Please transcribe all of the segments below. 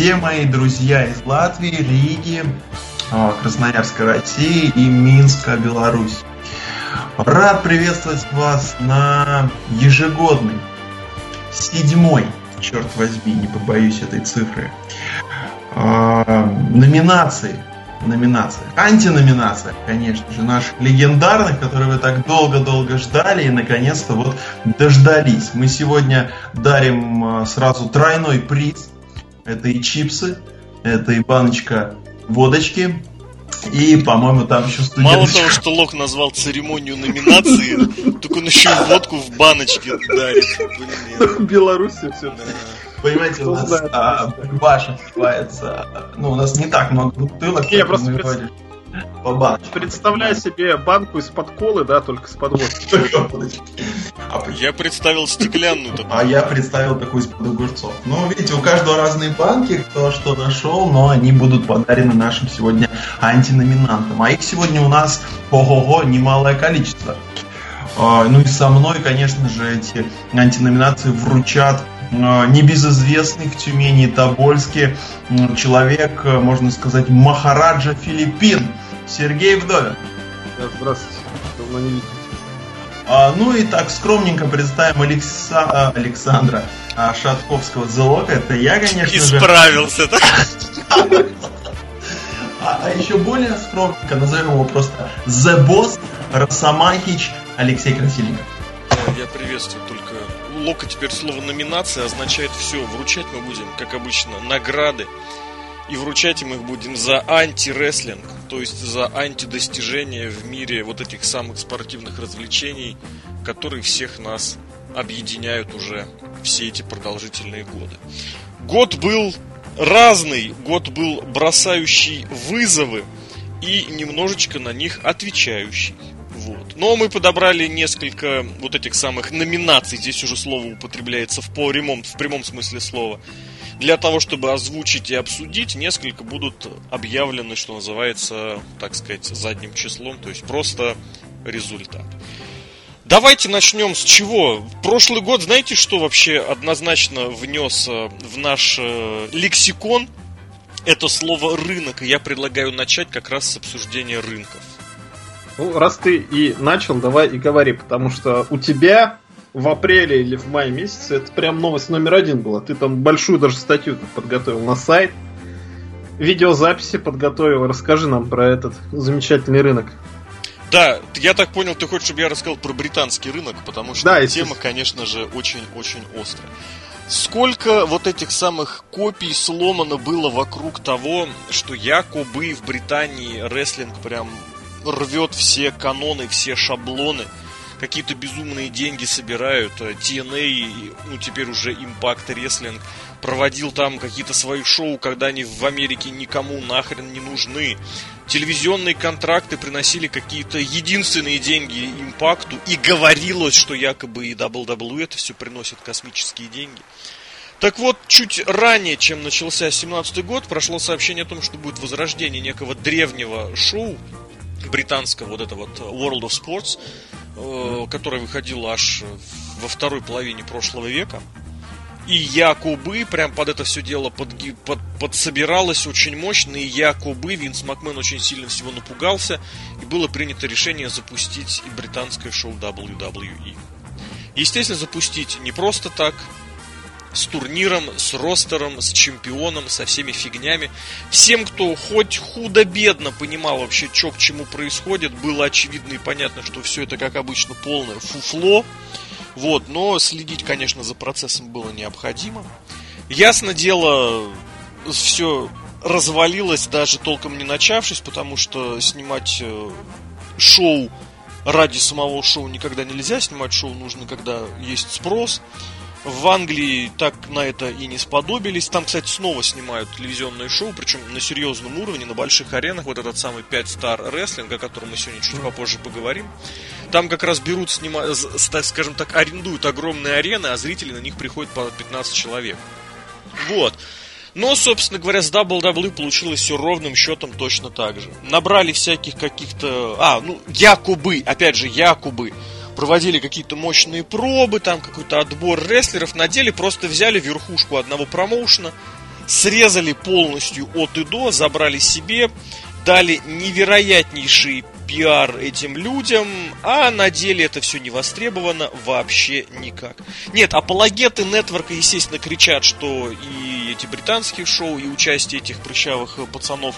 все мои друзья из Латвии, Риги, а, Красноярска, России и Минска, Беларусь. Рад приветствовать вас на ежегодный, седьмой, черт возьми, не побоюсь этой цифры, а, номинации номинациях. Антиноминациях, конечно же, наших легендарных, которые вы так долго-долго ждали и наконец-то вот дождались. Мы сегодня дарим а, сразу тройной приз. Это и чипсы, это и баночка водочки, и, по-моему, там еще студенточка. Мало того, что Лок назвал церемонию номинации, так он еще и водку в баночке дарит. В Беларуси все. Понимаете, у нас а, башен называется. Ну, у нас не так много бутылок. Я просто. По баночке. Представляю себе банку из-под колы, да, только с подводкой. Я представил стеклянную такую. А я представил такую из-под огурцов. Ну, видите, у каждого разные банки, кто что нашел, но они будут подарены нашим сегодня антиноминантам. А их сегодня у нас, ого-го, немалое количество. А, ну и со мной, конечно же, эти антиноминации вручат Э, небезызвестный в Тюмени и Тобольске человек, можно сказать, Махараджа Филиппин, Сергей Вдовин. Здравствуйте, давно не видите. А, ну и так скромненько представим Алекса... А, Александра а, Шатковского Зелока. Это я, конечно Исправился, же. Исправился, А, а еще более скромненько назовем его просто The Boss Росомахич Алексей Красильников. Я приветствую только Лока теперь слово номинация означает все. Вручать мы будем, как обычно, награды. И вручать мы их будем за антирестлинг, то есть за антидостижения в мире вот этих самых спортивных развлечений, которые всех нас объединяют уже все эти продолжительные годы. Год был разный, год был бросающий вызовы и немножечко на них отвечающий. Вот. Но мы подобрали несколько вот этих самых номинаций, здесь уже слово употребляется в прямом, в прямом смысле слова. Для того, чтобы озвучить и обсудить, несколько будут объявлены, что называется, так сказать, задним числом, то есть просто результат. Давайте начнем с чего? Прошлый год, знаете, что вообще однозначно внес э, в наш э, лексикон? Это слово рынок. И я предлагаю начать как раз с обсуждения рынков. Ну, раз ты и начал, давай и говори, потому что у тебя в апреле или в мае месяце это прям новость номер один была. Ты там большую даже статью подготовил на сайт, видеозаписи подготовил. Расскажи нам про этот замечательный рынок. Да, я так понял, ты хочешь, чтобы я рассказал про британский рынок, потому что да, тема, конечно же, очень-очень острая. Сколько вот этих самых копий сломано было вокруг того, что якобы в Британии рестлинг прям рвет все каноны, все шаблоны, какие-то безумные деньги собирают. TNA, ну теперь уже Impact Wrestling, проводил там какие-то свои шоу, когда они в Америке никому нахрен не нужны. Телевизионные контракты приносили какие-то единственные деньги импакту, и говорилось, что якобы и WWE это все приносит космические деньги. Так вот, чуть ранее, чем начался 17 год, прошло сообщение о том, что будет возрождение некого древнего шоу, британского вот это вот World of Sports, э, которая выходила аж во второй половине прошлого века. И якобы прям под это все дело под, под, подсобиралось очень мощно, и якобы Винс Макмен очень сильно всего напугался, и было принято решение запустить и британское шоу WWE. Естественно, запустить не просто так, с турниром, с ростером, с чемпионом, со всеми фигнями. Всем, кто хоть худо-бедно понимал вообще, что к чему происходит, было очевидно и понятно, что все это, как обычно, полное фуфло. Вот, но следить, конечно, за процессом было необходимо. Ясно дело, все развалилось, даже толком не начавшись, потому что снимать э, шоу ради самого шоу никогда нельзя. Снимать шоу нужно, когда есть спрос. В Англии так на это и не сподобились. Там, кстати, снова снимают телевизионное шоу, причем на серьезном уровне, на больших аренах. Вот этот самый 5 Star Wrestling, о котором мы сегодня чуть попозже поговорим. Там как раз берут, снимают, скажем так, арендуют огромные арены, а зрители на них приходят по 15 человек. Вот. Но, собственно говоря, с WWE получилось все ровным счетом точно так же. Набрали всяких каких-то... А, ну, якобы, опять же, якобы проводили какие-то мощные пробы, там какой-то отбор рестлеров, на деле просто взяли верхушку одного промоушена, срезали полностью от и до, забрали себе, дали невероятнейший пиар этим людям, а на деле это все не востребовано вообще никак. Нет, апологеты нетворка, естественно, кричат, что и эти британские шоу, и участие этих прыщавых пацанов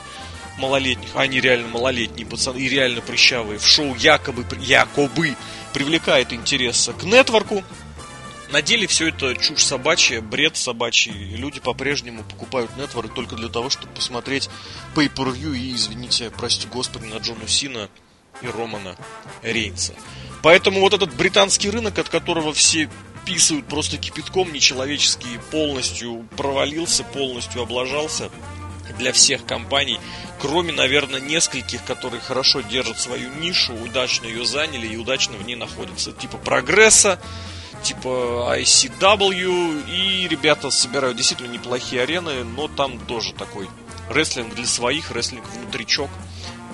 малолетних, а они реально малолетние пацаны и реально прыщавые, в шоу якобы, якобы привлекает интерес к нетворку. На деле все это чушь собачья, бред собачий. Люди по-прежнему покупают нетворк только для того, чтобы посмотреть pay-per-view и, извините, прости господи, на Джона Сина и Романа Рейнса. Поэтому вот этот британский рынок, от которого все писают просто кипятком нечеловеческий, полностью провалился, полностью облажался для всех компаний, кроме, наверное, нескольких, которые хорошо держат свою нишу, удачно ее заняли и удачно в ней находятся. Типа Прогресса, типа ICW, и ребята собирают действительно неплохие арены, но там тоже такой рестлинг для своих, рестлинг внутричок.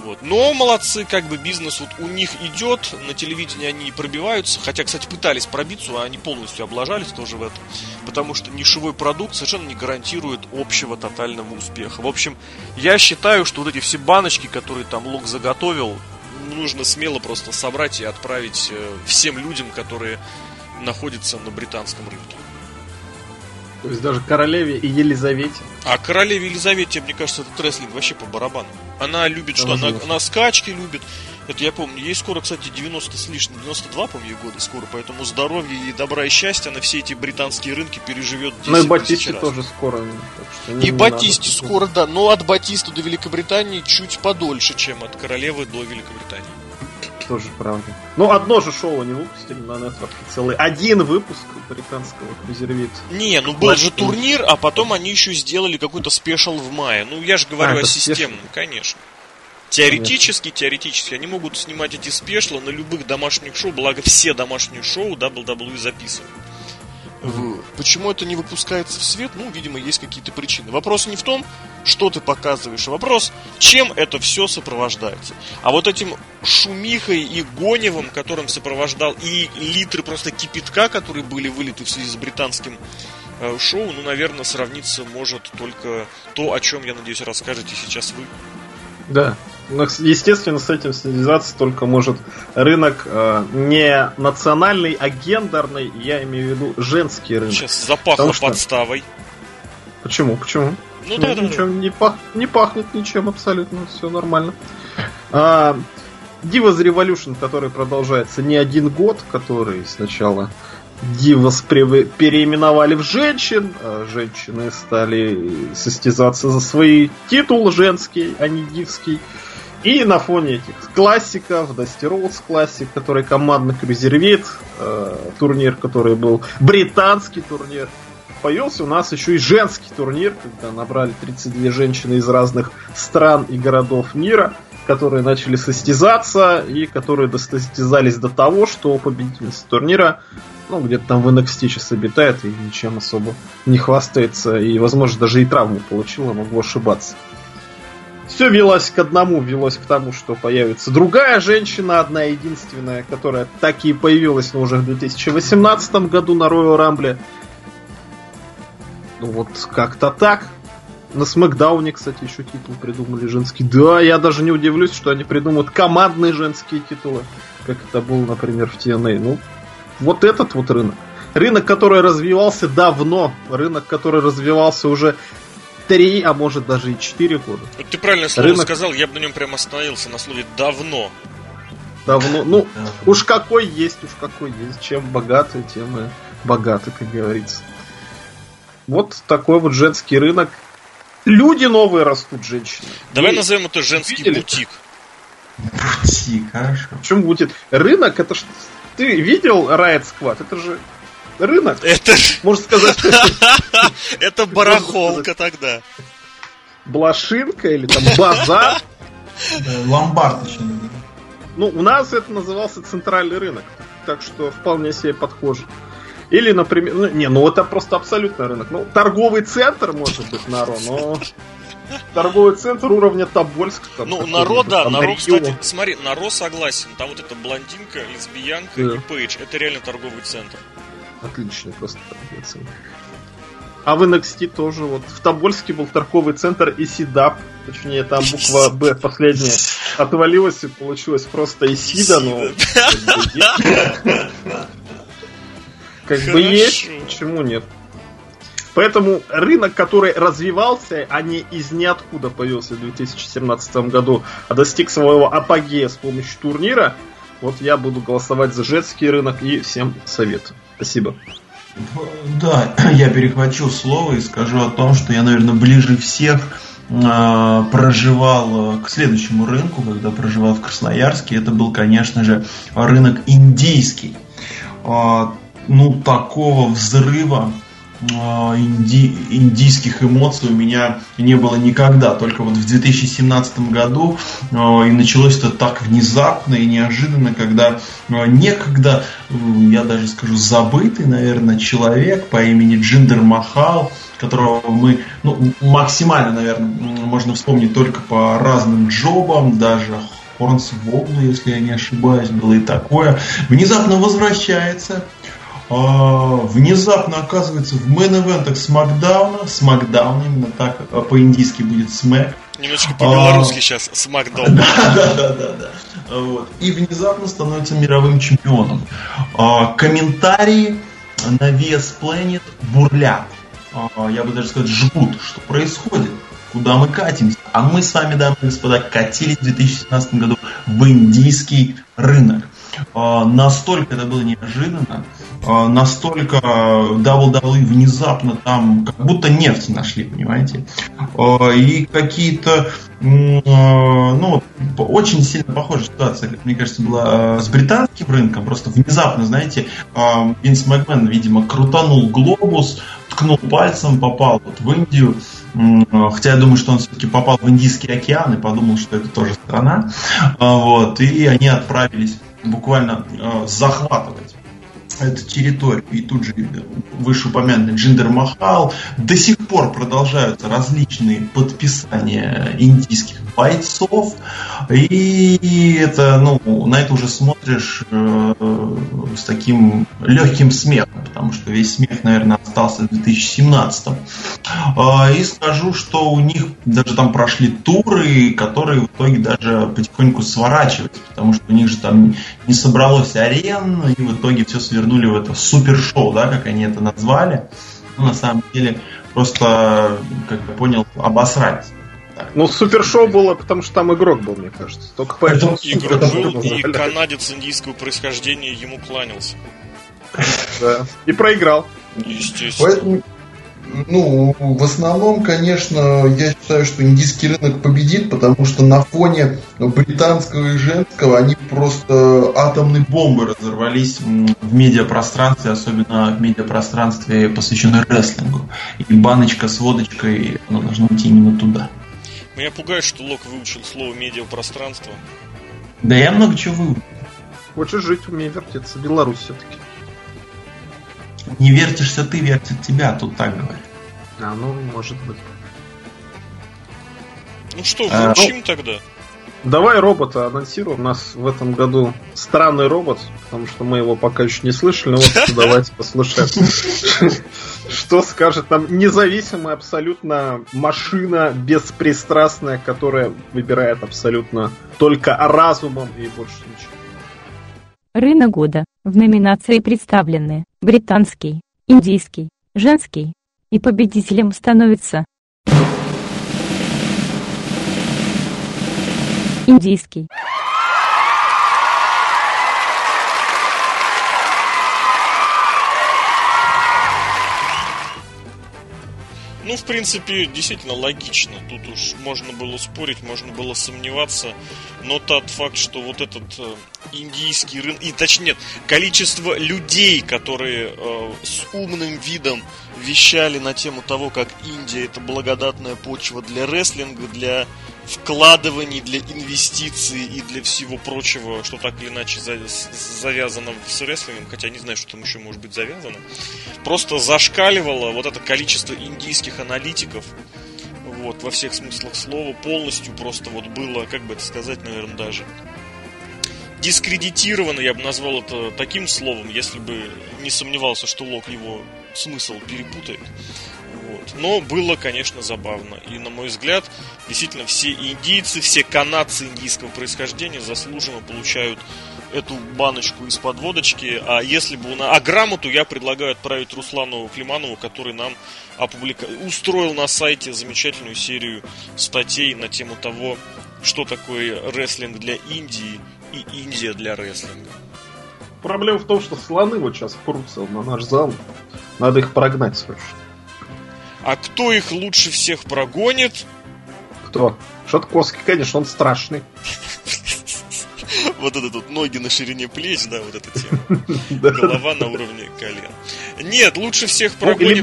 Вот. Но молодцы, как бы бизнес вот у них идет, на телевидении они пробиваются, хотя, кстати, пытались пробиться, а они полностью облажались тоже в этом, потому что нишевой продукт совершенно не гарантирует общего тотального успеха. В общем, я считаю, что вот эти все баночки, которые там Лук заготовил, нужно смело просто собрать и отправить э, всем людям, которые находятся на британском рынке. То есть даже королеве и Елизавете. А королеве Елизавете, мне кажется, этот рестлинг вообще по барабану. Она любит, что она, она скачки любит. Это я помню. Ей скоро, кстати, 90 с лишним, 92, по-моему, года скоро. Поэтому здоровье и добра и счастья на все эти британские рынки переживет 10 Ну и Батисте тоже скоро. и Батисте скоро, да. Но от Батиста до Великобритании чуть подольше, чем от королевы до Великобритании тоже правда. Ну, одно же шоу они выпустили на Network. Целый один выпуск британского cruiserweight. Не, ну был же турнир, а потом они еще сделали какой-то special в мае. Ну, я же говорю а, о системном, special? конечно. Теоретически, теоретически, они могут снимать эти спешлы на любых домашних шоу, благо все домашние шоу WWE записывают. Почему это не выпускается в свет? Ну, видимо, есть какие-то причины. Вопрос не в том, что ты показываешь, а вопрос, чем это все сопровождается. А вот этим шумихой и гонивом, которым сопровождал, и литры просто кипятка, которые были вылиты в связи с британским э, шоу, ну, наверное, сравниться может только то, о чем, я надеюсь, расскажете сейчас вы. Да, естественно, с этим связаться только может рынок э, не национальный, а гендерный. Я имею в виду женский рынок. Сейчас запахло что... подставой. Почему? Почему? Ну да, да, ничем да. Не, пах... не пахнет ничем абсолютно, все нормально. А, Divas Revolution, который продолжается не один год, который сначала Дивас переименовали в женщин, а женщины стали состязаться за свой титул женский, а не дивский. И на фоне этих классиков, Dusty Rhodes классик, который командный крузервит, э, турнир, который был британский турнир, появился у нас еще и женский турнир, когда набрали 32 женщины из разных стран и городов мира, которые начали состязаться и которые достостязались до того, что победительница турнира ну, где-то там в NXT сейчас обитает и ничем особо не хвастается, и, возможно, даже и травму получила, могу ошибаться все велось к одному, велось к тому, что появится другая женщина, одна единственная, которая так и появилась, но уже в 2018 году на Royal Rumble. Ну вот как-то так. На Смакдауне, кстати, еще титул придумали женский. Да, я даже не удивлюсь, что они придумают командные женские титулы, как это было, например, в TNA. Ну, вот этот вот рынок. Рынок, который развивался давно, рынок, который развивался уже три, а может даже и четыре года. Вот ты правильно слово Рынок... сказал, я бы на нем прям остановился на слове давно. Давно. Ну, уж какой есть, уж какой есть. Чем богатый, тем и богатый, как говорится. Вот такой вот женский рынок. Люди новые растут, женщины. Давай и... назовем это женский Видели? бутик. Бутик, хорошо. Почему будет? Рынок, это ж... Ты видел Riot Squad? Это же рынок. Это можно сказать. Это барахолка тогда. Блошинка или там базар. Ломбард еще. Ну, у нас это назывался центральный рынок. Так что вполне себе подхоже. Или, например, ну, не, ну это просто абсолютный рынок. Ну, торговый центр, может быть, на Ро, но торговый центр уровня Тобольск. Там, ну, народ, да, народ, кстати, смотри, народ согласен. Там вот эта блондинка, лесбиянка да. и Пейдж. Это реально торговый центр. Отличный просто центр. А в NXT тоже вот в Тобольске был торговый центр Исидап. Точнее, там буква Б последняя отвалилась и получилось просто Исида, но... Как бы есть, почему нет? Поэтому рынок, который развивался, а не из ниоткуда появился в 2017 году, а достиг своего апогея с помощью турнира, вот я буду голосовать за женский рынок и всем советую. Спасибо. Да, я перехвачу слово и скажу о том, что я, наверное, ближе всех э, проживал э, к следующему рынку, когда проживал в Красноярске. Это был, конечно же, рынок индийский. Э, ну, такого взрыва а, инди, индийских эмоций у меня не было никогда. Только вот в 2017 году а, и началось это так внезапно и неожиданно, когда а, некогда, я даже скажу, забытый, наверное, человек по имени Джиндер Махал, которого мы ну, максимально, наверное, можно вспомнить только по разным джобам, даже Хорнс Воглу, если я не ошибаюсь, было и такое, внезапно возвращается а, внезапно оказывается в мейн-эвентах Смакдауна. Смакдаун именно так а, по-индийски будет Смэк. Немножко по-белорусски а, сейчас Смакдаун. Да, да, да, да, да. Вот. И внезапно становится мировым чемпионом. А, комментарии на VS Planet бурлят. А, я бы даже сказать, жгут, что происходит куда мы катимся. А мы с вами, дамы и господа, катились в 2017 году в индийский рынок. А, настолько это было неожиданно, а, настолько WWE внезапно там как будто нефть нашли, понимаете? А, и какие-то ну, очень сильно похожая ситуация, как мне кажется, была с британским рынком. Просто внезапно, знаете, Винс Макмен, видимо, крутанул глобус, ткнул пальцем, попал вот в Индию. Хотя я думаю, что он все-таки попал в Индийский океан и подумал, что это тоже страна. Вот. И они отправились буквально э, захватывать эту территорию. И тут же вышеупомянутый Джиндер Махал. До сих пор продолжаются различные подписания индийских бойцов. И это, ну, на это уже смотришь э, с таким легким смехом, потому что весь смех, наверное, остался в 2017. Э, и скажу, что у них даже там прошли туры, которые в итоге даже потихоньку сворачиваются, потому что у них же там не собралось арен, и в итоге все свернули в это супершоу, да, как они это назвали. Ну, на самом деле, просто, как я понял, обосрать ну, супершоу было, потому что там игрок был, мне кажется. Только поэтому... Игрок был, и канадец индийского происхождения ему кланялся. Да. И проиграл. Естественно. Поэтому, ну, в основном, конечно, я считаю, что индийский рынок победит, потому что на фоне британского и женского они просто атомные бомбы разорвались в медиапространстве, особенно в медиапространстве, посвященной рестлингу. И баночка с водочкой, она должна идти именно туда. Меня пугает, что Лок выучил слово медиапространство. Да я много чего выучил. Хочешь жить, умей вертеться. Беларусь все-таки. Не вертишься ты, вертит тебя, тут так говорят. А, ну, может быть. Ну что, вручим а, ну, тогда? Давай робота анонсируем. У нас в этом году странный робот, потому что мы его пока еще не слышали. Ну вот давайте послушаем, что скажет нам независимая абсолютно машина, беспристрастная, которая выбирает абсолютно только разумом и больше ничего. Рынок года. В номинации представлены британский, индийский, женский. И победителем становится индийский Ну, в принципе, действительно логично. Тут уж можно было спорить, можно было сомневаться. Но тот факт, что вот этот э, индийский рынок, и точнее, количество людей, которые э, с умным видом вещали на тему того, как Индия это благодатная почва для рестлинга, для вкладываний, для инвестиций и для всего прочего, что так или иначе завязано с рестлингом, хотя не знаю, что там еще может быть завязано, просто зашкаливало вот это количество индийских аналитиков, Вот, во всех смыслах слова. Полностью просто вот было, как бы это сказать, наверное, даже дискредитировано, я бы назвал это таким словом, если бы не сомневался, что Лок его смысл перепутает. Вот. Но было, конечно, забавно. И, на мой взгляд, действительно, все индийцы, все канадцы индийского происхождения заслуженно получают эту баночку из-под водочки. А если бы у нас... А грамоту я предлагаю отправить Руслану Климанову, который нам опублика... устроил на сайте замечательную серию статей на тему того, что такое рестлинг для Индии и Индия для рестлинга. Проблема в том, что слоны вот сейчас прутся на наш зал. Надо их прогнать срочно. А кто их лучше всех прогонит? Кто? Шатковский, конечно, он страшный. Вот это тут ноги на ширине плеч, да, вот эта тема. Голова на уровне колен. Нет, лучше всех прогонит...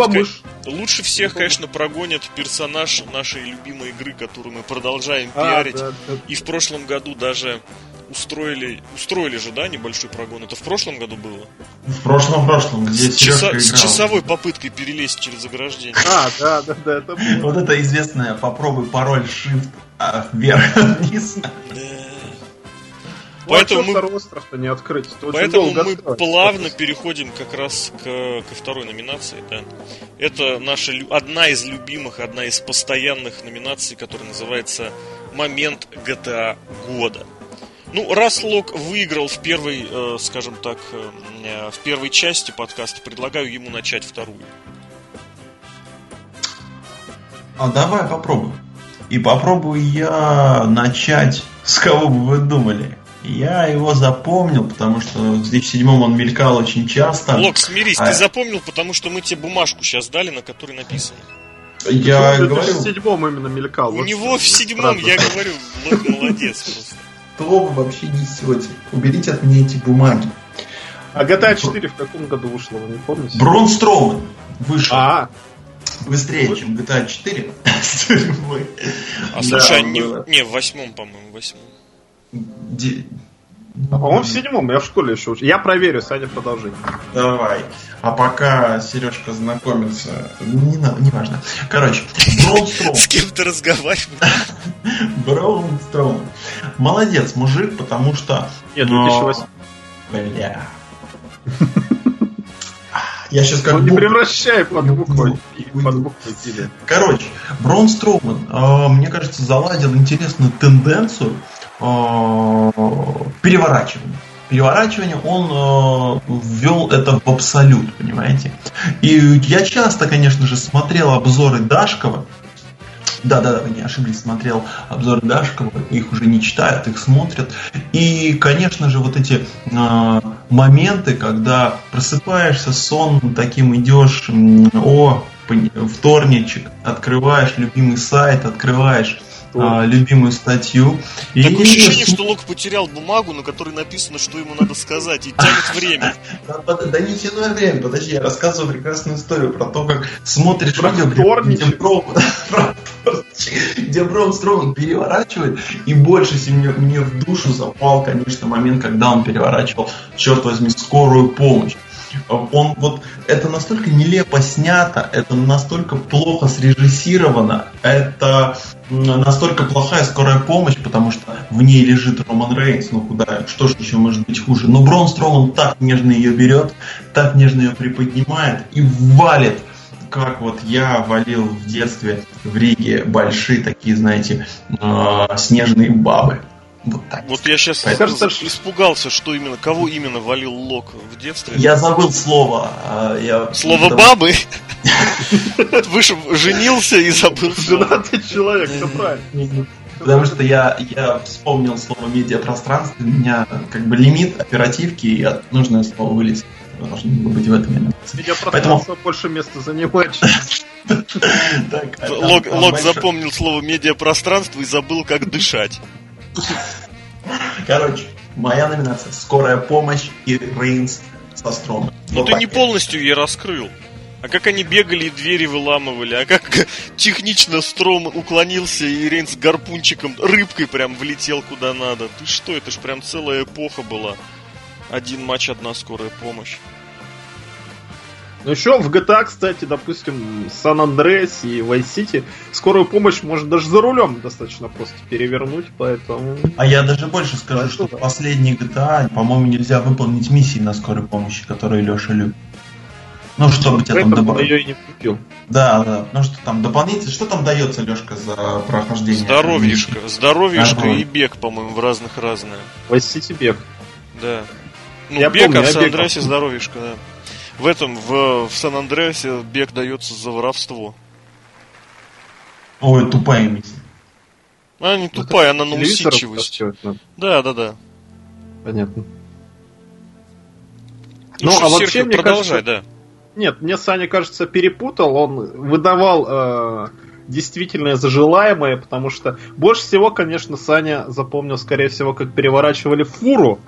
Лучше всех, конечно, прогонит персонаж нашей любимой игры, которую мы продолжаем а, пиарить. И в прошлом году даже устроили, устроили же, да, небольшой прогон. Это в прошлом году было? В прошлом, прошлом, где с, часа, с часовой попыткой перелезть через ограждение. А, да, да, да, это было. Вот это известное попробуй пароль Shift а, вверх-вниз. Да. Поэтому мы, остров-то не открыть. поэтому мы открыть. плавно переходим как раз к, ко второй номинации. Да. Это наша одна из любимых, одна из постоянных номинаций, которая называется «Момент GTA года». Ну, раз Лок выиграл в первой, э, скажем так, э, э, в первой части подкаста, предлагаю ему начать вторую. А давай попробуем. И попробую я начать с кого бы вы думали. Я его запомнил, потому что в 2007 он мелькал очень часто. Лок, смирись, а... ты запомнил, потому что мы тебе бумажку сейчас дали, на которой написано. Я говорю... в седьмом именно мелькал. У вот него в седьмом, я говорю, Лок молодец просто что вы вообще несете? Уберите от меня эти бумаги. А GTA 4 в каком году вышло, вы не помните? Брон Строуман вышел. А, Быстрее, чем GTA 4. а слушай, а не, не, в восьмом, по-моему, в восьмом. А по-моему, в седьмом, я в школе еще учу. Я проверю, Саня, продолжение. Давай. А пока Сережка знакомится, не, не важно. Короче, Браун С кем ты разговариваешь? Браун Молодец, мужик, потому что... Нет, 2008. Бля. Я сейчас как ну, не превращай под буквой. Короче, Брон Строуман, э, мне кажется, заладил интересную тенденцию Э, переворачивание. Переворачивание он э, ввел это в абсолют, понимаете? И я часто, конечно же, смотрел обзоры Дашкова. Да, да, да, вы не ошиблись, смотрел обзоры Дашкова, их уже не читают, их смотрят. И, конечно же, вот эти э, моменты, когда просыпаешься, сон таким идешь, о, вторничек, открываешь любимый сайт, открываешь а, любимую статью. И... Такое ощущение, что Лок потерял бумагу, на которой написано, что ему надо сказать, и тянет время. Да не тяну время, подожди, я рассказываю прекрасную историю про то, как смотришь про видео, где Бром, Строун переворачивает, и больше всего мне в душу запал, конечно, момент, когда он переворачивал, черт возьми, скорую помощь он вот это настолько нелепо снято, это настолько плохо срежиссировано, это настолько плохая скорая помощь, потому что в ней лежит Роман Рейнс, ну куда, что же еще может быть хуже. Но Брон Строман так нежно ее берет, так нежно ее приподнимает и валит как вот я валил в детстве в Риге большие такие, знаете, э, снежные бабы. Вот, так. вот я сейчас кажется, испугался, что именно, кого именно валил Лок в детстве. Я забыл слово. А, я... Слово Давай. бабы? Выше женился и забыл. Женатый человек, все правильно. Потому что я, я вспомнил слово медиапространство, у меня как бы лимит оперативки, и нужное слово вылез. Должно было быть в этом номинации. Медиапространство Поэтому... больше места занимает. Лог, Лог запомнил слово медиапространство и забыл, как дышать. Короче, моя номинация «Скорая помощь» и «Рейнс» со Стромом. Ну ты не полностью ее раскрыл. А как они бегали и двери выламывали, а как технично Стром уклонился и Рейнс гарпунчиком, рыбкой прям влетел куда надо. Ты что, это ж прям целая эпоха была. Один матч, одна скорая помощь. Ну еще в GTA, кстати, допустим, Сан Андреас и Vice City скорую помощь можно даже за рулем достаточно просто перевернуть, поэтому... А я даже больше скажу, да, что в последней GTA, по-моему, нельзя выполнить миссии на скорой помощи, которые Леша любит. Ну, чтобы тебя там добавить. я ее не купил. Да, да. Ну что там дополнительно, что там дается, Лешка, за прохождение? Здоровьишко. Здоровьишко и бег, по-моему, в разных разное. City бег. Да. Ну, я бег, помню, а в Сан-Андреасе здоровьишко, да. В этом, в, в Сан-Андреасе бег дается за воровство. Ой, тупая миссия. Она не тупая, она на усидчивость. Да, да, да. Понятно. Ну, ну а вообще, мне продолжай, кажется... да. Нет, мне Саня, кажется, перепутал. Он выдавал э, действительное за желаемое, потому что больше всего, конечно, Саня запомнил, скорее всего, как переворачивали фуру.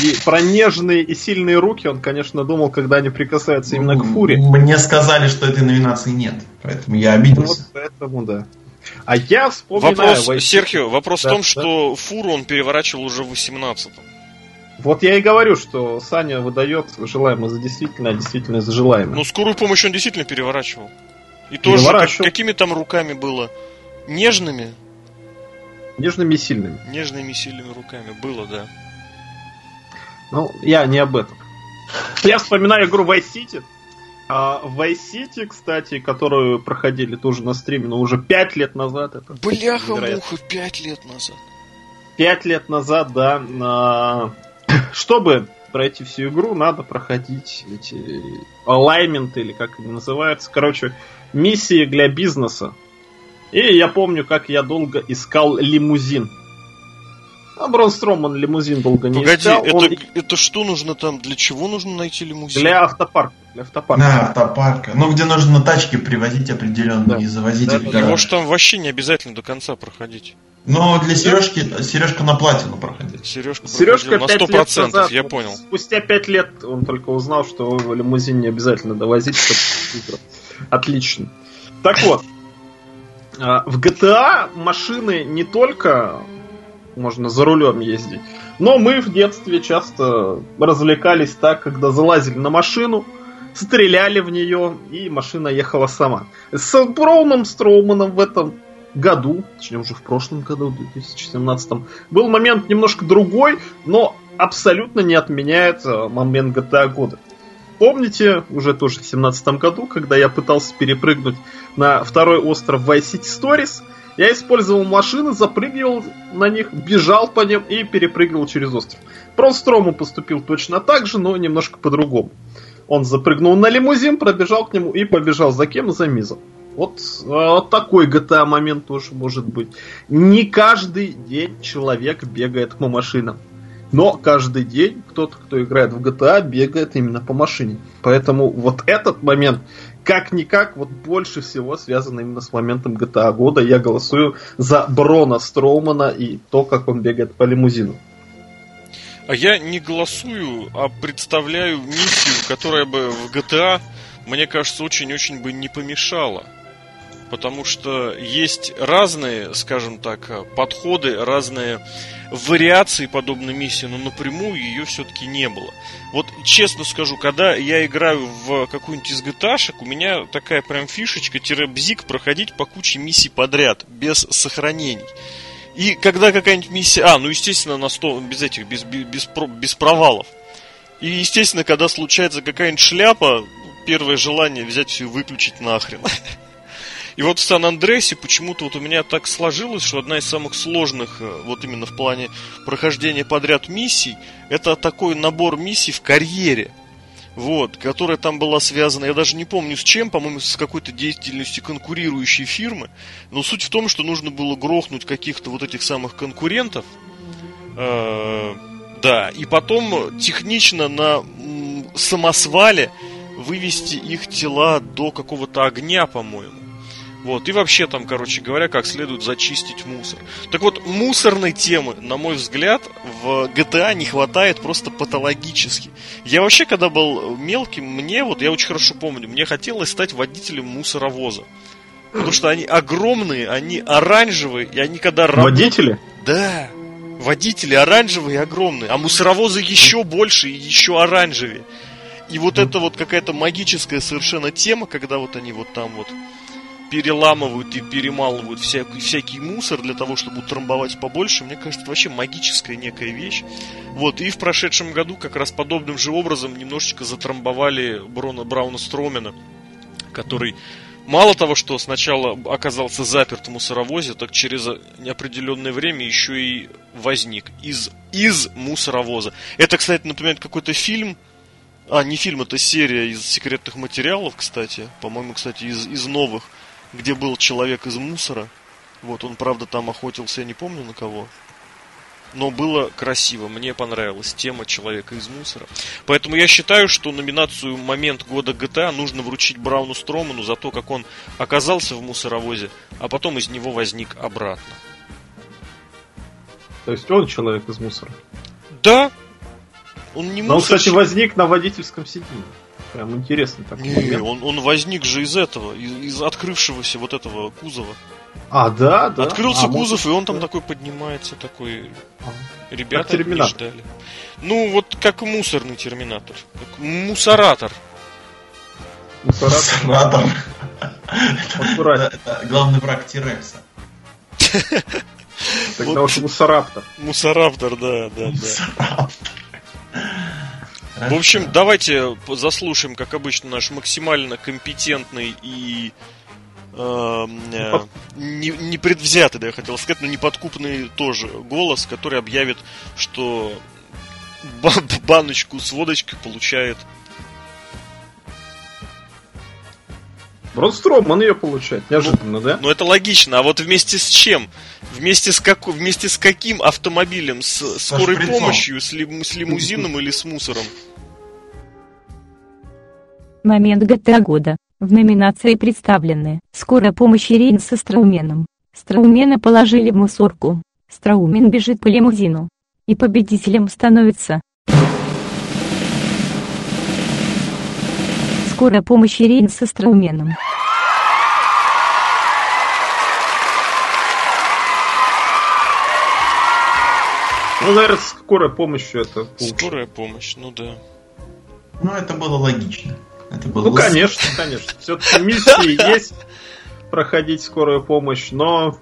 И про нежные и сильные руки он, конечно, думал, когда они прикасаются именно к фуре. Мне сказали, что этой номинации нет, поэтому я обиделся. Вот поэтому, да. А я вспоминаю... Вопрос, Войти... Серхио, вопрос да, в том, да? что фуру он переворачивал уже в 18-м. Вот я и говорю, что Саня выдает желаемое за действительное, а действительное за желаемое. Ну, скорую помощь он действительно переворачивал. И тоже как, какими там руками было? Нежными? Нежными и сильными. Нежными и сильными руками было, да. Ну, я не об этом. Я вспоминаю игру Vice City. А Vice City, кстати, которую проходили тоже на стриме, но уже пять лет назад. Это Бляха-муха, пять лет назад. Пять лет назад, да. На... Чтобы пройти всю игру, надо проходить эти алайменты, или как они называются. Короче, миссии для бизнеса. И я помню, как я долго искал лимузин а Брон Строман лимузин долго не Погоди, искал. это, он... это что нужно там? Для чего нужно найти лимузин? Для автопарка. Для автопарка. Да, автопарка. Ну, где нужно на тачке привозить определенно да. и завозить да, их. Да. Его же там вообще не обязательно до конца проходить. Ну, для Сережки, Сережка на платину проходит. Сережка, Сережка на 100%, лет назад, я понял. Спустя 5 лет он только узнал, что лимузин не обязательно довозить, чтобы... Отлично. Так вот, а, в GTA машины не только можно за рулем ездить. Но мы в детстве часто развлекались так, когда залазили на машину, стреляли в нее, и машина ехала сама. С Броуном Строуманом в этом году, точнее уже в прошлом году, в 2017, был момент немножко другой, но абсолютно не отменяет момент GTA года. Помните, уже тоже в 2017 году, когда я пытался перепрыгнуть на второй остров Vice City Stories, я использовал машины, запрыгивал на них, бежал по ним и перепрыгивал через остров. Прострому поступил точно так же, но немножко по-другому. Он запрыгнул на лимузин, пробежал к нему и побежал за кем? За Мизом. Вот, вот такой GTA момент тоже может быть. Не каждый день человек бегает по машинам. Но каждый день кто-то, кто играет в GTA, бегает именно по машине. Поэтому вот этот момент как-никак, вот больше всего связано именно с моментом GTA года. Я голосую за Брона Строумана и то, как он бегает по лимузину. А я не голосую, а представляю миссию, которая бы в GTA, мне кажется, очень-очень бы не помешала потому что есть разные, скажем так, подходы, разные вариации подобной миссии, но напрямую ее все-таки не было. Вот честно скажу, когда я играю в какую-нибудь из gta у меня такая прям фишечка-бзик проходить по куче миссий подряд, без сохранений. И когда какая-нибудь миссия... А, ну, естественно, на 100, без этих, без, без, без, провалов. И, естественно, когда случается какая-нибудь шляпа, первое желание взять все и выключить нахрен. И вот в Сан-Андресе почему-то вот у меня так сложилось, что одна из самых сложных, э, вот именно в плане прохождения подряд миссий, это такой набор миссий в карьере. Вот, которая там была связана, я даже не помню с чем, по-моему, с какой-то деятельностью конкурирующей фирмы. Но суть в том, что нужно было грохнуть каких-то вот этих самых конкурентов. Э, да, и потом технично на самосвале вывести их тела до какого-то огня, по-моему. Вот, и вообще там, короче говоря, как следует зачистить мусор. Так вот, мусорной темы, на мой взгляд, в GTA не хватает просто патологически. Я вообще, когда был мелким, мне, вот я очень хорошо помню, мне хотелось стать водителем мусоровоза. Потому что они огромные, они оранжевые, и они когда. Водители? Да, водители оранжевые и огромные, а мусоровозы еще больше и еще оранжевее. И вот это вот какая-то магическая совершенно тема, когда вот они вот там вот переламывают и перемалывают всякий, всякий мусор для того, чтобы утрамбовать побольше, мне кажется, это вообще магическая некая вещь. Вот, и в прошедшем году как раз подобным же образом немножечко затрамбовали Брона Брауна Стромена, который мало того, что сначала оказался заперт в мусоровозе, так через неопределенное время еще и возник из, из мусоровоза. Это, кстати, напоминает какой-то фильм, а, не фильм, это серия из секретных материалов, кстати. По-моему, кстати, из, из новых, где был человек из мусора. Вот, он, правда, там охотился, я не помню на кого. Но было красиво, мне понравилась тема человека из мусора. Поэтому я считаю, что номинацию «Момент года GTA» нужно вручить Брауну Строману за то, как он оказался в мусоровозе, а потом из него возник обратно. То есть он человек из мусора? Да. Он не Но он, кстати, возник на водительском сиденье. Прям интересный такой не, момент. Он, он возник же из этого, из, из открывшегося вот этого кузова. А, да, да. Открылся а, кузов, может, и он там такой поднимается, такой. А. Ребята не ждали. Ну, вот как мусорный терминатор. Как мусоратор. Мусоратор. Это главный враг Тирекса. Тогда уж мусораптор. Мусораптор, да, да, да. В общем, давайте заслушаем, как обычно, наш максимально компетентный и Эм, э, не, не предвзятый, да, я хотел сказать, но неподкупный тоже голос, который объявит, что баночку с водочкой получает Бродстром, он ее получает, неожиданно, ну, да? Ну это логично, а вот вместе с чем? Вместе с, как... вместе с каким автомобилем? С скорой помощью, с, ли... с лимузином или с мусором? Момент GTA года. В номинации представлены «Скорая помощь Ирин со Страуменом». Страумена положили в мусорку. Страумен бежит по лимузину. И победителем становится Скорая помощь Ирин со Страуменом. Ну, наверное, скорая помощь это лучше. Скорая помощь, ну да. Ну, это было логично. Это было ну, конечно, конечно. Все-таки миссии есть проходить скорую помощь, но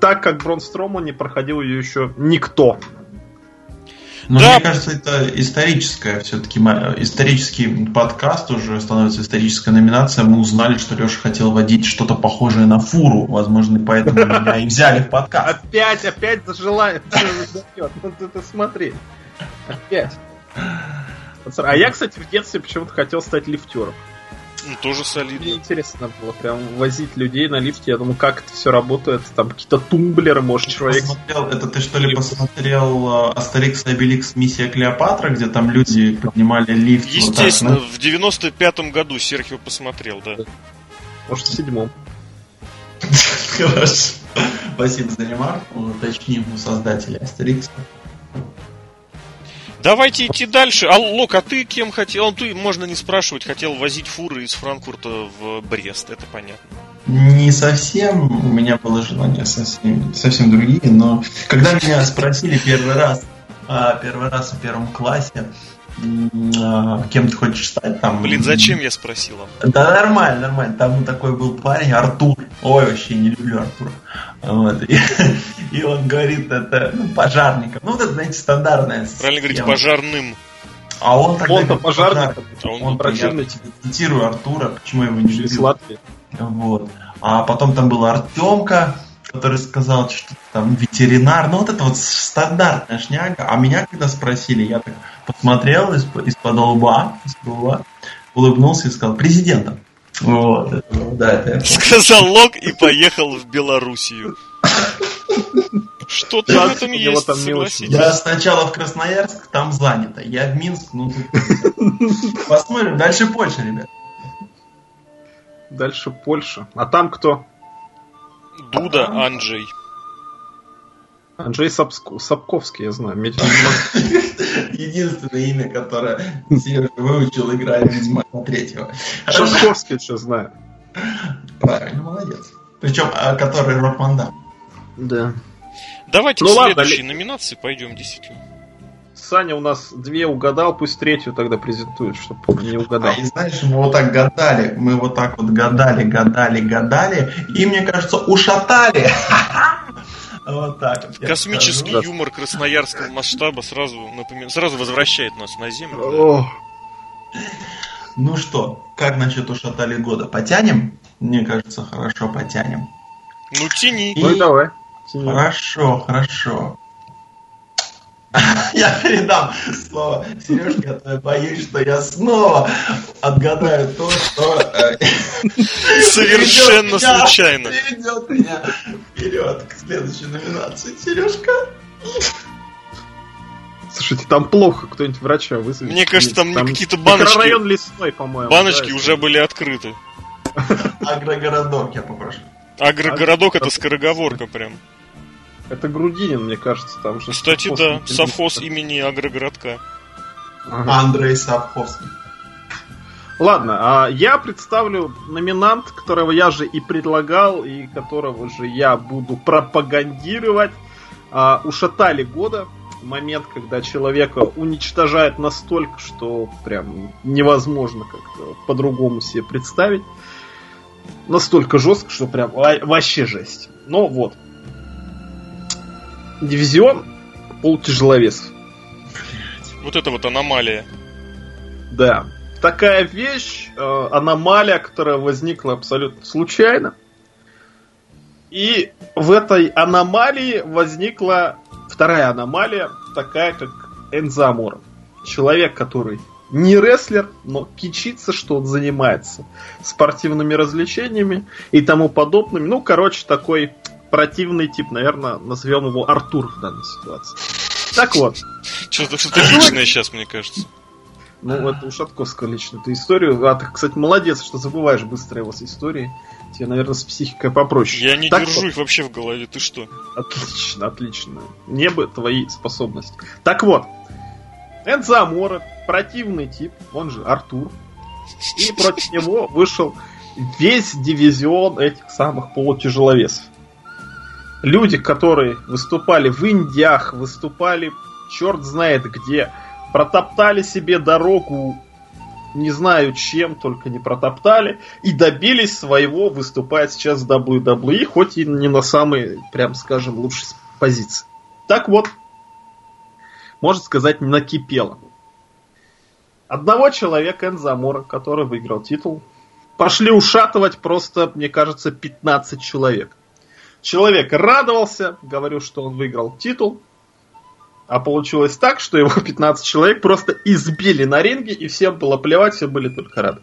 так как Бронстрома не проходил ее еще никто. Но да. мне кажется, это историческая все-таки исторический подкаст уже становится историческая номинация. Мы узнали, что Леша хотел водить что-то похожее на фуру. Возможно, поэтому меня и взяли в подкаст. Опять, опять зажелает. Ну ты смотри. Опять. А я, кстати, в детстве почему-то хотел стать лифтером. Ну, тоже солидно. Мне интересно было прям возить людей на лифте. Я думаю, как это все работает. Там какие-то тумблеры, может, ты человек... Посмотрел, это ты что ли посмотрел э, Астерикс и Обеликс Миссия Клеопатра, где там люди поднимали лифт? Естественно, вот так, в 95-м году Серхио посмотрел, да. Может, в седьмом. Хорошо. Спасибо за ремарку. Уточним у создателя Астерикса. Давайте идти дальше. А, Лок, а ты кем хотел? Ну, ты, можно не спрашивать, хотел возить фуры из Франкфурта в Брест, это понятно. Не совсем, у меня было желание совсем, совсем другие, но когда меня спросили первый раз, а, первый раз в первом классе, кем ты хочешь стать там. Блин, зачем я спросила? Да нормально, нормально. Там такой был парень, Артур. Ой, вообще не люблю Артура. Вот. И, и он говорит, это ну, пожарником. Ну, вот это, знаете, стандартная Правильно говорить, пожарным. А он тогда он пожарник. А он, он противный. Я цитирую Артура, почему я его не любил. Вот. А потом там был Артемка, который сказал, что там ветеринар, ну вот это вот стандартная шняга. А меня когда спросили, я так посмотрел из-под, из-под лба, из-под лба, улыбнулся и сказал, президентом. Вот, это, да, это Сказал Лог и поехал в Белоруссию. Что-то в этом есть, там согласитесь. Я сначала в Красноярск, там занято. Я в Минск, ну тут... Посмотрим. Дальше Польша, ребят. Дальше Польша. А там кто? Дуда Анджей. Анджей Сапск... Сапковский, я знаю. Единственное имя, которое Сережа выучил, играя Ведьмака третьего. Шашковский что знаю. Правильно, молодец. Причем, а, который Рок-Манда. Да. Давайте ну, к следующей ладно. номинации пойдем, действительно. Саня у нас две угадал, пусть третью тогда презентует, чтобы не угадал. А, и знаешь, мы вот так гадали, мы вот так вот гадали, гадали, гадали, и, мне кажется, ушатали. Вот так вот. Космический скажу. юмор красноярского масштаба сразу, напомин... сразу возвращает нас на Землю. Ну что, как насчет ушатали года? Потянем? Мне кажется, хорошо потянем. Ну тяни. Ну давай. Хорошо, хорошо. Я передам слово Сережке, а боюсь, что я снова отгадаю то, что... Э, Совершенно случайно. Перейдет меня вперед к следующей номинации. Сережка. Слушайте, там плохо, кто-нибудь врача вызовет. Мне кажется, там, там какие-то баночки... Район лесной, по-моему. Баночки да, уже были открыты. Агрогородок, я попрошу. Агрогородок это скороговорка прям. Это Грудинин, мне кажется, там же. Кстати, да, совхоз имени Агрогородка. Ага. Андрей Совхозный. Ладно, а я представлю номинант, которого я же и предлагал, и которого же я буду пропагандировать. А, ушатали года. Момент, когда человека уничтожают настолько, что прям невозможно как-то по-другому себе представить. Настолько жестко, что прям вообще жесть. Но вот, дивизион полутяжеловесов. Вот это вот аномалия. Да. Такая вещь, э, аномалия, которая возникла абсолютно случайно. И в этой аномалии возникла вторая аномалия, такая как Энзамор. Человек, который не рестлер, но кичится, что он занимается спортивными развлечениями и тому подобным. Ну, короче, такой противный тип, наверное, назовем его Артур в данной ситуации. Так вот. Что-то что личное сейчас, мне кажется. Ну, это у Шатковского лично. Ты историю... А ты, кстати, молодец, что забываешь быстро его с истории. Тебе, наверное, с психикой попроще. Я не так держу вот. их вообще в голове, ты что? Отлично, отлично. Небо твои способности. Так вот, Энзо Амора, противный тип, он же Артур. И против него вышел весь дивизион этих самых полутяжеловесов люди, которые выступали в Индиях, выступали черт знает где, протоптали себе дорогу, не знаю чем, только не протоптали, и добились своего, выступая сейчас в WWE, хоть и не на самой, прям скажем, лучшей позиции. Так вот, можно сказать, накипело. Одного человека Энзамора, который выиграл титул, пошли ушатывать просто, мне кажется, 15 человек. Человек радовался, говорю, что он выиграл титул. А получилось так, что его 15 человек просто избили на ринге, и всем было плевать, все были только рады.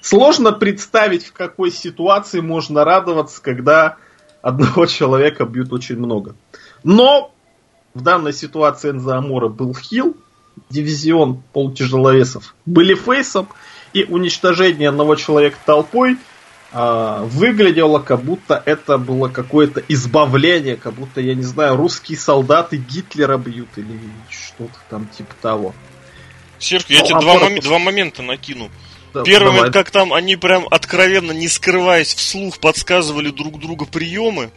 Сложно представить, в какой ситуации можно радоваться, когда одного человека бьют очень много. Но в данной ситуации Энзо Амора был хил, дивизион полутяжеловесов были фейсом, и уничтожение одного человека толпой – выглядело, как будто это было какое-то избавление, как будто, я не знаю, русские солдаты Гитлера бьют или что-то там типа того. Серж, я ну, тебе а два, мом- два момента накину. Да, Первый момент, как там они прям откровенно, не скрываясь вслух, подсказывали друг другу приемы.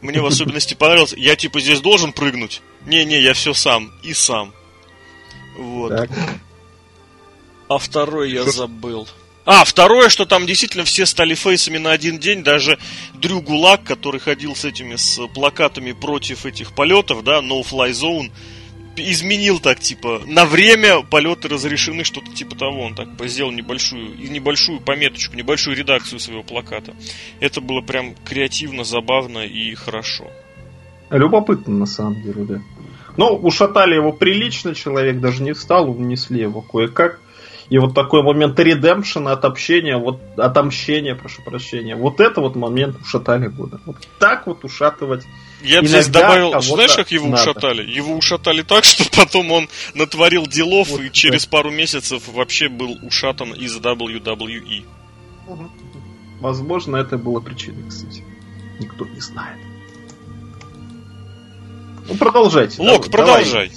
Мне в особенности понравилось. Я типа здесь должен прыгнуть. Не-не, я все сам. И сам. Вот. Так. А второй я забыл. А, второе, что там действительно все стали фейсами на один день, даже Дрю Гулак, который ходил с этими с плакатами против этих полетов, да, No Fly Zone, изменил так, типа, на время полеты разрешены, что-то типа того. Он так сделал небольшую, небольшую пометочку, небольшую редакцию своего плаката. Это было прям креативно, забавно и хорошо. Любопытно, на самом деле, да. Ну, ушатали его прилично, человек даже не встал, унесли его кое-как. И вот такой момент редемпшена, отомщения, вот отомщения, прошу прощения. Вот это вот момент ушатали года. Вот так вот ушатывать. Я бы здесь добавил, знаешь, как его надо. ушатали? Его ушатали так, что потом он натворил делов вот, и через да. пару месяцев вообще был ушатан из WWE. Возможно, это было причиной, кстати. Никто не знает. Ну, продолжайте. Лок, давай, продолжай.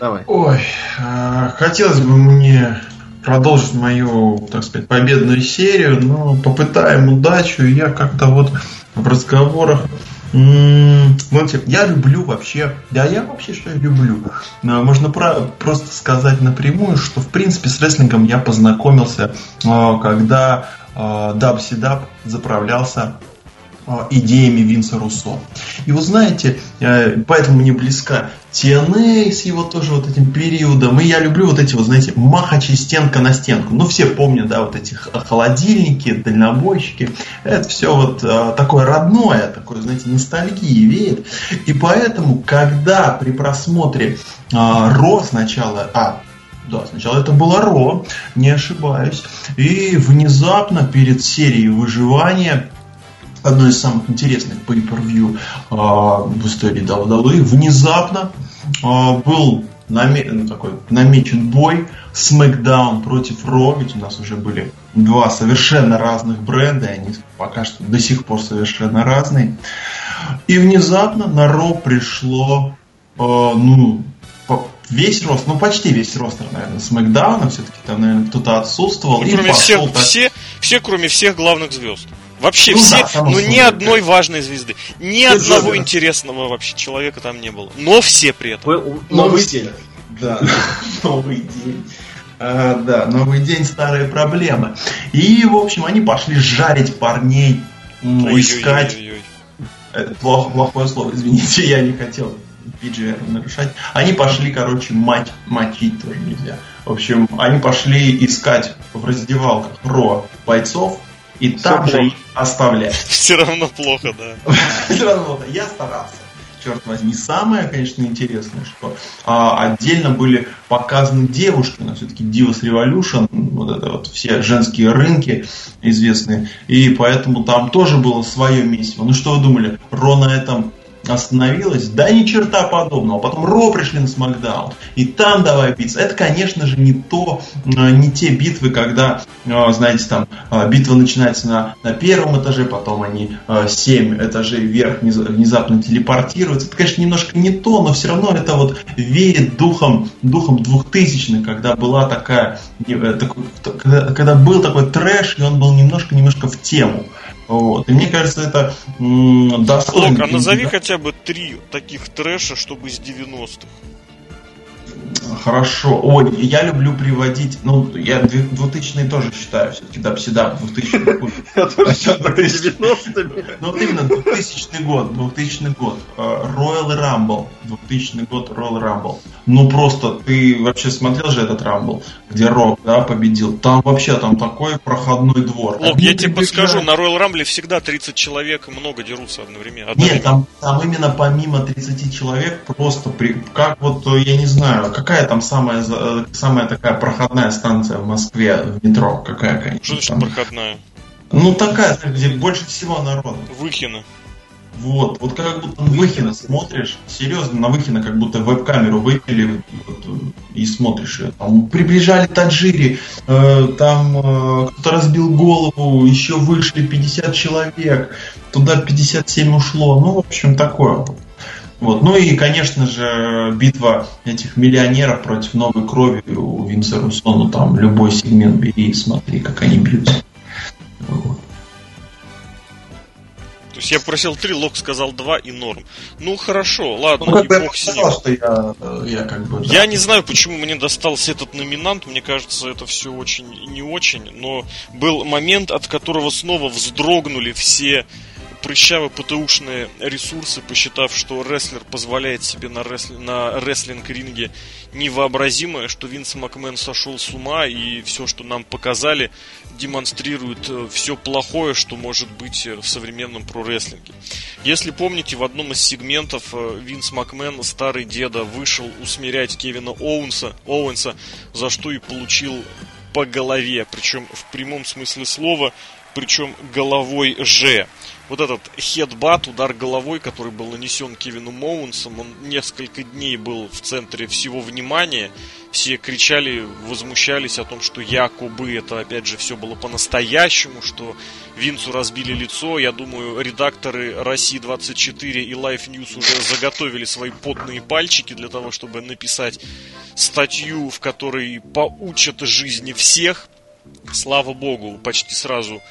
Давай. Ой, э, хотелось бы мне продолжить мою, так сказать, победную серию, но попытаем удачу. Я как-то вот в разговорах Знаете, я люблю вообще, да я вообще что люблю. Можно про, просто сказать напрямую, что в принципе с рестлингом я познакомился, когда Даб Сидаб заправлялся а, идеями Винса Руссо. И вы знаете, э, поэтому мне близка TNA с его тоже вот этим периодом. И я люблю вот эти вот, знаете, махачи стенка на стенку. Ну, все помнят, да, вот эти холодильники, дальнобойщики. Это все вот а, такое родное, такое, знаете, ностальгии веет. И поэтому, когда при просмотре а, Ро сначала, а, да, сначала это было Ро, не ошибаюсь. И внезапно перед серией выживания одно из самых интересных pay-per-view э, в истории WWE, внезапно э, был наме- ну, такой намечен бой SmackDown против Raw, ведь у нас уже были два совершенно разных бренда, и они пока что до сих пор совершенно разные. И внезапно на Raw пришло, э, ну, весь рост, ну почти весь ростер, наверное, Смакдауна, все-таки там, наверное, кто-то отсутствовал. Ну, кроме всех, так... все, все, кроме всех главных звезд. Вообще ну, все, да, ну ни одной важной звезды, ни Ты одного Джобер. интересного вообще человека там не было. Но все при этом. Вы, новый день. Да, новый день. А, да, новый день, старые проблемы. И, в общем, они пошли жарить парней, ой, искать. Ой, ой, ой. Это плохо, плохое слово, извините, я не хотел PGR нарушать. Они пошли, короче, мать, мочить тоже нельзя. В общем, они пошли искать в раздевалках ро бойцов, и Все там плохо. же их оставлять. Все равно плохо, да. Все равно плохо. Я старался. Черт возьми, самое, конечно, интересное, что а, отдельно были показаны девушки, нас все-таки Divas Revolution, вот это вот все женские рынки известные, и поэтому там тоже было свое месиво. Ну что вы думали, Ро на этом остановилась, да ни черта подобного. Потом Ро пришли на Смакдаун, и там давай биться. Это, конечно же, не то, э, не те битвы, когда, э, знаете, там э, битва начинается на, на первом этаже, потом они семь этажей вверх внезапно телепортируются. Это, конечно, немножко не то, но все равно это вот верит духом, духом двухтысячных, когда была такая, такой, когда был такой трэш, и он был немножко-немножко в тему. Вот. И мне кажется, это достойно. Лок, а назови хотя бы три таких трэша, чтобы из 90-х. Хорошо. Ой, я люблю приводить, ну, я 2000 тоже считаю, все-таки, да, всегда 2000 Ну, вот именно 2000 год, 2000 год. Э, Royal Rumble, 2000 год Royal Rumble. Ну, просто, ты вообще смотрел же этот Rumble, где Рок, да, победил? Там вообще, там такой проходной двор. Лок, я тебе подскажу, на Royal Rumble всегда 30 человек много дерутся одновременно. Нет, там, там именно помимо 30 человек просто, при, как вот, я не знаю, какая там самая, э, самая такая проходная станция в Москве в метро? Какая, конечно. Что значит проходная? Ну, такая, где больше всего народу. Выхина. Вот, вот как будто на Выхина смотришь, серьезно, на Выхина как будто веб-камеру выпили вот, и смотришь ее. Там приближали Таджири, э, там э, кто-то разбил голову, еще вышли 50 человек, туда 57 ушло. Ну, в общем, такое вот. Ну и, конечно же, битва этих миллионеров против новой крови у Винса Руссо, ну там любой сегмент бери и смотри, как они бьются. Вот. То есть я просил три, Лок сказал два и норм. Ну хорошо, ладно, ну, и бог с ним. Что я, я, как бы, да. я не знаю, почему мне достался этот номинант. Мне кажется, это все очень не очень. Но был момент, от которого снова вздрогнули все прыщаво-ПТУшные ресурсы, посчитав, что рестлер позволяет себе на, ресл... на рестлинг-ринге невообразимое, что Винс Макмен сошел с ума, и все, что нам показали, демонстрирует э, все плохое, что может быть э, в современном прорестлинге. Если помните, в одном из сегментов э, Винс Макмен, старый деда, вышел усмирять Кевина Оуэнса, Оуэнса за что и получил по голове, причем в прямом смысле слова, причем головой же вот этот хедбат, удар головой, который был нанесен Кевину Моунсом, он несколько дней был в центре всего внимания. Все кричали, возмущались о том, что якобы это, опять же, все было по-настоящему, что Винцу разбили лицо. Я думаю, редакторы России-24 и Life News уже заготовили свои потные пальчики для того, чтобы написать статью, в которой поучат жизни всех. Слава богу, почти сразу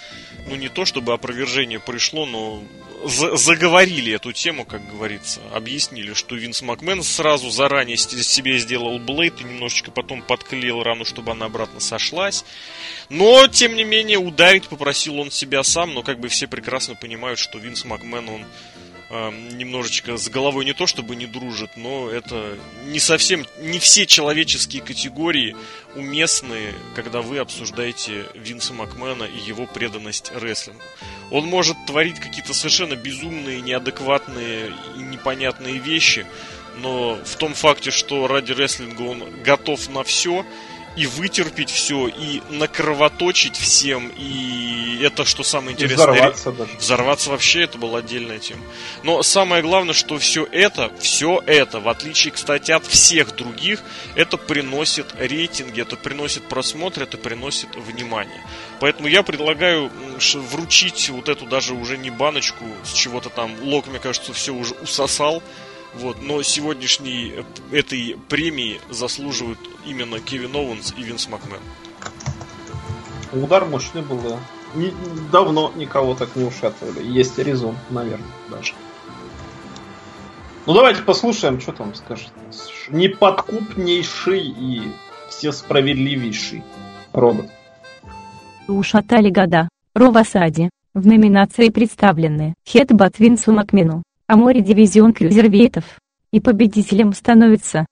ну не то чтобы опровержение пришло, но заговорили эту тему, как говорится, объяснили, что Винс Макмен сразу заранее себе сделал Блейд и немножечко потом подклеил рану, чтобы она обратно сошлась. Но, тем не менее, ударить попросил он себя сам, но как бы все прекрасно понимают, что Винс Макмен, он немножечко с головой не то чтобы не дружит, но это не совсем, не все человеческие категории уместны, когда вы обсуждаете Винса Макмена и его преданность рестлингу. Он может творить какие-то совершенно безумные, неадекватные и непонятные вещи, но в том факте, что ради рестлинга он готов на все, и вытерпеть все, и накровоточить всем, и это, что самое интересное... И взорваться даже. Взорваться вообще, это была отдельная тема. Но самое главное, что все это, все это, в отличие, кстати, от всех других, это приносит рейтинги, это приносит просмотр, это приносит внимание. Поэтому я предлагаю вручить вот эту даже уже не баночку с чего-то там, Лок, мне кажется, все уже усосал, вот, но сегодняшней этой премии заслуживают именно Кевин Оуэнс и Винс Макмен. Удар мощный был, да. Не, давно никого так не ушатывали. Есть резон, наверное, даже. Ну давайте послушаем, что там скажет. Неподкупнейший и все справедливейший робот. Ушатали года. Ровасади. В номинации представлены Хедбат Винсу Макмену, а море дивизион крюзервейтов. И победителем становится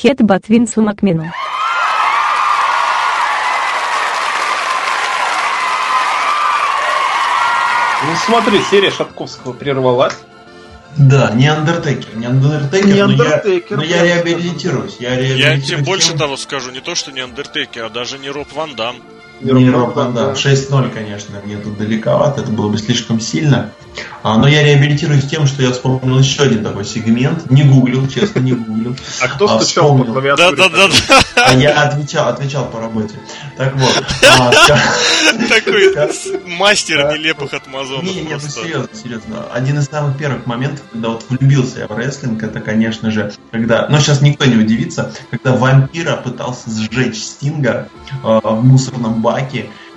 Хедбат Винсу Макмену. Ну смотри, серия Шатковского прервалась. Да, не Андертекер, не Андертекер, не но, я, но я реабилитируюсь. Я, реабилитируюсь я тебе больше того скажу, не то, что не Андертекер, а даже не Роб Ван Дам. Ван Дам. 6-0, конечно, мне тут далековато, это было бы слишком сильно. А, но я реабилитируюсь тем, что я вспомнил еще один такой сегмент. Не гуглил, честно, не гуглил. А кто а, стучал по клавиатуре? Да, да, да. А я отвечал, отвечал по работе. Так вот. А, такой мастер нелепых отмазонов. Не, не, ну серьезно, серьезно. Один из самых первых моментов, когда вот влюбился я в рестлинг, это, конечно же, когда, но сейчас никто не удивится, когда вампира пытался сжечь Стинга в мусорном баке,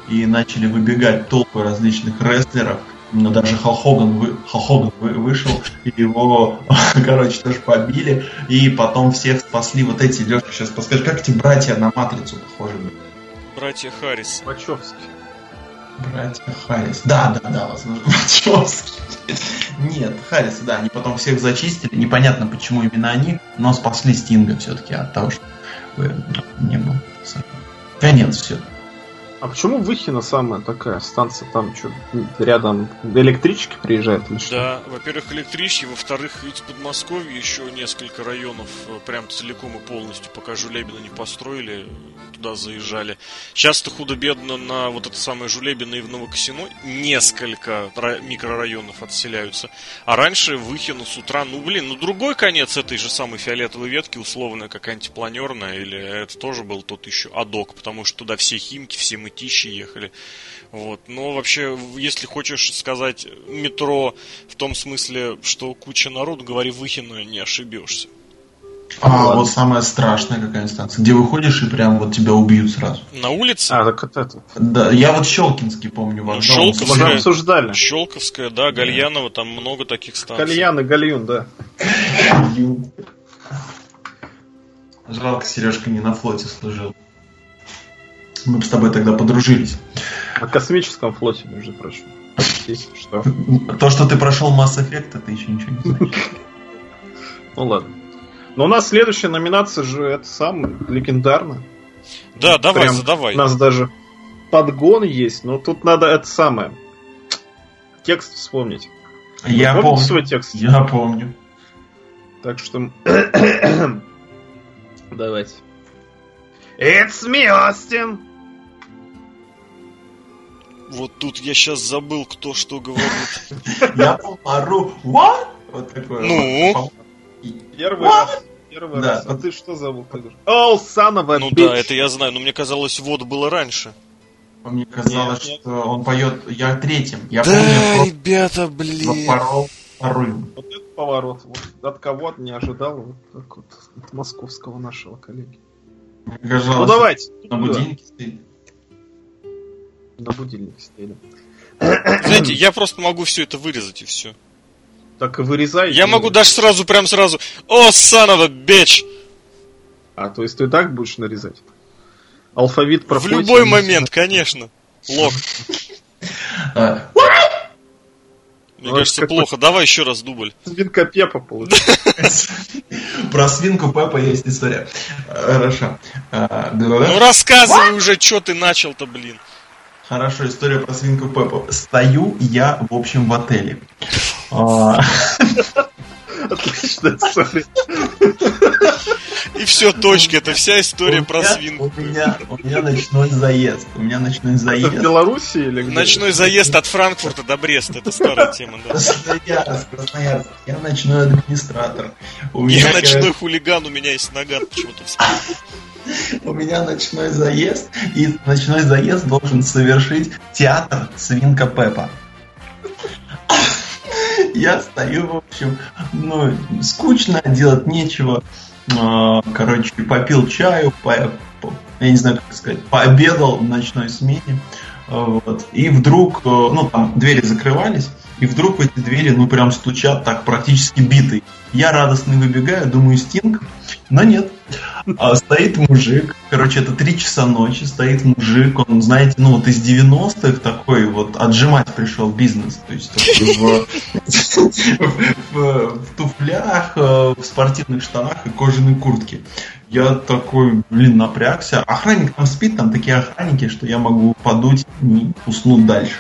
и начали выбегать толпы различных рестлеров, но даже Халхоган, вы, Халхоган вы, вышел, и его, короче, тоже побили, и потом всех спасли вот эти, Леша, сейчас подскажи, как эти братья на Матрицу похожи были? Братья Харрис. Вачовски. Братья Харрис. Да, да, да, возможно, Вачовски. Нет, Харрис, да, они потом всех зачистили, непонятно, почему именно они, но спасли Стинга все-таки от того, что не был. Конец все. А почему Выхина самая такая станция? Там что, рядом электрички приезжают или что? Да, во-первых, электрички, во-вторых, ведь в Подмосковье еще несколько районов э, прям целиком и полностью, пока Жулебина не построили, туда заезжали. Часто худо-бедно на вот это самое Жулебино и в Новокосино несколько микрорайонов отселяются. А раньше Выхина с утра, ну блин, ну другой конец этой же самой фиолетовой ветки, условно, как антипланерная, или это тоже был тот еще адок, потому что туда все химки, все мы мытищи ехали. Вот. Но вообще, если хочешь сказать метро в том смысле, что куча народу, говори Выхино, не ошибешься. А, вот самая страшная какая станция, где выходишь и прям вот тебя убьют сразу. На улице? А, так это. Да, я вот Щелкинский помню. Ну, Щелковская, обсуждали. Щелковская, да, Гальянова, там много таких станций. Кальян и Гальюн, да. Жалко, Сережка не на флоте служил. Мы бы с тобой тогда подружились. На космическом флоте, между прочим. Что? То, что ты прошел Mass Effect, это еще ничего не значит. Ну ладно. Но у нас следующая номинация же это самое легендарно. Да, давай, Прям задавай. У нас даже подгон есть, но тут надо это самое. Текст вспомнить. Я помню свой текст. Я помню. Так что давайте. It's me, Austin! Вот тут я сейчас забыл, кто что говорит. Я помару. What? Вот такое. Ну? Первый раз. Первый раз. А ты что забыл? Oh, of a Ну да, это я знаю, но мне казалось, вот было раньше. Мне казалось, что он поет Я третьим. Я да, ребята, блин. Порол, Вот это поворот. Вот от кого не ожидал. Вот так вот. От московского нашего коллеги. ну давайте. На будильнике стоит. на будильник стояли. Знаете, я просто могу все это вырезать и все. Так и вырезай. Я могу даже сразу, прям сразу. О, a bitch! А, то есть ты так будешь нарезать? Алфавит проходит. В любой момент, конечно. Лог. А. Мне кажется, плохо. Давай еще раз дубль. Свинка Пепа получается. Про свинку Пепа есть история. Хорошо. А, ну рассказывай уже, что ты начал-то, блин. Хорошо, история про свинку Пеппу. Стою я, в общем, в отеле. А. Отличная история. И все, точки. Это вся история про свинку. У меня, у меня ночной заезд. У меня ночной заезд. Это в Беларуси или где? Ночной заезд от Франкфурта до Бреста. Это старая тема, да. Красноярск, Красноярск. Я ночной администратор. У меня, Я ночной хулиган, у меня есть наган почему-то У меня ночной заезд, и ночной заезд должен совершить театр Свинка Пеппа. Я стою, в общем, ну, скучно, делать нечего. А, короче, попил чаю, по, по, я не знаю, как сказать, пообедал в ночной смене. Вот. И вдруг, э, ну, там двери закрывались, и вдруг эти двери, ну, прям стучат так практически битый. Я радостно выбегаю, думаю, Стинг, но нет. А стоит мужик, короче, это три часа ночи, стоит мужик, он, знаете, ну вот из 90-х такой вот отжимать пришел бизнес, то есть в, туфлях, э, в спортивных штанах и кожаной куртке. Я такой, блин, напрягся. Охранник там спит, там такие охранники, что я могу подуть и уснуть дальше.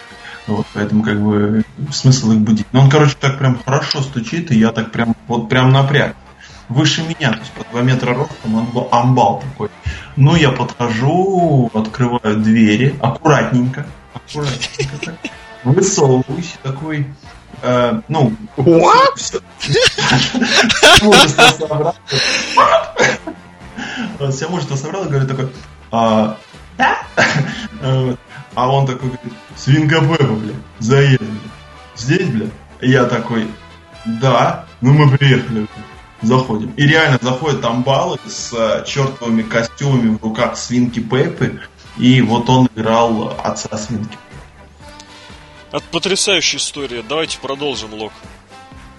Вот, поэтому как бы смысл их будить. Но он, короче, так прям хорошо стучит, и я так прям вот прям напряг. Выше меня, то есть по 2 метра ростом, он был амбал такой. Ну, я подхожу, открываю двери, аккуратненько, аккуратненько так, высовываюсь такой, э, ну, What? все, мужество собрал. Все мужество собрал и говорит такой, а, да? А он такой говорит, свинка Пеппа, бля, бля. Здесь, бля? Я такой, да, ну мы приехали, бля. Заходим. И реально заходят там баллы с э, чертовыми костюмами в руках свинки Пеппы. И вот он играл отца свинки. Это потрясающая история. Давайте продолжим, Лок.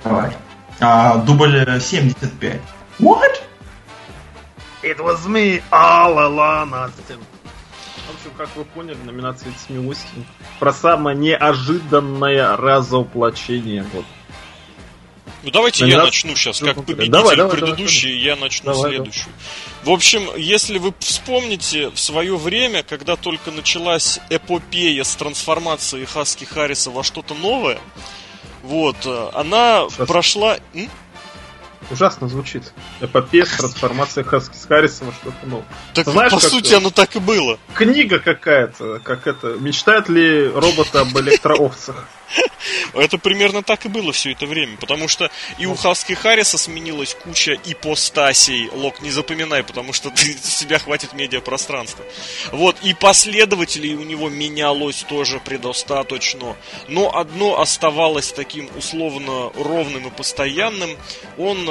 Давай. А, дубль 75. What? It was me all along, Austin общем, как вы поняли, номинация смелости про самое неожиданное разоплачение. Вот. Ну давайте я начну сейчас, как победитель давай, давай, предыдущий, давай, я начну давай, следующую. Давай. В общем, если вы вспомните в свое время, когда только началась эпопея с трансформацией Хаски Харриса во что-то новое, вот, э, она Сейчас. прошла... М? Ужасно звучит. Эпопея, трансформация Хаски с Харрисом, что-то новое. Так, Знаешь, по сути, оно так и было. Книга какая-то, как это. Мечтают ли роботы об электроовцах? Это примерно так и было все это время, потому что и у Хаски Харриса сменилась куча ипостасей. Лок, не запоминай, потому что ты, себя хватит медиапространства. Вот, и последователей у него менялось тоже предостаточно. Но одно оставалось таким условно ровным и постоянным. Он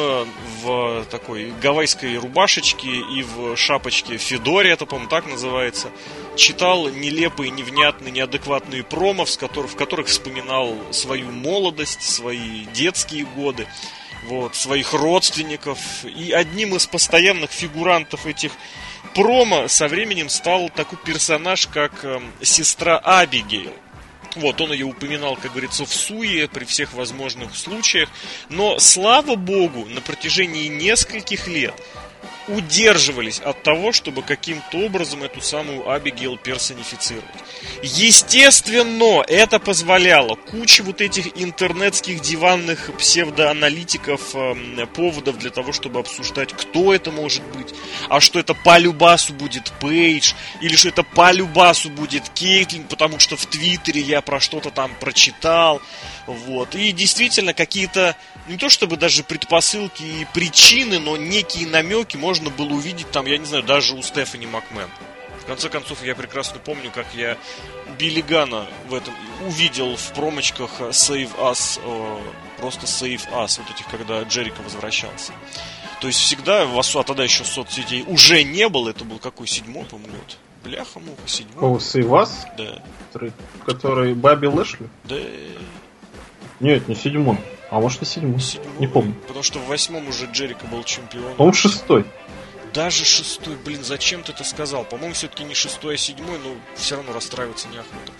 в такой гавайской рубашечке и в шапочке Федоре, это, по-моему, так называется, читал нелепые, невнятные, неадекватные промо, в которых вспоминал свою молодость, свои детские годы, вот, своих родственников. И одним из постоянных фигурантов этих промо со временем стал такой персонаж, как э, сестра Абигейл. Вот, он ее упоминал, как говорится, в суе при всех возможных случаях. Но, слава богу, на протяжении нескольких лет удерживались от того, чтобы каким-то образом эту самую Абигейл персонифицировать. Естественно, это позволяло куче вот этих интернетских диванных псевдоаналитиков э, поводов для того, чтобы обсуждать, кто это может быть, а что это по любасу будет Пейдж, или что это по любасу будет Кейтлин, потому что в Твиттере я про что-то там прочитал. Вот. И действительно, какие-то, не то чтобы даже предпосылки и причины, но некие намеки можно было увидеть там, я не знаю, даже у Стефани Макмен. В конце концов, я прекрасно помню, как я Билли Гана в этом увидел в промочках Save Us, э, просто Save Us, вот этих, когда Джерика возвращался. То есть всегда, а тогда еще соцсетей уже не было, это был какой седьмой, по-моему, год. Бляха-муха, седьмой. Кого, Сейвас? Да. Который Баби Лэшли? Да. Нет, не седьмой. А может и седьмой. седьмой. Не помню. Потому что в восьмом уже Джерика был чемпион. Он шестой. Даже шестой, блин, зачем ты это сказал? По-моему, все-таки не шестой, а седьмой, но все равно расстраиваться неохота.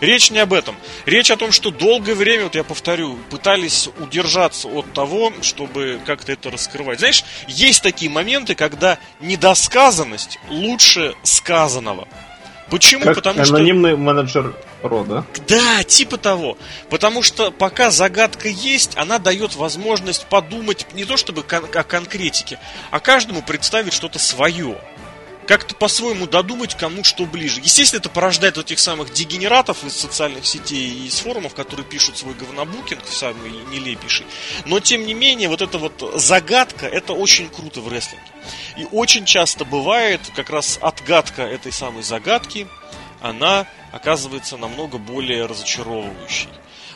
Речь не об этом. Речь о том, что долгое время, вот я повторю, пытались удержаться от того, чтобы как-то это раскрывать. Знаешь, есть такие моменты, когда недосказанность лучше сказанного. Почему? Как Потому анонимный что... менеджер рода. Да, типа того. Потому что пока загадка есть, она дает возможность подумать не то чтобы кон- о конкретике, а каждому представить что-то свое. Как-то по-своему додумать, кому что ближе. Естественно, это порождает вот этих самых дегенератов из социальных сетей и из форумов, которые пишут свой говнобукинг, самый нелепейший. Но, тем не менее, вот эта вот загадка, это очень круто в рестлинге. И очень часто бывает как раз отгадка этой самой загадки, она оказывается намного более разочаровывающей.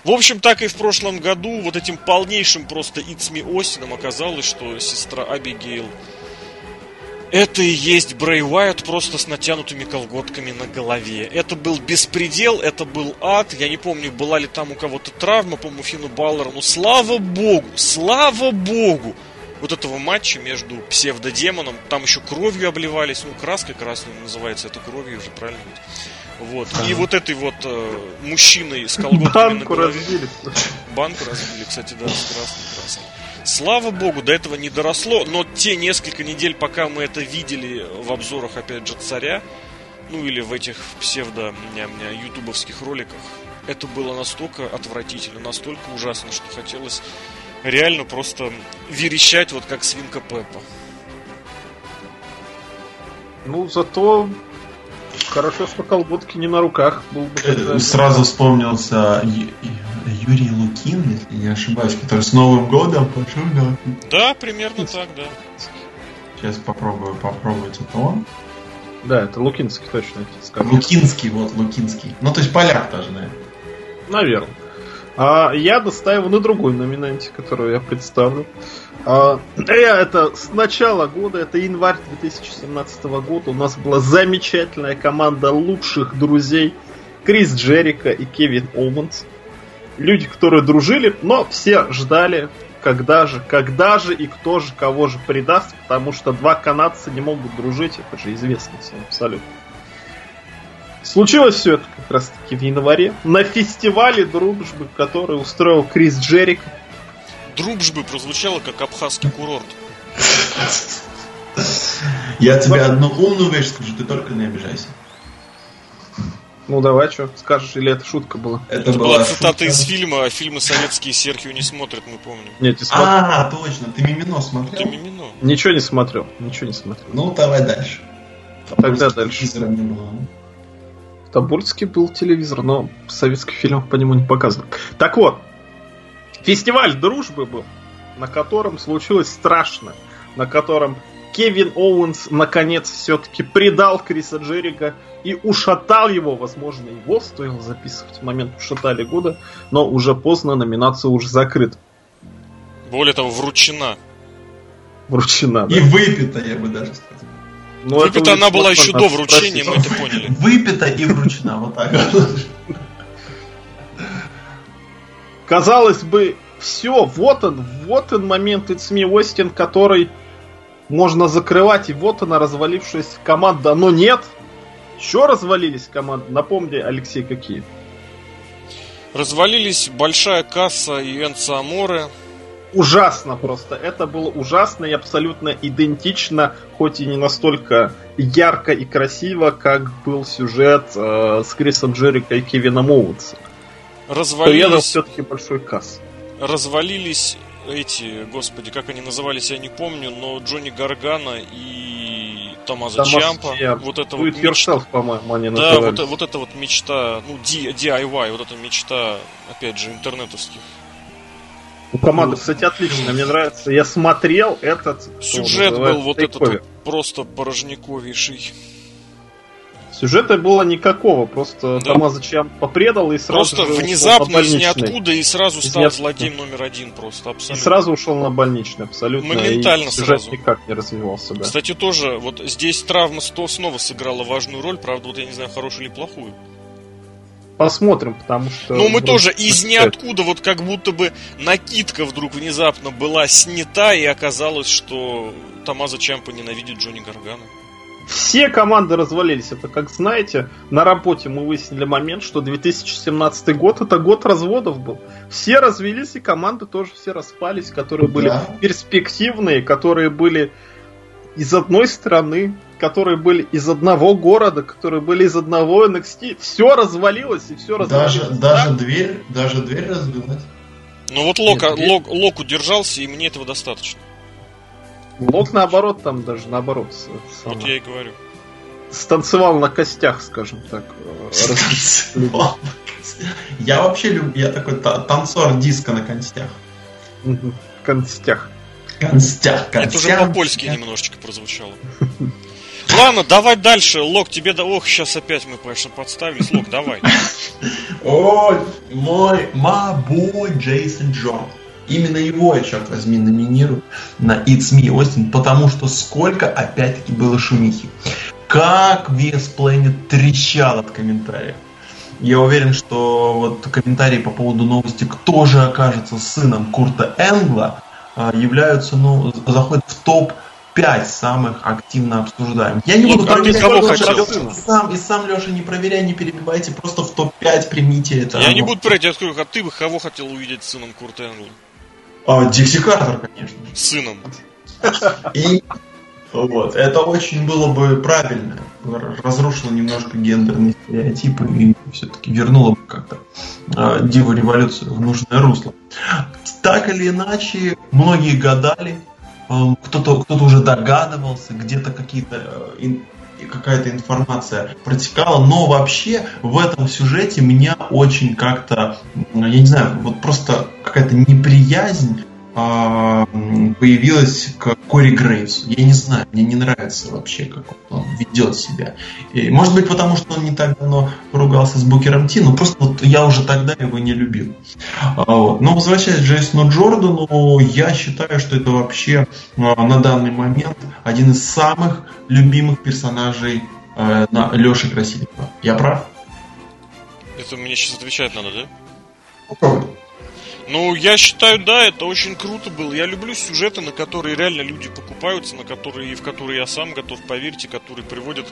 В общем, так и в прошлом году вот этим полнейшим просто Ицми Остином оказалось, что сестра Абигейл это и есть Брей Уайт просто с натянутыми колготками на голове. Это был беспредел, это был ад. Я не помню, была ли там у кого-то травма, по-моему, Фину Баллера. Но слава богу, слава богу, вот этого матча между псевдодемоном, там еще кровью обливались, ну, краской красной называется, это кровью уже, правильно Вот. А-а-а. И вот этой вот э, мужчиной с колготками Банку на голове. разбили. Банку разбили, кстати, да, с красной краской. Слава богу, до этого не доросло, но те несколько недель, пока мы это видели в обзорах, опять же, царя, ну или в этих псевдо-ютубовских роликах, это было настолько отвратительно, настолько ужасно, что хотелось реально просто верещать, вот как свинка Пеппа. Ну, зато хорошо, что колготки не на руках. Был бы э, Сразу вспомнился Юрий Лукин, если не ошибаюсь, который с Новым годом пошел на... Да, примерно так, да. Сейчас попробую попробовать это он. Да, это Лукинский точно. Лукинский, вот, Лукинский. Ну, то есть поляк даже, наверное. Наверное. А я достаю на другой номинанте, которую я представлю. А, э, это с начала года, это январь 2017 года, у нас была замечательная команда лучших друзей Крис Джерика и Кевин Оуэнс люди, которые дружили, но все ждали, когда же, когда же и кто же кого же предаст, потому что два канадца не могут дружить, это же известно всем абсолютно. Случилось все это как раз таки в январе на фестивале дружбы, который устроил Крис Джерик. Дружбы прозвучало как абхазский курорт. Я тебе одну умную вещь скажу, ты только не обижайся. Ну давай, что скажешь, или это шутка была? Это, это была цитата из фильма, а фильмы советские Серхио не смотрит, мы помним. Нет, не смотрел. А, точно, ты Мимино смотрел? Ты Мимино. Ничего не смотрел, ничего не смотрел. Ну, давай дальше. А тогда дальше. Не было. В Тобольске был телевизор, но советских фильмов по нему не показывали. Так вот, фестиваль дружбы был, на котором случилось страшно, на котором Кевин Оуэнс наконец все-таки предал Криса Джерика и ушатал его. Возможно, его стоило записывать в момент ушатали года, но уже поздно, номинация уже закрыта. Более того, вручена. Вручена, да. И выпита, я бы даже сказал. Ну, Выпита она была еще до вручения, мы это поняли. Выпита и вручена, вот так. Казалось бы, все, вот он, вот он момент It's Me Остин, который можно закрывать, и вот она развалившаяся команда, но нет. Еще развалились команды. Напомни, Алексей, какие? Развалились большая касса и Энца Аморе. Ужасно просто. Это было ужасно и абсолютно идентично, хоть и не настолько ярко и красиво, как был сюжет э, с Крисом Джерика и Кевином Оуэнсом. Развалились... все-таки большой касс. Развалились эти, господи, как они назывались, я не помню, но Джонни Гаргана и Томазо Чампа. Вот это вот мечта, по-моему, они Да, вот, вот это вот мечта, ну, DIY, вот эта мечта, опять же, интернетовских. У команды, кстати, отлично, мне нравится. Я смотрел этот... Сюжет был вот этот вот просто порожниковейший. Сюжета было никакого, просто да. Томазо Чам попредал и сразу Просто внезапно из ниоткуда и сразу из стал злодеем номер один просто, абсолютно. И сразу ушел на больничный, абсолютно. Моментально и сюжет сразу. никак не развивался, да. Кстати, тоже, вот здесь травма 100 снова сыграла важную роль, правда, вот я не знаю, хорошую или плохую. Посмотрим, потому что... Ну, мы тоже из ниоткуда, вот как будто бы накидка вдруг внезапно была снята, и оказалось, что Томазо Чампа ненавидит Джонни Гаргана. Все команды развалились. Это, как знаете, на работе мы выяснили момент, что 2017 год это год разводов был. Все развелись, и команды тоже все распались, которые были да. перспективные, которые были из одной страны, которые были из одного города, которые были из одного NXT. Все развалилось, и все развалилось. Даже, даже дверь, даже дверь развалилась. Ну вот Лок, Нет, Лок, Лок удержался, и мне этого достаточно. Лок наоборот, там даже наоборот. Вот сама. я и говорю. Станцевал на костях, скажем так. Я вообще люблю, я такой танцор диска на констях. Констях. Констях, констях. Это уже по-польски немножечко прозвучало. Ладно, давай дальше. Лок, тебе да. Ох, сейчас опять мы, конечно, подставились. Лок, давай. Ой, мой, мой Джейсон Джон. Именно его я, черт возьми, номинирую на It's Me Austin, потому что сколько опять-таки было шумихи. Как вес Planet трещал от комментариев. Я уверен, что вот комментарии по поводу новости, кто же окажется сыном Курта Энгла, а, являются, ну, заходят в топ 5 самых активно обсуждаемых. Я не буду проверять, кого хотел. Сам, и сам Леша, не проверяй, не перебивайте, просто в топ-5 примите это. Я не буду проверять, я скажу, а ты бы кого хотел увидеть сыном Курта Энгла? А, Дикси Картер, конечно. Сыном. И вот, это очень было бы правильно. Разрушило немножко гендерные стереотипы и все-таки вернуло бы как-то э, Диву революцию в нужное русло. Так или иначе, многие гадали, э, кто-то кто уже догадывался, где-то какие-то э, какая-то информация протекала, но вообще в этом сюжете меня очень как-то, я не знаю, вот просто какая-то неприязнь появилась к Кори Грейвсу. Я не знаю, мне не нравится вообще, как он ведет себя. И, может быть, потому что он не так давно поругался с Букером Ти, но просто вот я уже тогда его не любил. А, вот. Но возвращаясь к Джейсону Джордану, я считаю, что это вообще а, на данный момент один из самых любимых персонажей а, на Леши Красильникова. Я прав? Это мне сейчас отвечать надо, да? Попробуй. Ну, я считаю, да, это очень круто было. Я люблю сюжеты, на которые реально люди покупаются, на которые, в которые я сам готов поверить, и которые приводят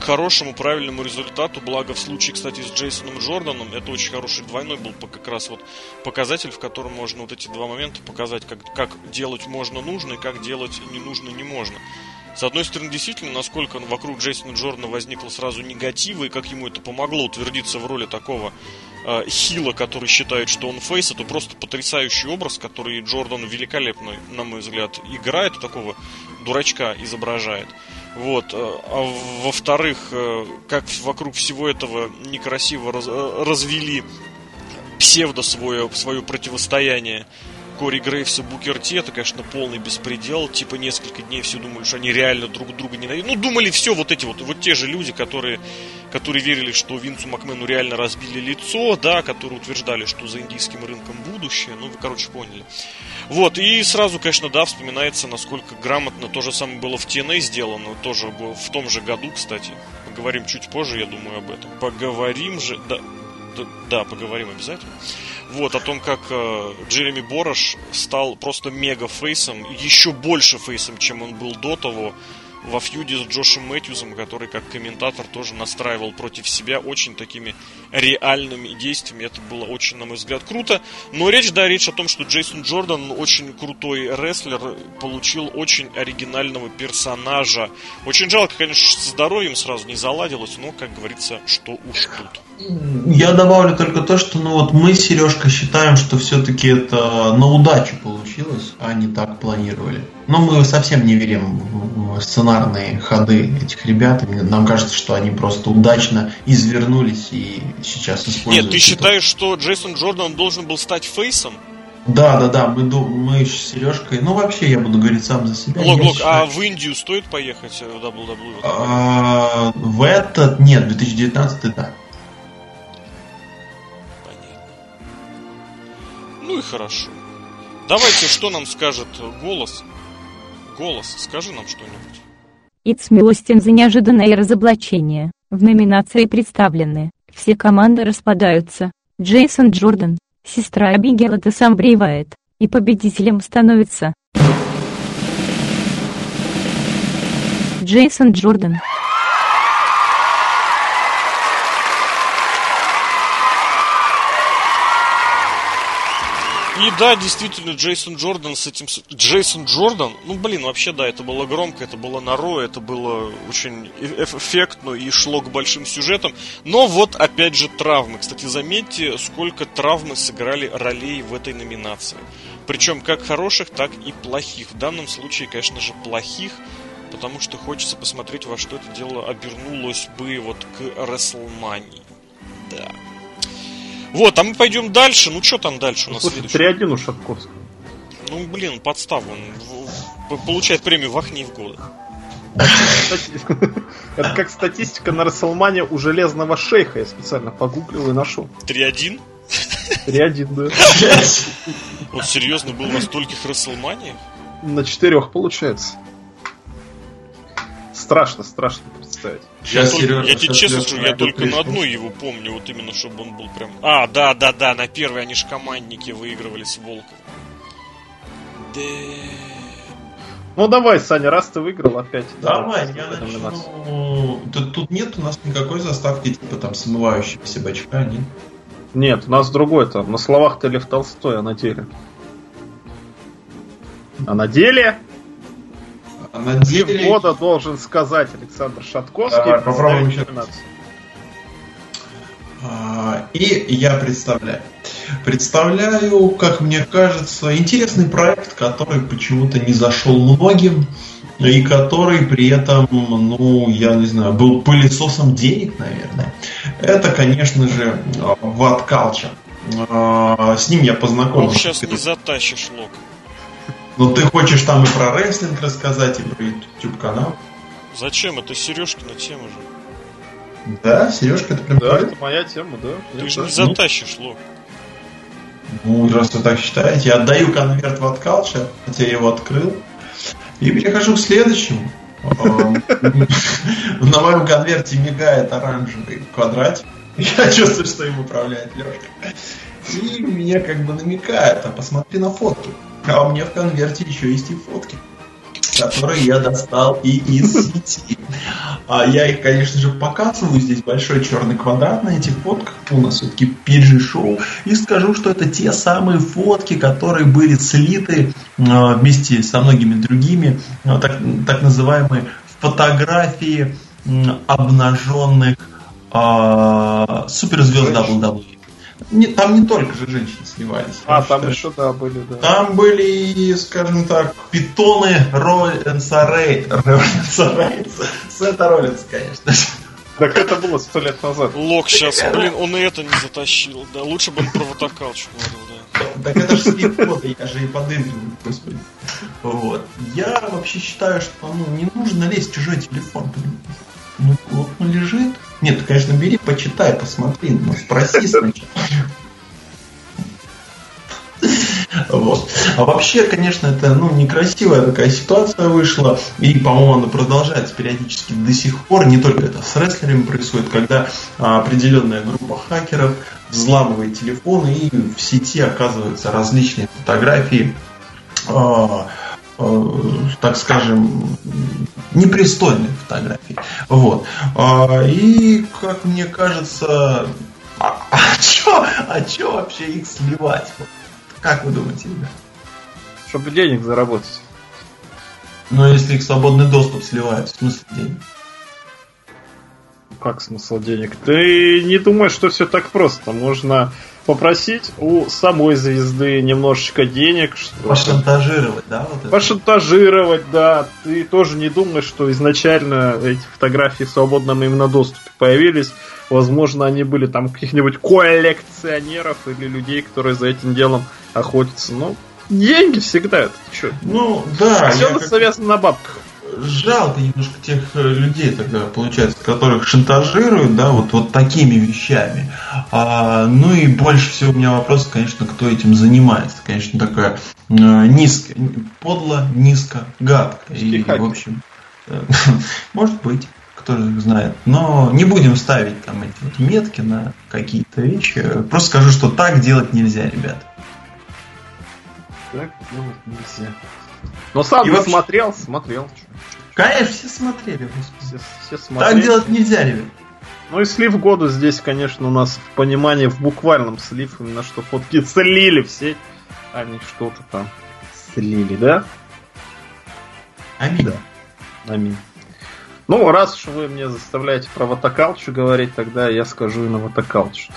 к хорошему, правильному результату. Благо, в случае, кстати, с Джейсоном Джорданом, это очень хороший двойной был как раз вот показатель, в котором можно вот эти два момента показать, как, как делать можно нужно и как делать не нужно не можно. С одной стороны, действительно, насколько вокруг Джейсона Джордана возникло сразу негатива, и как ему это помогло утвердиться в роли такого э, хила, который считает, что он фейс, это просто потрясающий образ, который Джордан великолепно, на мой взгляд, играет, такого дурачка изображает. Вот. Э, а во-вторых, э, как вокруг всего этого некрасиво раз, э, развели псевдо свое, свое противостояние Кори Грейвс и Букер Ти, это, конечно, полный беспредел. Типа несколько дней все думали, что они реально друг друга ненавидят. Ну, думали все вот эти вот, вот те же люди, которые, которые верили, что Винсу Макмену реально разбили лицо, да, которые утверждали, что за индийским рынком будущее. Ну, вы, короче, поняли. Вот, и сразу, конечно, да, вспоминается, насколько грамотно то же самое было в TNA сделано, тоже в том же году, кстати. Поговорим чуть позже, я думаю, об этом. Поговорим же, да, да поговорим обязательно. Вот, о том, как э, Джереми Борош стал просто мега фейсом, еще больше фейсом, чем он был до того во фьюде с Джошем Мэтьюзом, который как комментатор тоже настраивал против себя очень такими реальными действиями. Это было очень, на мой взгляд, круто. Но речь, да, речь о том, что Джейсон Джордан, очень крутой рестлер, получил очень оригинального персонажа. Очень жалко, конечно, со здоровьем сразу не заладилось, но, как говорится, что уж тут. Я добавлю только то, что ну вот мы, Сережка, считаем, что все-таки это на удачу получилось, а не так планировали. Но мы совсем не верим в сценарные ходы этих ребят. Нам кажется, что они просто удачно извернулись и сейчас используют. Нет, ты считаешь, что Джейсон Джордан должен был стать фейсом? Да, да, да, мы, мы с Сережкой, ну вообще я буду говорить сам за себя. Лок, Лок, считаю... а в Индию стоит поехать в WWE? А, в этот нет, 2019 да. Ну и хорошо. Давайте, что нам скажет голос? Голос, скажи нам что-нибудь. Итс милостин за неожиданное разоблачение. В номинации представлены. Все команды распадаются. Джейсон Джордан, сестра Абигела Тесамбривает, и победителем становится Джейсон Джордан. И да, действительно, Джейсон Джордан с этим... Джейсон Джордан, ну, блин, вообще, да, это было громко, это было на Ро, это было очень эффектно и шло к большим сюжетам. Но вот, опять же, травмы. Кстати, заметьте, сколько травмы сыграли ролей в этой номинации. Причем как хороших, так и плохих. В данном случае, конечно же, плохих, потому что хочется посмотреть, во что это дело обернулось бы вот к Рестлмании. Да. Вот, а мы пойдем дальше. Ну, что там дальше у нас? Слушай, 3-1 у Шатковского. Ну, блин, подстав он получает премию «Вахни в годах». Это как статистика на Расселмане у Железного Шейха. Я специально погуглил и нашел. 3-1? 3-1, да. Он серьезно был на стольких Расселманиях? На четырех получается. Страшно, страшно представить. Я, я, только, я тебе честно скажу, я только на одной его помню, вот именно, чтобы он был прям... А, да, да, да, на первой они ж командники выигрывали с Волком. Да... Ну давай, Саня, раз ты выиграл опять. Давай, я начну... Тут, тут нет у нас никакой заставки, типа там смывающегося бачка, нет? Нет, у нас другой там. На словах ты Лев Толстой, а на деле. А на деле? А на деле... года должен сказать Александр Шатковский. Давай, попробуем еще. А, и я представляю. Представляю, как мне кажется, интересный проект, который почему-то не зашел многим, и который при этом, ну, я не знаю, был пылесосом денег, наверное. Это, конечно же, What Culture. А, с ним я познакомился. Ох, сейчас не затащишь, Лок. Ну ты хочешь там и про рестлинг рассказать, и про YouTube канал? Зачем? Это Сережкина тема же. Да, Сережка, это прям. Да, это моя тема, да. Ты Я же не затащишь, Лок. Ну, раз вы так считаете, я отдаю конверт в откалча, хотя я его открыл. И перехожу к следующему. На моем конверте мигает оранжевый квадратик. Я чувствую, что им управляет Лешка. И мне как бы намекает, а посмотри на фотки. А у меня в конверте еще есть и фотки, которые я достал и из сети. А я их, конечно же, показываю. Здесь большой черный квадрат на этих фотках. У нас все-таки PG-шоу. И скажу, что это те самые фотки, которые были слиты а, вместе со многими другими, а, так, так называемые фотографии обнаженных а, суперзвезд WWE. Не, там не только же женщины сливались. А, там считаю. еще, да, были, да. Там были и, скажем так, питоны Роллинса Рейнса. Сета Роллинс, конечно Так это было сто лет назад. Лок сейчас, блин, он и это не затащил, да. Лучше бы он про Ватакалчу говорил, да. Так это же слепоты, я же и подыгрываю, господи. Вот. Я вообще считаю, что ну, не нужно лезть в чужой телефон, понимаете? Ну, вот он лежит. Нет, конечно, бери, почитай, посмотри, но спроси сначала. Вот. А вообще, конечно, это ну, некрасивая такая ситуация вышла. И, по-моему, она продолжается периодически до сих пор. Не только это с рестлерами происходит, когда а, определенная группа хакеров взламывает телефоны и в сети оказываются различные фотографии а, так скажем, непристойные фотографии. Вот. А, и, как мне кажется, а, а чё, а чё вообще их сливать? Как вы думаете, ребят? Чтобы денег заработать. Но если их свободный доступ сливают, в смысле денег? Как смысл денег? Ты не думаешь, что все так просто. Можно попросить у самой звезды немножечко денег. Что Пошантажировать, да? Вот это? Пошантажировать, да. Ты тоже не думаешь, что изначально эти фотографии в свободном именно доступе появились. Возможно, они были там каких-нибудь коллекционеров или людей, которые за этим делом охотятся. Ну, деньги всегда это что? Ну, да. Все как... завязано на бабках жалко немножко тех э, людей тогда, получается, которых шантажируют, да, вот, вот такими вещами. А, ну и больше всего у меня вопрос, конечно, кто этим занимается. Конечно, такая э, низко, подло, низко, гадко. И, в общем, э, может быть кто знает. Но не будем ставить там эти вот метки на какие-то вещи. Просто скажу, что так делать нельзя, ребят. Так делать нельзя. Но сам и вообще... смотрел, смотрел. Конечно, все смотрели, Все, все смотрели. Так делать нельзя, ребят. Ну и слив года здесь, конечно, у нас в понимании, в буквальном слив, именно что фотки слили все, а не что-то там слили, да? Аминь. Да. Аминь. Ну, раз уж вы мне заставляете про Ватакалчу говорить, тогда я скажу и на Ватакалчу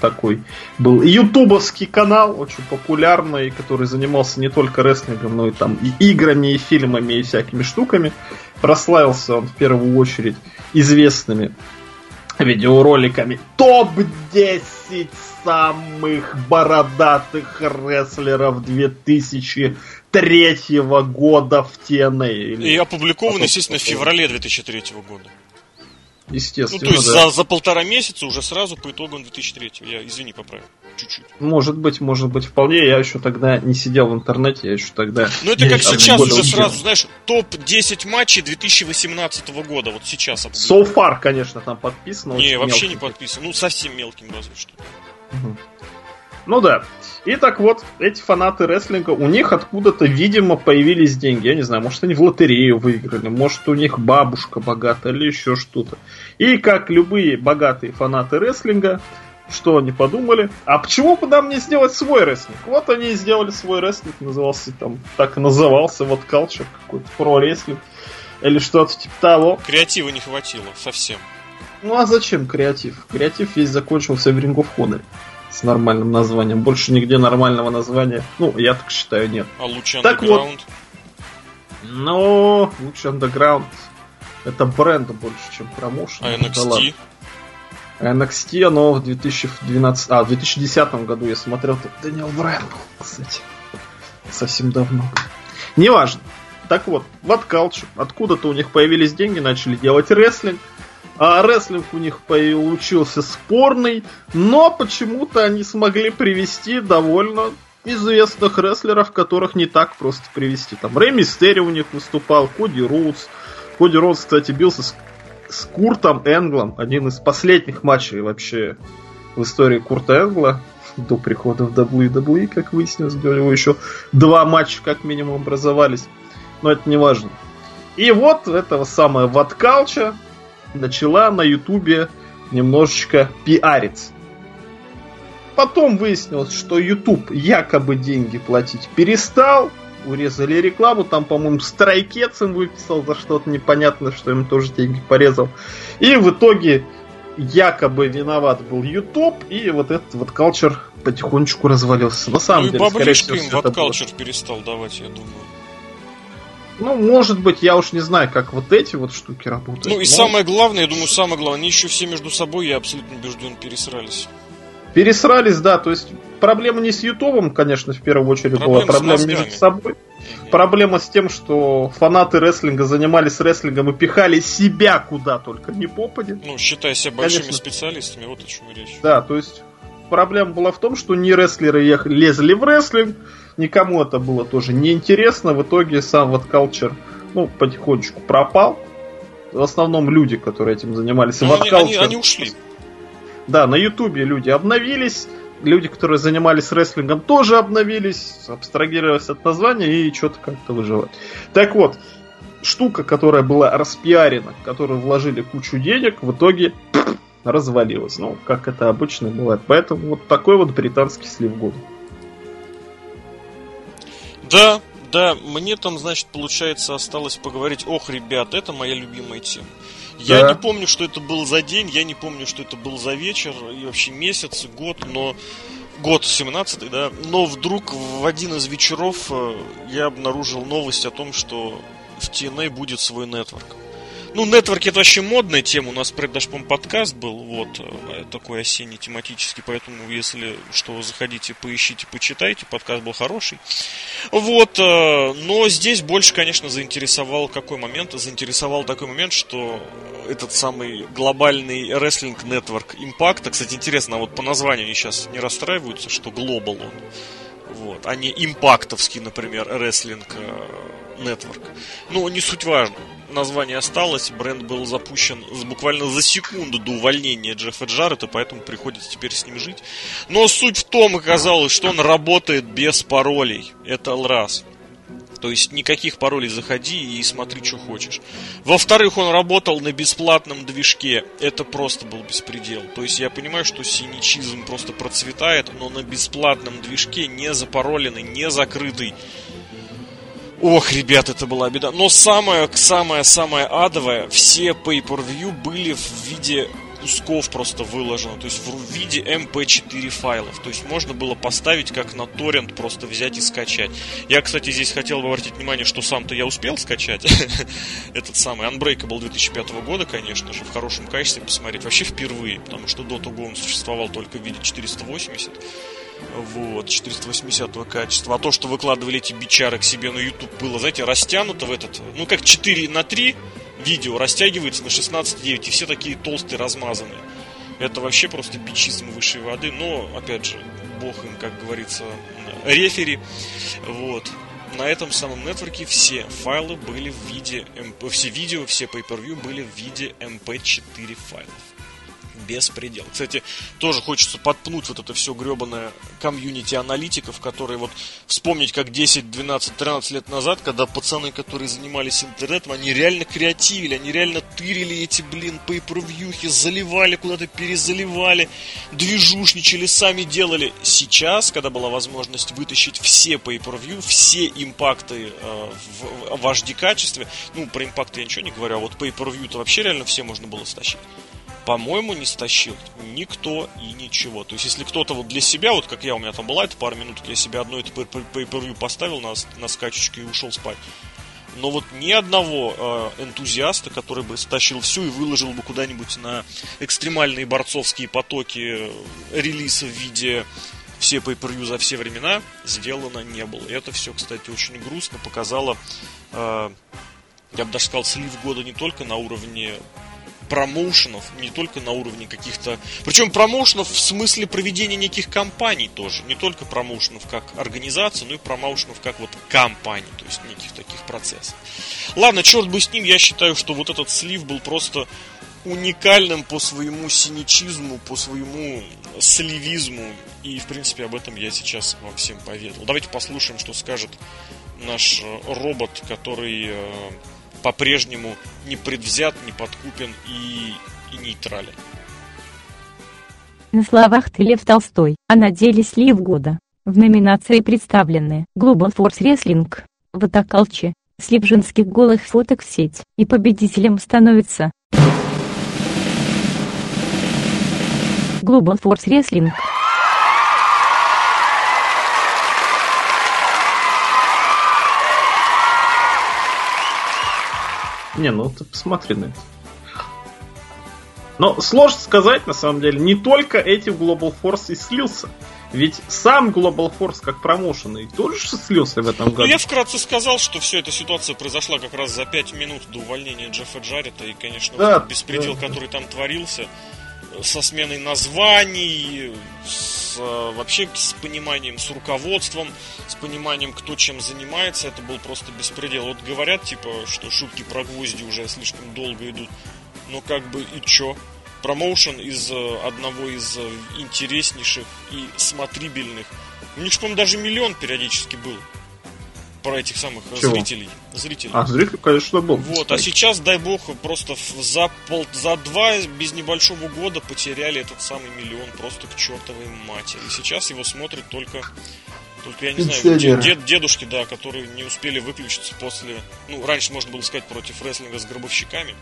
такой был ютубовский канал, очень популярный, который занимался не только рестлингом, но и там и играми, и фильмами, и всякими штуками. Прославился он в первую очередь известными видеороликами топ-10 самых бородатых рестлеров 2003 года в TNA. И опубликован, естественно, в феврале 2003 года. Естественно, ну, то есть да. за, за полтора месяца уже сразу по итогам 2003 Я, извини, поправил. Чуть-чуть. Может быть, может быть, вполне. Я еще тогда не сидел в интернете, я еще тогда... Ну, это как сейчас уже сразу, знаешь, топ-10 матчей 2018 года, вот сейчас. So far, конечно, там подписано. Не, вообще не подписано. Ну, совсем мелким разве что. Угу. Ну да. И так вот, эти фанаты рестлинга, у них откуда-то, видимо, появились деньги. Я не знаю, может, они в лотерею выиграли, может, у них бабушка богатая или еще что-то. И как любые богатые фанаты рестлинга, что они подумали? А почему бы нам не сделать свой рестлинг? Вот они и сделали свой рестлинг, назывался там, так и назывался, вот Culture, какой-то про-рестлинг. Или что-то типа того. Креатива не хватило совсем. Ну а зачем креатив? Креатив весь закончился в Ring of Honor с нормальным названием. Больше нигде нормального названия, ну, я так считаю, нет. А лучше так Вот, ну, лучше Underground это бренд больше, чем промоушен. А NXT? Да NXT, оно в 2012, а, в 2010 году я смотрел, тут Дэниел Брайан был, кстати. Совсем давно. Неважно. Так вот, в Culture, откуда-то у них появились деньги, начали делать рестлинг. А рестлинг у них получился спорный, но почему-то они смогли привести довольно известных рестлеров, которых не так просто привести. Там Рэй Мистери у них выступал, Коди Роудс. Коди Роудс, кстати, бился с, с Куртом Энглом. Один из последних матчей вообще в истории Курта Энгла до прихода в WWE, как выяснилось, у него еще два матча как минимум образовались. Но это не важно. И вот этого самого Ваткалча начала на Ютубе немножечко пиариться. Потом выяснилось, что YouTube якобы деньги платить перестал, урезали рекламу, там, по-моему, Страйкец им выписал за что-то непонятно, что им тоже деньги порезал. И в итоге якобы виноват был YouTube, и вот этот вот калчер потихонечку развалился. На самом ну, деле, скорее всего, им вот калчер перестал давать, я думаю. Ну, может быть, я уж не знаю, как вот эти вот штуки работают. Ну и но... самое главное, я думаю, самое главное, они еще все между собой, я абсолютно убежден, пересрались. Пересрались, да, то есть проблема не с Ютубом, конечно, в первую очередь проблема была, проблема между собой. Угу. Проблема с тем, что фанаты рестлинга занимались рестлингом и пихали себя куда только не попади. Ну, считая себя большими конечно. специалистами, вот о чем речь. Да, то есть проблема была в том, что не рестлеры лезли в рестлинг, Никому это было тоже неинтересно. В итоге сам вот Culture ну, потихонечку пропал. В основном люди, которые этим занимались. Ну, они, они, они ушли. Да, на Ютубе люди обновились. Люди, которые занимались рестлингом, тоже обновились, абстрагировались от названия и что-то как-то выживать. Так вот, штука, которая была распиарена, которую вложили кучу денег, в итоге развалилась. Ну, как это обычно бывает. Поэтому вот такой вот британский слив года. Да, да, мне там, значит, получается, осталось поговорить. Ох, ребят, это моя любимая тема. Я да. не помню, что это был за день, я не помню, что это был за вечер, и вообще месяц, год, но год 17 да, но вдруг в один из вечеров э, я обнаружил новость о том, что в TNA будет свой нетворк. Ну, нетворк это вообще модная тема. У нас про даже, по подкаст был, вот, э, такой осенний тематический. Поэтому, если что, заходите, поищите, почитайте. Подкаст был хороший. Вот, э, но здесь больше, конечно, заинтересовал какой момент? Заинтересовал такой момент, что этот самый глобальный рестлинг нетворк Impact, кстати, интересно, а вот по названию они сейчас не расстраиваются, что Global он. Вот, а не импактовский, например, рестлинг Network. Ну, не суть важно. Название осталось, бренд был запущен буквально за секунду до увольнения Джеффа Джаррета, поэтому приходится теперь с ним жить. Но суть в том оказалось, что он работает без паролей. Это раз. То есть никаких паролей заходи и смотри, что хочешь. Во-вторых, он работал на бесплатном движке. Это просто был беспредел. То есть я понимаю, что синичизм просто процветает, но на бесплатном движке, не запароленный, не закрытый. Ох, ребят, это была беда. Но самое, самое, самое адовое, все pay-per-view были в виде кусков просто выложено, то есть в виде MP4 файлов. То есть можно было поставить как на торрент, просто взять и скачать. Я, кстати, здесь хотел бы обратить внимание, что сам-то я успел скачать. Этот самый Unbreakable 2005 года, конечно же, в хорошем качестве посмотреть. Вообще впервые, потому что до того он существовал только в виде 480 вот, 480 качества. А то, что выкладывали эти бичары к себе на YouTube, было, знаете, растянуто в этот, ну, как 4 на 3 видео растягивается на 16.9, и все такие толстые, размазанные. Это вообще просто бичизм высшей воды, но, опять же, бог им, как говорится, рефери. Вот. На этом самом нетворке все файлы были в виде, все видео, все pay-per-view были в виде MP4 файлов беспредел. Кстати, тоже хочется подпнуть вот это все гребаное комьюнити аналитиков, которые вот вспомнить, как 10, 12, 13 лет назад, когда пацаны, которые занимались интернетом, они реально креативили, они реально тырили эти, блин, pay-per-viewхи, заливали куда-то, перезаливали, движушничали, сами делали. Сейчас, когда была возможность вытащить все pay-per-view, все импакты э, в, в HD качестве, ну, про импакты я ничего не говорю, а вот pay-per-view-то вообще реально все можно было стащить по-моему, не стащил никто и ничего. То есть, если кто-то вот для себя, вот как я, у меня там была эта пара минут, я себе одно это pay поставил на, на скачечке и ушел спать. Но вот ни одного э, энтузиаста, который бы стащил всю и выложил бы куда-нибудь на экстремальные борцовские потоки э, релиза в виде все pay за все времена, сделано не было. И это все, кстати, очень грустно показало, э, я бы даже сказал, слив года не только на уровне промоушенов, не только на уровне каких-то... Причем промоушенов в смысле проведения неких кампаний тоже. Не только промоушенов как организацию, но и промоушенов как вот компаний, то есть неких таких процессов. Ладно, черт бы с ним, я считаю, что вот этот слив был просто уникальным по своему синичизму, по своему сливизму. И, в принципе, об этом я сейчас вам всем поведал. Давайте послушаем, что скажет наш э, робот, который э, по-прежнему не предвзят, не подкупен и, и нейтрален. На словах ты Лев Толстой, а на деле слив года. В номинации представлены Global Force Wrestling, Ватакалчи, слив женских голых фоток в сеть, и победителем становится Global Force Wrestling. Не, ну ты посмотри на это. Но сложно сказать, на самом деле, не только этим Global Force и слился. Ведь сам Global Force как промоушен и тоже слился в этом году. Ну, я вкратце сказал, что все эта ситуация произошла как раз за 5 минут до увольнения Джеффа Джаррета. И, конечно, да, беспредел, да. который там творился, со сменой названий, с, вообще с пониманием, с руководством, с пониманием, кто чем занимается, это был просто беспредел. Вот говорят, типа, что шутки про гвозди уже слишком долго идут. Но как бы и чё? Промоушен из э, одного из э, интереснейших и смотрибельных. У них, по-моему, даже миллион периодически был про этих самых э, Чего? зрителей. Зрителей. А, зрителей, конечно, был. Вот, а сейчас, дай бог, просто за, пол, за два без небольшого года потеряли этот самый миллион просто к чертовой матери. И сейчас его смотрят только только я не знаю, дед, дедушки, да, которые не успели выключиться после. Ну, раньше можно было сказать против рестлинга с гробовщиками.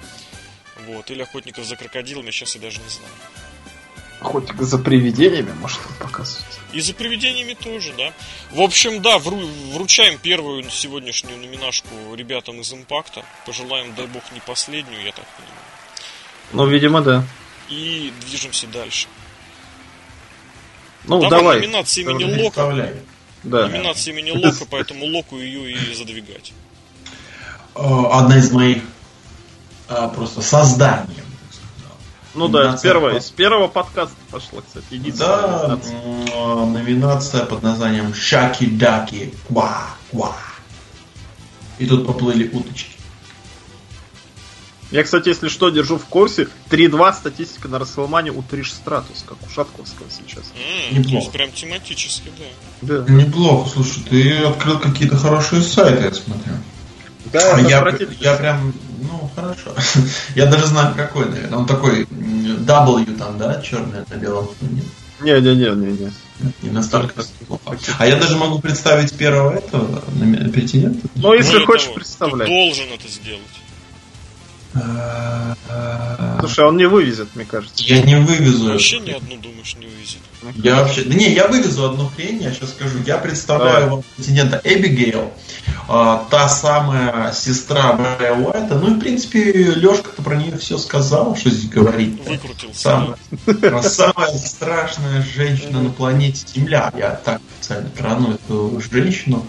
Вот, или охотников за крокодилами, сейчас я даже не знаю. Хоть за привидениями, может, показывать. И за привидениями тоже, да. В общем, да, вру, вручаем первую сегодняшнюю номинашку ребятам из Импакта. Пожелаем, дай бог, не последнюю, я так понимаю. Ну, видимо, да. И движемся дальше. Ну, давай. давай. Номинация имени Лока. Да. Номинация имени Лока, поэтому Локу ее и задвигать. Э, одна из моих э, просто созданий. Ну да, с первого, с первого подкаста пошла, кстати. Да, номинация. номинация под названием Шаки-даки Ква-Ква. И тут поплыли уточки. Я, кстати, если что, держу в курсе 3-2 статистика на Расселмане у Триш Стратус, как у Шатковского сейчас. Mm, Неплохо. Прям тематически, да. да. Неплохо, слушай, ты открыл какие-то хорошие сайты, я смотрю. Да, а я, я прям, ну, хорошо. я даже знаю, какой, наверное. Он такой W там, да, черный на белом фоне. Не-не-не-не-не. Не настолько плохо. А я даже могу представить первого этого претендента. Ну, если ну, хочешь представлять. Ты должен это сделать. Слушай, он не вывезет, мне кажется. Я не вывезу. Вообще ни одну, думаешь, не вывезет. Я вообще... Да не, я вывезу одну хрень, я сейчас скажу. Я представляю вам претендента Эбигейл, а, та самая сестра Брайа Уайта. Ну и, в принципе, Лешка-то про нее все сказал, что здесь говорить. Выкрутился. Самая, самая страшная женщина на планете Земля. Я так специально крану эту женщину.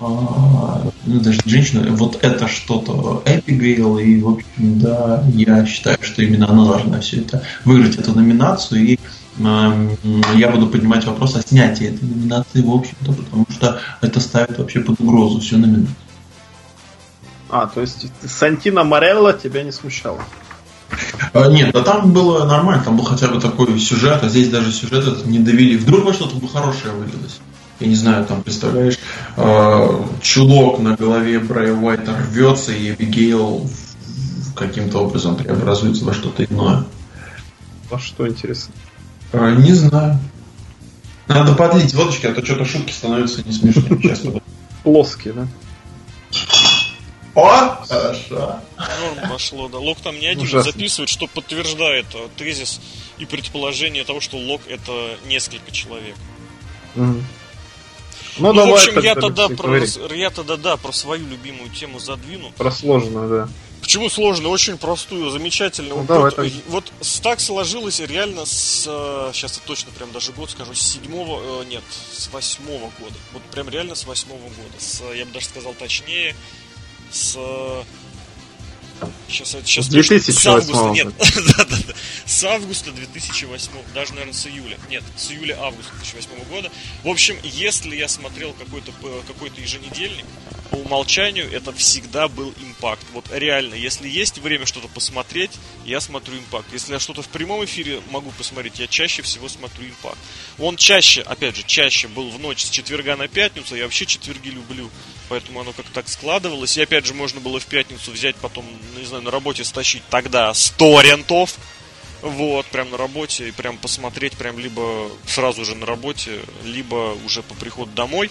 А, ну, даже женщина, вот это что-то Эпигейл, и, в общем, да, я считаю, что именно она должна все это выиграть эту номинацию, и э, я буду поднимать вопрос о снятии этой номинации, в общем-то, потому что это ставит вообще под угрозу всю номинацию. А, то есть Сантина Морелла тебя не смущала? А, нет, да там было нормально, там был хотя бы такой сюжет, а здесь даже сюжет этот не довели. Вдруг во что-то бы хорошее вылилось я не знаю, там, представляешь, э, чулок на голове Брайа Уайта рвется, и Эбигейл каким-то образом преобразуется во что-то иное. Во что, интересно? Э, не знаю. Надо подлить водочки, а то что-то шутки становятся не смешными. Сейчас Плоские, да? О, хорошо. Норм пошло, да. Лок там не один Ужасно. записывает, что подтверждает э, тезис и предположение того, что Лок это несколько человек. Угу. Ну, ну в общем, я тогда, про, я тогда, да, про свою любимую тему задвину. Про сложную, да. Почему сложно? Очень простую, замечательную. Ну, давай, вот, вот так сложилось реально с... Сейчас э, я точно прям даже год скажу. С седьмого... Э, нет, с восьмого года. Вот прям реально с восьмого года. С, я бы даже сказал точнее, с Сейчас, сейчас с 2008 с августа, нет, да, да, да, с августа 2008, даже, наверное, с июля, нет, с июля-августа 2008 года. В общем, если я смотрел какой-то какой еженедельник, по умолчанию это всегда был импакт. Вот реально, если есть время что-то посмотреть, я смотрю импакт. Если я что-то в прямом эфире могу посмотреть, я чаще всего смотрю импакт. Он чаще, опять же, чаще был в ночь с четверга на пятницу, я вообще четверги люблю поэтому оно как-то так складывалось. И опять же, можно было в пятницу взять, потом, не знаю, на работе стащить тогда 100 рентов, вот, прям на работе, и прям посмотреть, прям либо сразу же на работе, либо уже по приходу домой.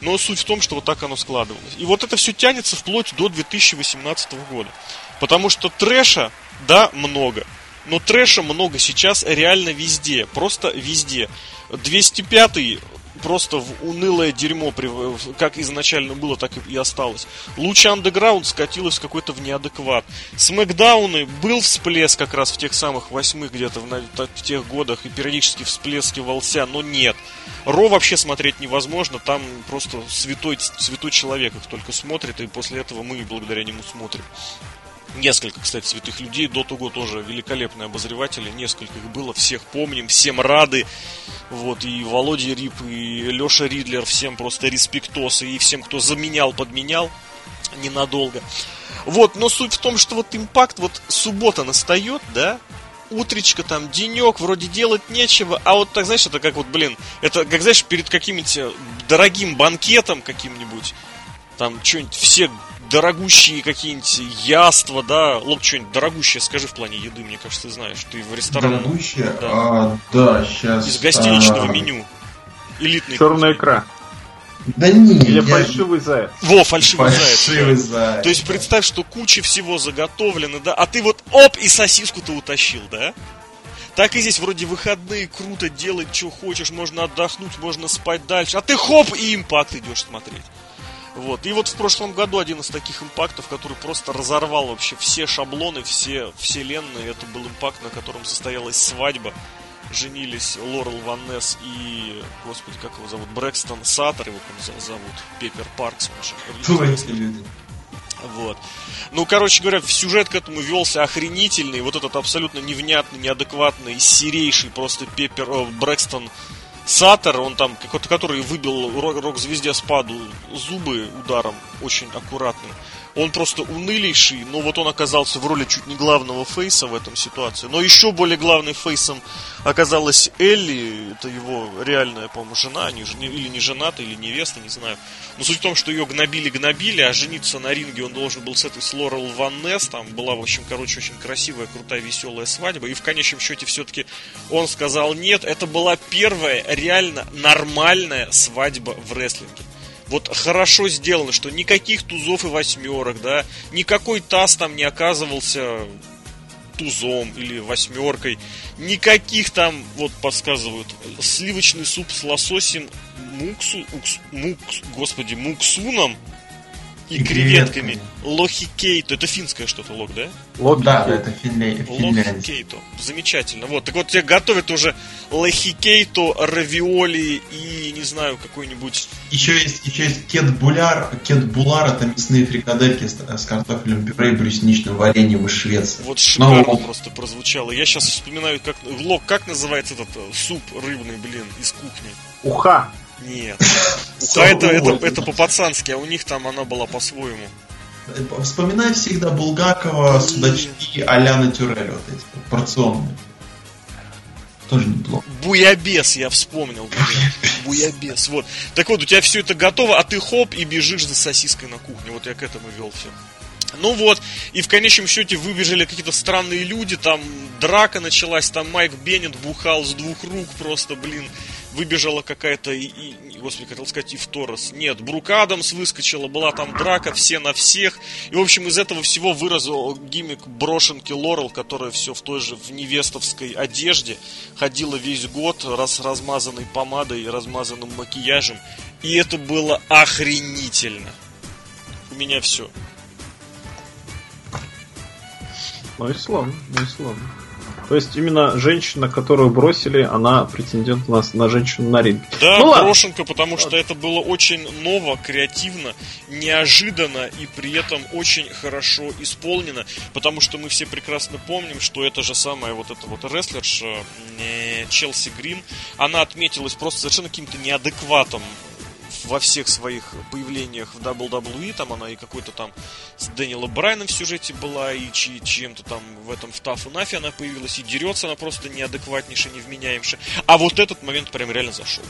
Но суть в том, что вот так оно складывалось. И вот это все тянется вплоть до 2018 года. Потому что трэша, да, много. Но трэша много сейчас реально везде. Просто везде. 205 просто в унылое дерьмо, как изначально было, так и осталось. Луч Андеграунд скатилась какой-то в неадекват. Смакдауны был всплеск как раз в тех самых восьмых где-то в, в тех годах, и периодически всплески волся, но нет. Ро вообще смотреть невозможно, там просто святой, святой человек их только смотрит, и после этого мы благодаря нему смотрим. Несколько, кстати, святых людей. До того тоже великолепные обозреватели. Несколько их было. Всех помним, всем рады. Вот, и Володя Рип, и Леша Ридлер. Всем просто респектосы. И всем, кто заменял, подменял ненадолго. Вот, но суть в том, что вот импакт, вот суббота настает, да, утречка, там, денек, вроде делать нечего, а вот так, знаешь, это как вот, блин, это, как, знаешь, перед каким-нибудь дорогим банкетом каким-нибудь, там, что-нибудь все дорогущие какие-нибудь яства, да, лоб что-нибудь дорогущее, скажи в плане еды, мне кажется, ты знаешь, ты в ресторане. Дорогущее? Да, а, да сейчас. Из гостиничного а... меню. Элитный. Черная икра. Да не, Или я... фальшивый заяц. Во, фальшивый, фальшивый заяц. заяц. То есть представь, что куча всего заготовлена, да, а ты вот оп, и сосиску-то утащил, да? Так и здесь вроде выходные, круто делать, что хочешь, можно отдохнуть, можно спать дальше. А ты хоп, и импакт идешь смотреть. Вот. И вот в прошлом году один из таких импактов, который просто разорвал вообще все шаблоны, все вселенные, это был импакт, на котором состоялась свадьба. Женились Лорел Ван Несс и, господи, как его зовут, Брэкстон Саттер, его там зовут, Пеппер Паркс. Эти люди? Вот. Ну, короче говоря, сюжет к этому велся охренительный. Вот этот абсолютно невнятный, неадекватный, серейший просто Пеппер, о, Брэкстон Саттер, он там, который выбил рок-звезде спаду зубы ударом, очень аккуратный он просто унылейший, но вот он оказался в роли чуть не главного фейса в этом ситуации. Но еще более главным фейсом оказалась Элли, это его реальная, по-моему, жена, не, или не жената, или невеста, не знаю. Но суть в том, что ее гнобили-гнобили, а жениться на ринге он должен был с этой с Лорел Ван Несс, там была, в общем, короче, очень красивая, крутая, веселая свадьба, и в конечном счете все-таки он сказал нет, это была первая реально нормальная свадьба в рестлинге вот хорошо сделано, что никаких тузов и восьмерок, да, никакой таз там не оказывался тузом или восьмеркой, никаких там, вот подсказывают, сливочный суп с лососем муксу, укс, мукс, господи, муксуном, и креветками. Лохи Кейто. Это финское что-то, лог, да? Лог, да, это финляндия. Лохи Кейто. Замечательно. Вот, так вот тебе готовят уже лохи Кейто, равиоли и, не знаю, какой-нибудь... Еще есть, еще есть кетбуляр. Кетбулар это мясные фрикадельки с, с картофелем пюре и брусничным вареньем из Швеции. Вот шикарно Но... просто прозвучало. Я сейчас вспоминаю, как... Лог, как называется этот э, суп рыбный, блин, из кухни? Уха. Нет. Уха это, это, это по-пацански, а у них там она была по-своему. Вспоминай всегда Булгакова, судачки, Аляна Тюрель, вот эти порционные. Тоже неплохо. Буябес, я вспомнил. Буябес, вот. Так вот, у тебя все это готово, а ты хоп и бежишь за сосиской на кухне. Вот я к этому вел все. Ну вот, и в конечном счете выбежали какие-то странные люди, там драка началась, там Майк Беннет бухал с двух рук просто, блин, выбежала какая-то, и, и, господи, хотел сказать, и в Торос. Нет, Брук Адамс выскочила, была там драка, все на всех. И, в общем, из этого всего выразил гиммик брошенки Лорел, которая все в той же, в невестовской одежде, ходила весь год раз размазанной помадой и размазанным макияжем. И это было охренительно. У меня все. Ну и славно, ну и славно. То есть именно женщина, которую бросили, она претендент у нас на женщину на ринге. Да, ну, брошенка, потому что это было очень ново, креативно, неожиданно и при этом очень хорошо исполнено, потому что мы все прекрасно помним, что это же самая вот эта вот рестлерша э, Челси Грин, она отметилась просто совершенно каким-то неадекватом во всех своих появлениях в WWE, там она и какой-то там с Дэниелом Брайаном в сюжете была, и чем-то там в этом в Тафу Нафи она появилась, и дерется она просто неадекватнейше, невменяемше. А вот этот момент прям реально зашел.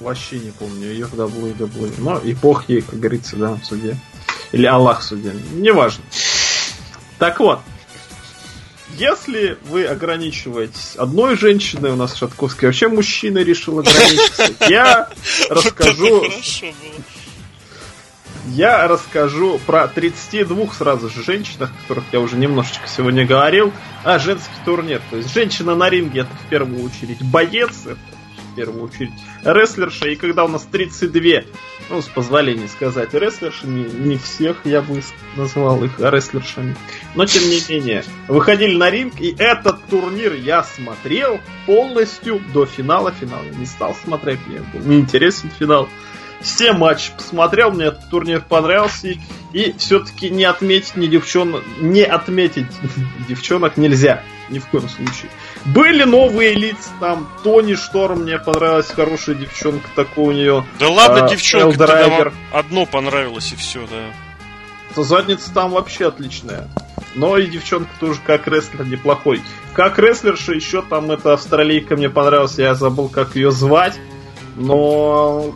Вообще не помню ее в WWE. Но и бог ей, как говорится, да, в суде. Или Аллах в суде. Неважно. Так вот, если вы ограничиваетесь одной женщиной, у нас Шатковский вообще мужчина решил ограничиться, я расскажу... Я расскажу про 32 сразу же женщинах, о которых я уже немножечко сегодня говорил, а женский турнир. То есть женщина на ринге это в первую очередь боец, в первую очередь рестлерша. И когда у нас 32, ну, с позволения сказать, рестлерши, не, не всех я бы назвал их рестлершами, но тем не менее, выходили на ринг, и этот турнир я смотрел полностью до финала. Финал я не стал смотреть, мне был неинтересен финал все матчи посмотрел, мне этот турнир понравился, и, и все-таки не отметить ни девчонок, не отметить девчонок нельзя, ни в коем случае. Были новые лица, там Тони Шторм мне понравилась, хорошая девчонка, такой у нее. Да ладно, а, девчонка, вам одно понравилось и все, да. То задница там вообще отличная. Но и девчонка тоже как рестлер неплохой. Как рестлерша еще там эта австралийка мне понравилась, я забыл как ее звать. Но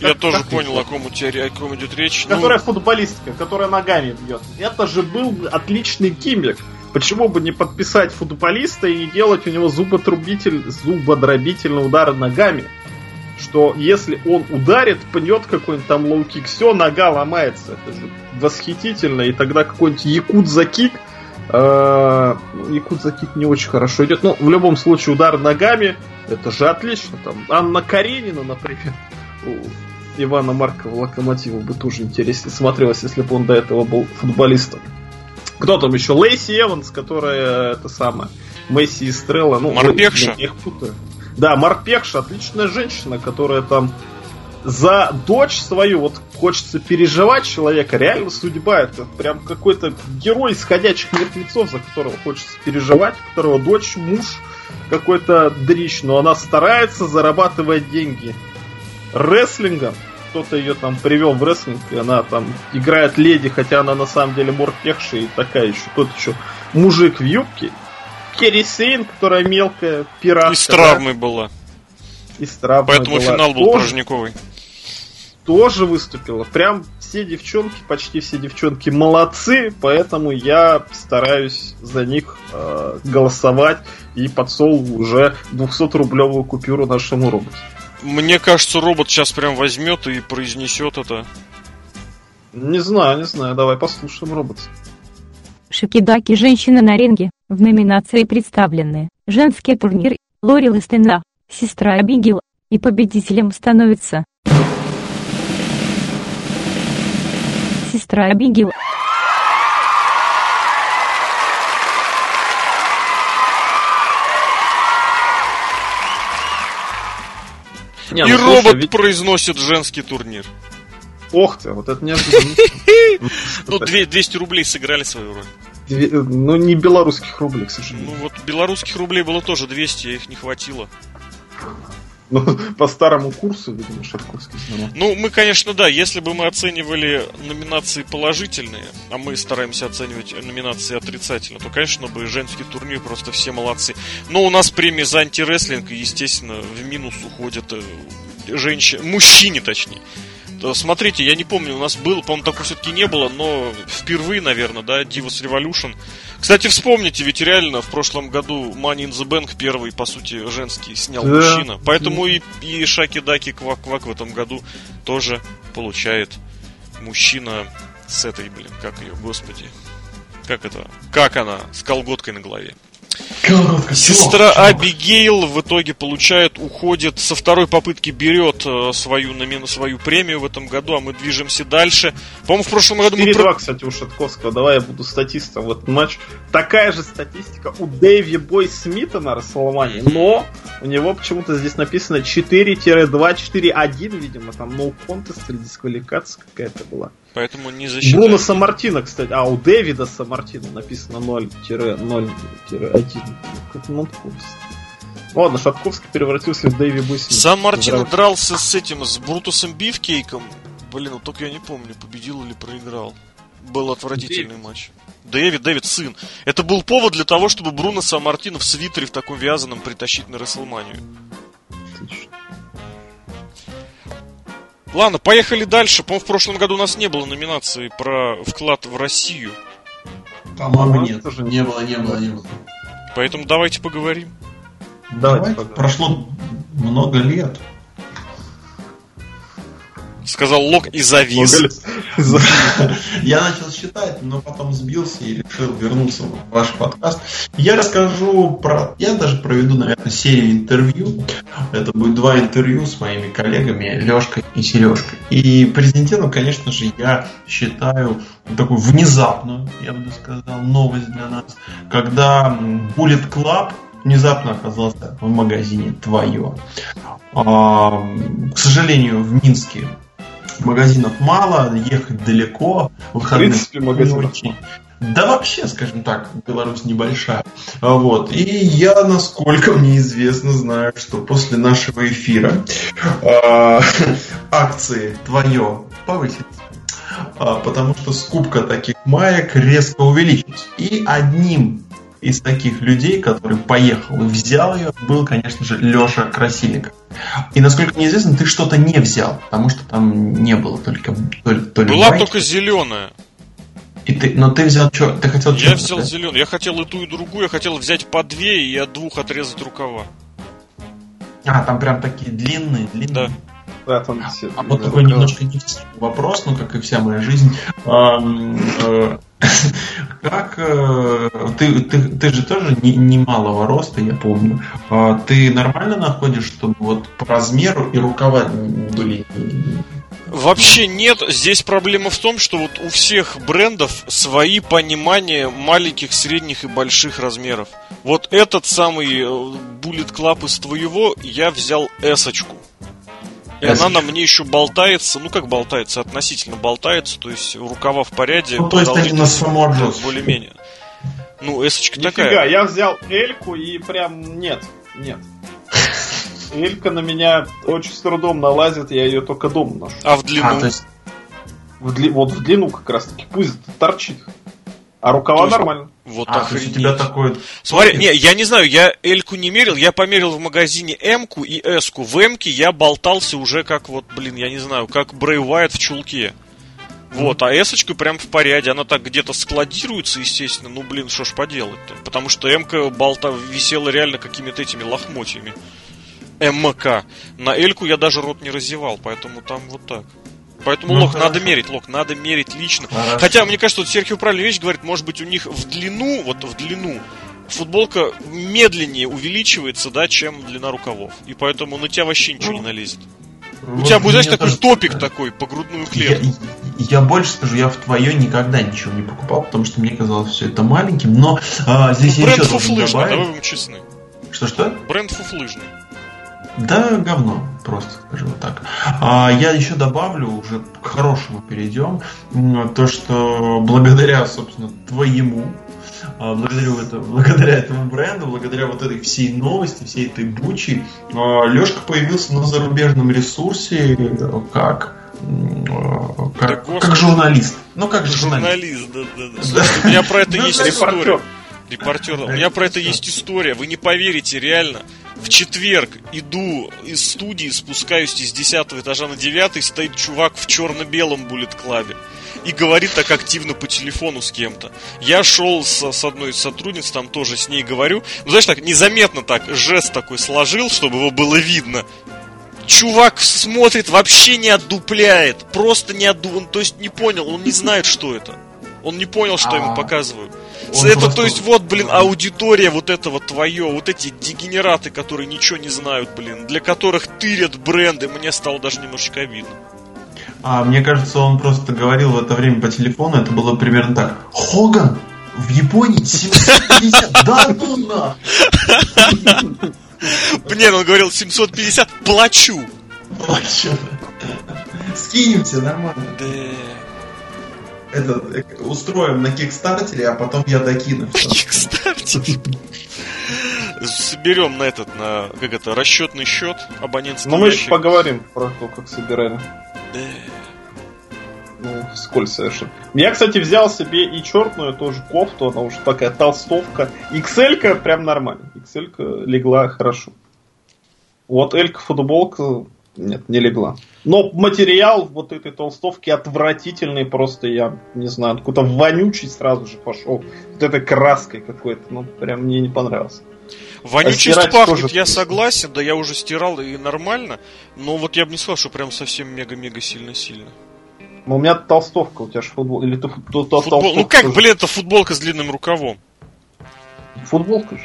я как, тоже как понял, о ком, у тебя, о ком идет речь. Которая ну... футболистка, которая ногами бьет. Это же был отличный gimmick. Почему бы не подписать футболиста и не делать у него зуботрубитель, зубодробительный удар ногами? Что если он ударит, пнет какой-нибудь там low kick, все, нога ломается. Это же восхитительно. И тогда какой-нибудь якут за кик Э, Якут Закит не очень хорошо идет. Но в любом случае удар ногами это же отлично. Там Анна Каренина, например, у Ивана Маркова Локомотива бы тоже интереснее смотрелось, если бы он до этого был футболистом. Кто там еще? Лейси Эванс, которая это самое. Месси и Стрелла. Ну, Марпекша. Да, Марпекша, отличная женщина, которая там за дочь свою, вот хочется переживать человека, реально судьба, это прям какой-то герой из ходячих мертвецов, за которого хочется переживать, у которого дочь, муж какой-то дрищ, но она старается зарабатывать деньги рестлингом, кто-то ее там привел в рестлинг, и она там играет леди, хотя она на самом деле морпехша и такая еще, тот еще мужик в юбке. Керри Сейн, которая мелкая, пиратка. И с травмой да? была. И с травмой Поэтому была. финал был тоже, порожниковый. Тоже выступила. Прям все девчонки, почти все девчонки молодцы, поэтому я стараюсь за них э, голосовать и подсол уже 200-рублевую купюру нашему роботу. Мне кажется, робот сейчас прям возьмет и произнесет это. Не знаю, не знаю. Давай послушаем робот. Шикидаки «Женщина на ринге». В номинации представлены женский турнир Лори Листена, сестра Абигил, и победителем становится сестра Абигил. Не, и ну, слушай, робот ведь... произносит женский турнир. Ох ты, вот это неожиданно. Ну, 200 рублей сыграли свою роль. Ну, не белорусских рублей, к сожалению. Ну, вот белорусских рублей было тоже 200, а их не хватило. Ну, по старому курсу, видимо, Шатковский снимал. Ну, мы, конечно, да, если бы мы оценивали номинации положительные, а мы стараемся оценивать номинации отрицательно, то, конечно, бы женский турнир просто все молодцы. Но у нас премии за антирестлинг, естественно, в минус уходят э, женщины, мужчине, точнее. Смотрите, я не помню, у нас был, по-моему, такого все-таки не было, но впервые, наверное, да, Divas Revolution. Кстати, вспомните, ведь реально в прошлом году Money in the Bank первый, по сути, женский снял да. мужчина. Поэтому и, и Шаки Даки Квак Квак в этом году тоже получает мужчина с этой, блин, как ее, господи. Как это? Как она? С колготкой на голове. Коротко, Сестра чувак, Абигейл в итоге получает, уходит, со второй попытки берет э, свою, номину, свою премию в этом году, а мы движемся дальше. По-моему, в прошлом году мы... 4 кстати, у Шатковского. Давай я буду статистом в этот матч. Такая же статистика у Дэйви Бой Смита на Расселмане, но у него почему-то здесь написано 4-2, 4-1, видимо, там no contest или дисквалификация какая-то была. Поэтому не засчитать. Бруно Самартина, кстати. А, у Дэвида Самартина написано 0-0-1. Как Ладно, Шатковский превратился в Дэви Бусин. Сам Мартин дрался с этим, с Брутусом Бифкейком. Блин, ну только я не помню, победил или проиграл. Был отвратительный Дэвид. матч. Дэвид, Дэвид, сын. Это был повод для того, чтобы Бруно Самартина в свитере в таком вязаном притащить на Расселманию. Отлично. Ладно, поехали дальше. По-моему, в прошлом году у нас не было номинации про вклад в Россию. По-моему, нет. Не было, не было, не было. Поэтому давайте поговорим. Давайте. Давайте. Прошло много лет. Сказал Лок и завис. Я начал считать, но потом сбился и решил вернуться в ваш подкаст. Я расскажу про... Я даже проведу, наверное, серию интервью. Это будет два интервью с моими коллегами Лешкой и Сережкой. И президентом, конечно же, я считаю такую внезапную, я бы сказал, новость для нас, когда Bullet Club внезапно оказался в магазине твое. А, к сожалению, в Минске магазинов мало, ехать далеко, выходных в принципе, магазинов очень. Да вообще, скажем так, Беларусь небольшая. Вот. И я, насколько мне известно, знаю, что после нашего эфира э, акции твое повысятся. Э, потому что скупка таких маек резко увеличилась. И одним из таких людей, который поехал и взял ее, был, конечно же, Леша Красильников. И насколько мне известно, ты что-то не взял, потому что там не было только то то ли Была байки. только зеленая. И ты, но ты взял что? Ты хотел Я взял да? зеленую. Я хотел и ту, и другую. Я хотел взять по две и от двух отрезать рукава. А, там прям такие длинные, длинные. Да. Да, там все, а вот такой немножко не вопрос, ну как и вся моя жизнь. Э, как э, ты, ты, ты же тоже немалого роста, я помню. А ты нормально находишь, чтобы вот по размеру и рукава были Вообще нет. Здесь проблема в том, что вот у всех брендов свои понимания маленьких, средних и больших размеров. Вот этот самый э, Bullet Club из твоего я взял эсочку. И она на мне еще болтается, ну как болтается, относительно болтается, то есть рукава в порядке. Ну, то есть они на само Более-менее. Ну, эсочка Нифига, такая. я взял эльку и прям нет, нет. Элька на меня очень с трудом налазит, я ее только дома ношу. А в длину? А, есть... в дли... Вот в длину как раз таки, пусть торчит. А рукава есть... нормально. Вот а, охренеть. у тебя такой... Смотри, не, я не знаю, я Эльку не мерил, я померил в магазине М-ку и С-ку. В М-ке я болтался уже как вот, блин, я не знаю, как Брэй Уайт в чулке. Вот, а эсочка прям в порядке, она так где-то складируется, естественно, ну блин, что ж поделать-то. Потому что М-ка болта висела реально какими-то этими лохмотьями. МК. На Эльку я даже рот не разевал, поэтому там вот так. Поэтому, ну, Лок, хорошо. надо мерить, Лок, надо мерить лично. Хорошо. Хотя, мне кажется, вот Серхио правильную вещь говорит, может быть, у них в длину, вот в длину, футболка медленнее увеличивается, да, чем длина рукавов. И поэтому на тебя вообще ничего не налезет. Вот у тебя будет, знаешь, такой тоже... топик такой по грудную клетку. Я, я больше скажу, я в твое никогда ничего не покупал, потому что мне казалось все это маленьким, но а, здесь ну, я бренд еще фуфлыжный, добавить... давай будем честны. Что-что? Бренд фуфлыжный. Да, говно, просто скажу вот так. А я еще добавлю, уже к хорошему перейдем, то, что благодаря, собственно, твоему, а, благодаря, это, благодаря этому бренду, благодаря вот этой всей новости, всей этой бучи, а, Лешка появился на зарубежном ресурсе как как, да, как журналист. Ну, как журналист. Журналист, да, да, да. Слушай, у меня про это есть история. Репортер. У меня про это есть история. Вы не поверите, реально в четверг иду из студии, спускаюсь из 10 этажа на 9, стоит чувак в черно-белом буллет-клабе и говорит так активно по телефону с кем-то. Я шел с, с одной из сотрудниц, там тоже с ней говорю. Ну, знаешь, так незаметно так жест такой сложил, чтобы его было видно. Чувак смотрит, вообще не отдупляет. Просто не отду... Он, то есть не понял, он не знает, что это. Он не понял, что ему а. показывают. Он это, просто... то есть, вот, блин, аудитория вот этого твое, вот эти дегенераты, которые ничего не знают, блин, для которых тырят бренды, мне стало даже немножечко обидно. А мне кажется, он просто говорил в это время по телефону, это было примерно так. Хоган, в Японии 750, да ну на! Блин, он говорил 750, плачу. Плачу. Скинемся, нормально. Да это, устроим на Кикстартере, а потом я докину. Кикстартере? Соберем на этот, на, как это, расчетный счет абонентский Ну, мы еще поговорим про то, как собирали. Да. Ну, сколь совершенно. Я, кстати, взял себе и черную тоже кофту, она уже такая толстовка. XL-ка прям нормально. XL-ка легла хорошо. Вот Элька футболка нет, не легла. Но материал вот этой толстовки отвратительный, просто я не знаю, откуда вонючий сразу же пошел. Вот этой краской какой-то, ну прям мне не понравился. Вонючесть а пахнет, тоже я согласен, да я уже стирал и нормально, но вот я бы не сказал, что прям совсем мега-мега сильно-сильно. Ну, у меня толстовка, у тебя же футбол... Или ты, ты, ты Футбол... Ну как, блин, это футболка с длинным рукавом. Футболка же.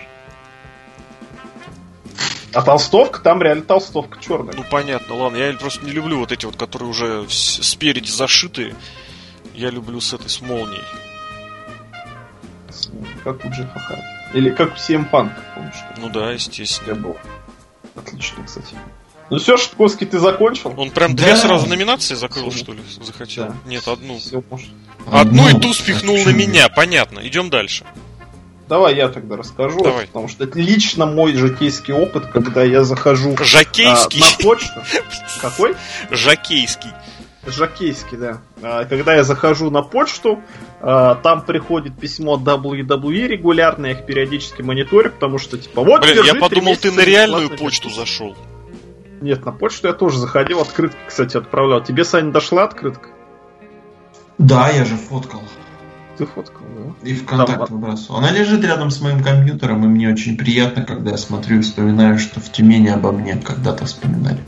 А толстовка, там реально толстовка черная. Ну понятно, ладно, я просто не люблю вот эти вот, которые уже спереди зашитые. Я люблю с этой, с молнией. Как у Джеффа Харди. Или как у CM Punk, помнишь? Ну да, естественно. Я был. Отлично, кстати. Ну все, Шитковский, ты закончил? Он прям да. две сразу номинации закрыл, Все. что ли, захотел? Да. Нет, одну. Все, Одну и ту спихнул на меня, понятно. Идем дальше. Давай я тогда расскажу, Давай. потому что это лично мой жакейский опыт, когда я захожу Жакейский? А, на почту. Какой? Жакейский. Жакейский, да. А, когда я захожу на почту, а, там приходит письмо от WWE регулярно, я их периодически мониторю, потому что типа вот. Блин, я подумал, ты на реальную почту зашел. Нет, на почту я тоже заходил, открытки, кстати, отправлял. Тебе, Саня, дошла открытка? Да, я же фоткал. Ты фоткал, да? И в контакт Там... выбрасывал. Она лежит рядом с моим компьютером, и мне очень приятно, когда я смотрю и вспоминаю, что в Тюмени обо мне когда-то вспоминали.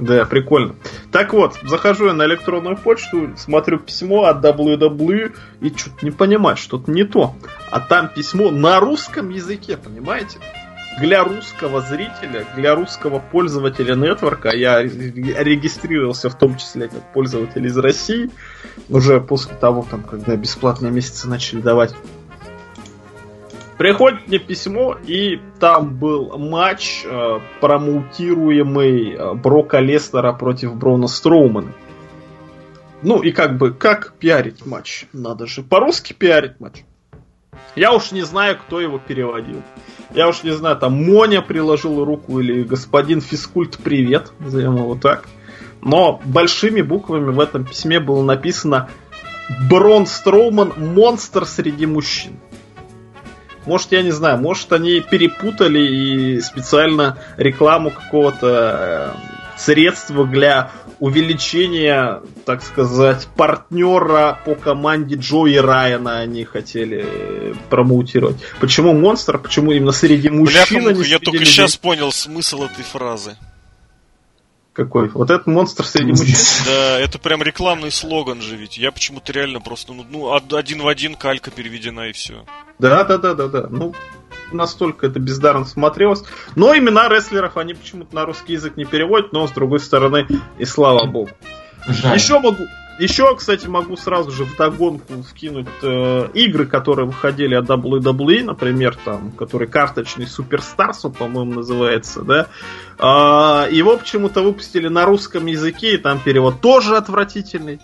Да, прикольно. Так вот, захожу я на электронную почту, смотрю письмо от WWE и что-то не понимаю, что-то не то. А там письмо на русском языке, понимаете? Для русского зрителя, для русского пользователя нетворка, я регистрировался в том числе как пользователь из России, уже после того, там, когда бесплатные месяцы начали давать. Приходит мне письмо, и там был матч, э, промоутируемый э, Брока Лестера против Брона Строумана. Ну и как бы, как пиарить матч? Надо же по-русски пиарить матч. Я уж не знаю, кто его переводил. Я уж не знаю, там Моня приложил руку или господин Физкульт Привет, назовем его так. Но большими буквами в этом письме было написано Брон Строуман монстр среди мужчин. Может, я не знаю, может, они перепутали и специально рекламу какого-то средства для увеличения, так сказать, партнера по команде Джои Райана они хотели промоутировать. Почему монстр? Почему именно среди мужчин? Бляха, я только людей? сейчас понял смысл этой фразы. Какой? Вот этот монстр среди мужчин? Да, это прям рекламный слоган же ведь. Я почему-то реально просто, ну, ну один в один калька переведена и все. Да, да, да, да, да. Ну, настолько это бездарно смотрелось. Но имена рестлеров они почему-то на русский язык не переводят, но с другой стороны, и слава богу. Жаль. Еще могу, еще, кстати, могу сразу же в догонку вкинуть э, игры, которые выходили от WWE, например, там, который карточный Суперстарсу, по-моему, называется, да. Э, его почему-то выпустили на русском языке, и там перевод тоже отвратительный.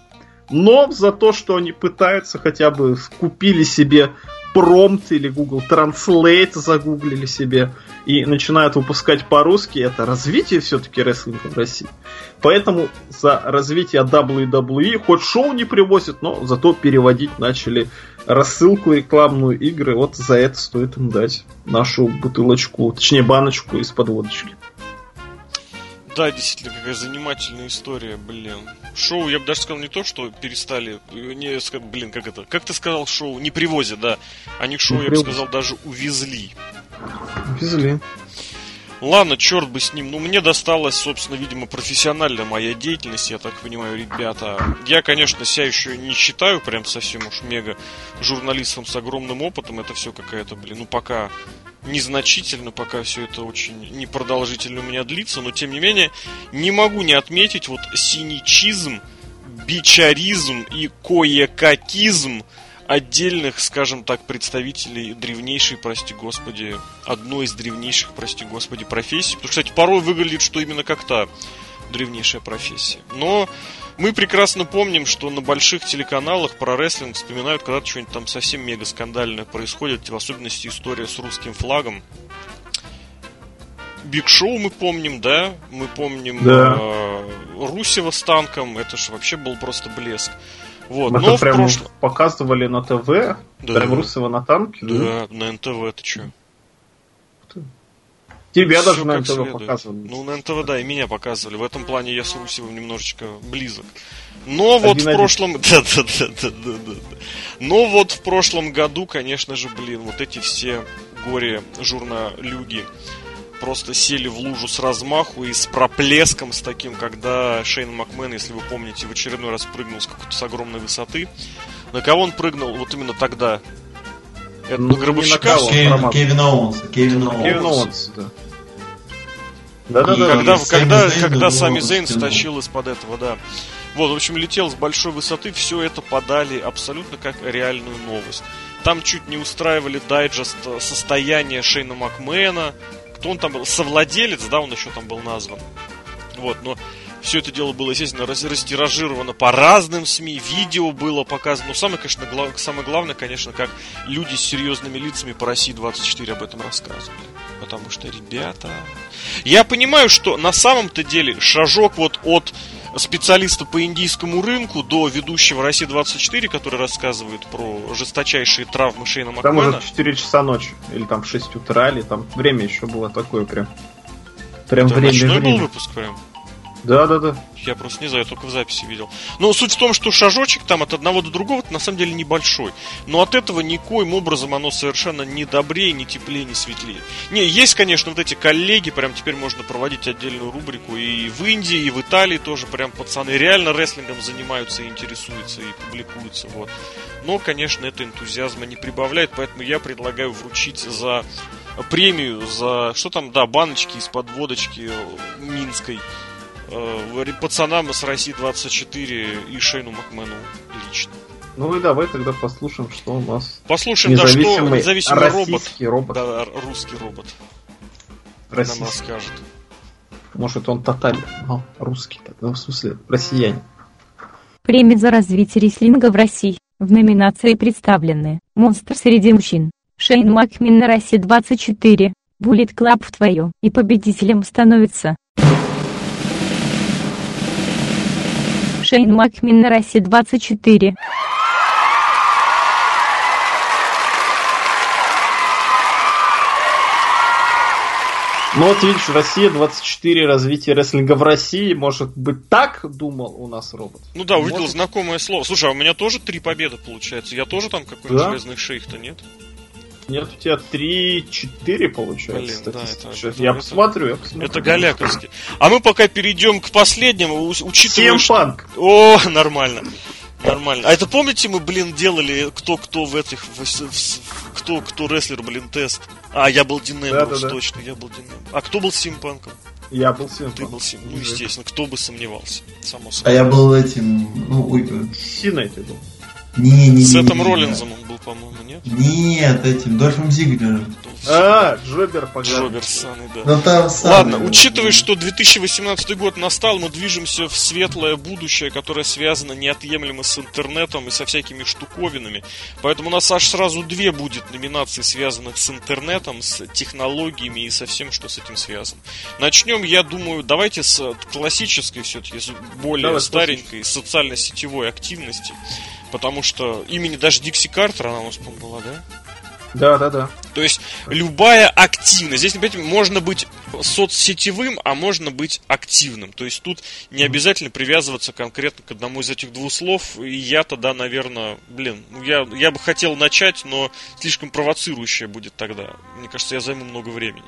Но за то, что они пытаются хотя бы купили себе промпт или Google Translate загуглили себе и начинают выпускать по-русски, это развитие все-таки рестлинга в России. Поэтому за развитие WWE хоть шоу не привозят, но зато переводить начали рассылку рекламную игры. Вот за это стоит им дать нашу бутылочку, точнее баночку из-под водочки. Да, действительно, какая занимательная история, блин. Шоу, я бы даже сказал, не то, что перестали, не, блин, как это, как ты сказал, шоу не привозят, да. Они шоу, не я бы сказал, даже увезли. Увезли. Ладно, черт бы с ним. Ну, мне досталась, собственно, видимо, профессиональная моя деятельность, я так понимаю, ребята. Я, конечно, себя еще не считаю прям совсем уж мега журналистом с огромным опытом. Это все какая-то, блин, ну, пока незначительно, пока все это очень непродолжительно у меня длится, но тем не менее не могу не отметить вот синичизм, бичаризм и кое-какизм отдельных, скажем так, представителей древнейшей, прости господи, одной из древнейших, прости господи, профессий. Потому что, кстати, порой выглядит, что именно как та древнейшая профессия. Но мы прекрасно помним, что на больших телеканалах про рестлинг вспоминают, когда что-нибудь там совсем мега скандальное происходит, в особенности история с русским флагом. Биг Шоу мы помним, да? Мы помним да. э, Русева с танком, это же вообще был просто блеск. Вот, Мы но прям прошлом... показывали на ТВ, да. прям Русева на танке. Да, да? на НТВ, ты что? Тебя даже на НТВ следует. показывали. Ну, на НТВ, да, и меня показывали. В этом плане я с Русевым немножечко близок. Но один вот в прошлом... Да, да, да, да, да, да. Но вот в прошлом году, конечно же, блин, вот эти все горе журналюги просто сели в лужу с размаху и с проплеском с таким, когда Шейн Макмен, если вы помните, в очередной раз прыгнул с какой-то с огромной высоты. На кого он прыгнул вот именно тогда? Это ну, Гробовщика? Кевин, Кевин. Кевин Оуэнс. Кевин Оуэнс, да. Да, да, да. Когда, когда, Зейн, когда Сами Зейн стащил из-под этого, да. Вот, в общем, летел с большой высоты, все это подали абсолютно как реальную новость. Там чуть не устраивали дайджест состояния Шейна Макмена. Кто он там был? Совладелец, да, он еще там был назван. Вот, но все это дело было, естественно, растиражировано по разным СМИ, видео было показано. Но самое, конечно, глав... самое главное, конечно, как люди с серьезными лицами по России 24 об этом рассказывали. Потому что, ребята... Я понимаю, что на самом-то деле шажок вот от специалиста по индийскому рынку до ведущего России 24, который рассказывает про жесточайшие травмы Шейна Макмена. Там уже 4 часа ночи, или там 6 утра, или там время еще было такое прям. Прям Это время, ночной время. был выпуск прям? Да, да, да. Я просто не знаю, я только в записи видел. Но суть в том, что шажочек там от одного до другого на самом деле небольшой. Но от этого никоим образом оно совершенно не добрее, не теплее, не светлее. Не, есть, конечно, вот эти коллеги, прям теперь можно проводить отдельную рубрику и в Индии, и в Италии тоже прям пацаны реально рестлингом занимаются и интересуются, и публикуются, вот. Но, конечно, это энтузиазма не прибавляет, поэтому я предлагаю вручить за премию за, что там, да, баночки из-под водочки Минской э, пацанам с России 24 и Шейну Макмену лично. Ну и давай тогда послушаем, что у нас. Послушаем, да, что независимый робот. робот. Да, русский робот. Российский. Нам скажет. Может он тотален, но русский, так, ну, в смысле, россиянин. Премия за развитие рестлинга в России. В номинации представлены «Монстр среди мужчин», Шейн Макмин на России 24, Буллет Клаб в твою, и победителем становится Шейн Макмин на России 24. Ну вот видишь, Россия 24, развитие рестлинга в России, может быть так думал у нас робот? Ну да, увидел может... знакомое слово. Слушай, а у меня тоже три победы получается. Я тоже там какой-нибудь да? железный шейх-то нет? Нет, у тебя 3-4 получается. Блин, да, это, это, я это, посмотрю, я посмотрю. Это Галяковский. А мы пока перейдем к последнему, учитывая... Симпанк. Что... О, нормально. Нормально. А это помните, мы, блин, делали кто-кто в этих... Кто-кто рестлер, блин, тест. А, я был Дин да, да, да. точно, я был Дин А кто был Симпанком? Я был Симпанк. Ты был Сим. Ну, естественно, кто бы сомневался. Само собой. А я был этим... Ну, ой, Синой ты был. Не, не, С этим Роллинзом он был, по-моему, нет? Этим Дольфом Зиглером. А, Джобер погнал. Джобер самый, да. Ну, там Ладно, учитывая, что 2018 год настал, мы движемся в светлое будущее, которое связано неотъемлемо с интернетом и со всякими штуковинами. Поэтому у нас аж сразу две будет номинации, связанных с интернетом, с технологиями и со всем, что с этим связано. Начнем, я думаю, давайте с классической все-таки, более Давай, старенькой социально-сетевой активности. Потому что имени даже Дикси Картер, она у нас, по-моему, была, да? Да, да, да. То есть любая активность. Здесь, опять, можно быть соцсетевым, а можно быть активным. То есть тут не обязательно привязываться конкретно к одному из этих двух слов. И я тогда, наверное, блин, ну я, я бы хотел начать, но слишком провоцирующее будет тогда. Мне кажется, я займу много времени.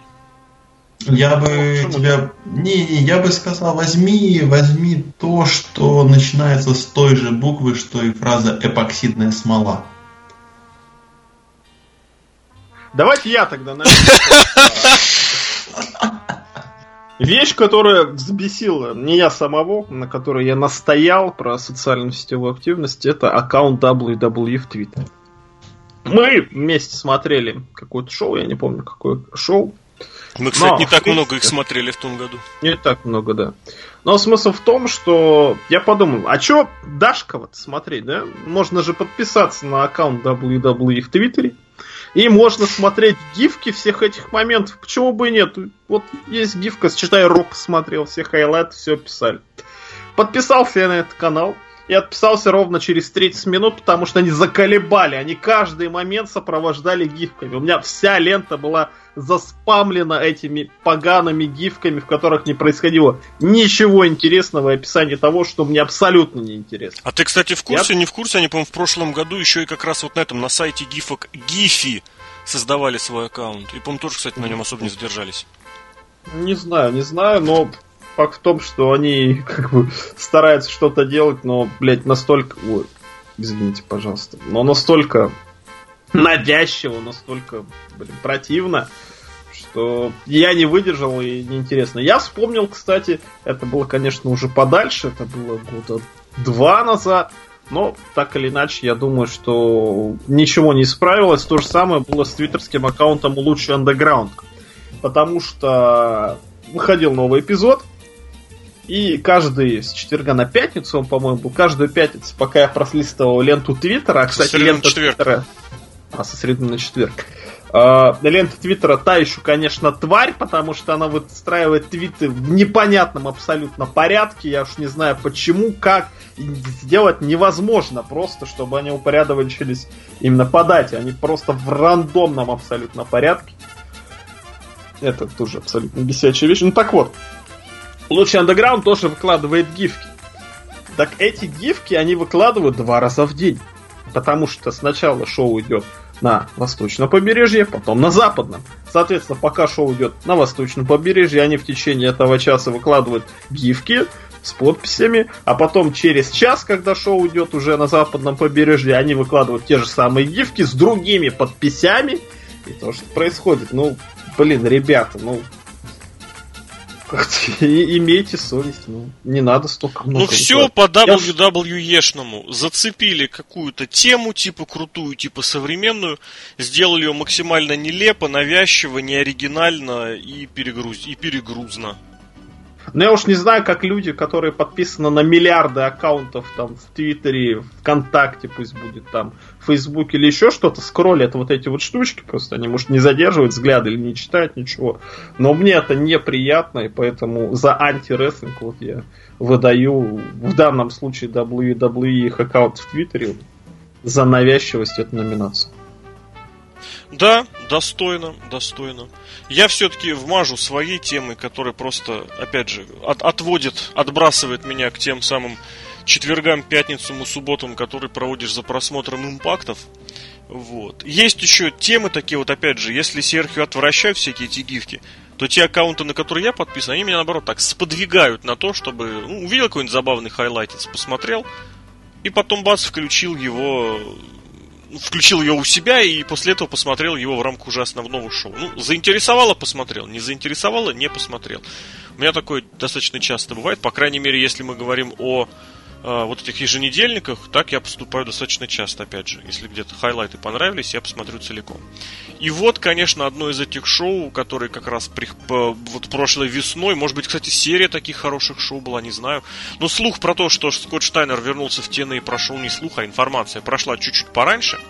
Я бы ну, тебя... Не, не, я бы сказал, возьми, возьми то, что начинается с той же буквы, что и фраза эпоксидная смола. Давайте я тогда Вещь, которая взбесила не я самого, на которой я настоял про социальную сетевую активность, это аккаунт WWE в Твиттере. Мы вместе смотрели какое-то шоу, я не помню какое шоу, мы, кстати, Но, не так много их смотрели в том году. Не так много, да. Но смысл в том, что я подумал, а чё Дашкова-то смотреть, да? Можно же подписаться на аккаунт WWE в Твиттере. И можно смотреть гифки всех этих моментов. Почему бы и нет? Вот есть гифка, считай, Рок посмотрел, все хайлайты, все писали. Подписался я на этот канал и отписался ровно через 30 минут, потому что они заколебали. Они каждый момент сопровождали гифками. У меня вся лента была заспамлена этими погаными гифками, в которых не происходило ничего интересного и описание того, что мне абсолютно не интересно. А ты, кстати, в курсе, Я... не в курсе, они, по-моему, в прошлом году еще и как раз вот на этом, на сайте гифок Гифи создавали свой аккаунт. И, по-моему, тоже, кстати, на нем особо не задержались. Не знаю, не знаю, но факт в том, что они как бы стараются что-то делать, но, блядь, настолько... Ой, извините, пожалуйста. Но настолько надящего, настолько, блин, противно, что я не выдержал и неинтересно. Я вспомнил, кстати, это было, конечно, уже подальше, это было года два назад, но так или иначе, я думаю, что ничего не исправилось. То же самое было с твиттерским аккаунтом Лучший Underground. Потому что выходил новый эпизод, и каждый с четверга на пятницу, он, по-моему, был каждую пятницу, пока я прослистывал ленту Твиттера, а, кстати, лента Твиттера... А, со среды на четверг. Uh, лента Твиттера та еще, конечно, тварь, потому что она выстраивает твиты в непонятном абсолютно порядке. Я уж не знаю почему, как. Сделать невозможно просто, чтобы они упорядочились именно по дате. Они просто в рандомном абсолютно порядке. Это тоже абсолютно бесячая вещь. Ну так вот, Лучший андеграунд тоже выкладывает гифки. Так эти гифки они выкладывают два раза в день. Потому что сначала шоу идет на восточном побережье, потом на западном. Соответственно, пока шоу идет на восточном побережье, они в течение этого часа выкладывают гифки с подписями, а потом через час, когда шоу идет уже на западном побережье, они выкладывают те же самые гифки с другими подписями. И то, что происходит, ну, блин, ребята, ну, имейте совесть, ну, не надо столько много. Ну все по WWE-шному. Зацепили какую-то тему, типа крутую, типа современную, сделали ее максимально нелепо, навязчиво, неоригинально и, перегруз... и перегрузно. Ну, я уж не знаю, как люди, которые подписаны на миллиарды аккаунтов там в Твиттере, ВКонтакте пусть будет там, в Фейсбуке или еще что-то, скроллят вот эти вот штучки, просто они, может, не задерживают взгляды или не читают ничего. Но мне это неприятно, и поэтому за антирестлинг вот я выдаю в данном случае WWE их аккаунт в Твиттере за навязчивость эту номинацию. Да, достойно, достойно. Я все-таки вмажу своей темой, которая просто, опять же, от, отводит, отбрасывает меня к тем самым четвергам, пятницам и субботам, которые проводишь за просмотром импактов. Вот. Есть еще темы такие, вот опять же, если Серхио отвращают всякие эти гифки, то те аккаунты, на которые я подписан, они меня наоборот так сподвигают на то, чтобы ну, увидел какой-нибудь забавный хайлайтец, посмотрел, и потом бац, включил его включил ее у себя и после этого посмотрел его в рамках уже основного шоу. Ну, заинтересовало, посмотрел. Не заинтересовало, не посмотрел. У меня такое достаточно часто бывает. По крайней мере, если мы говорим о вот этих еженедельниках, так я поступаю достаточно часто, опять же. Если где-то хайлайты понравились, я посмотрю целиком. И вот, конечно, одно из этих шоу, которые как раз при, вот прошлой весной, может быть, кстати, серия таких хороших шоу была, не знаю. Но слух про то, что Скотт Штайнер вернулся в тены и прошел не слух, а информация прошла чуть-чуть пораньше.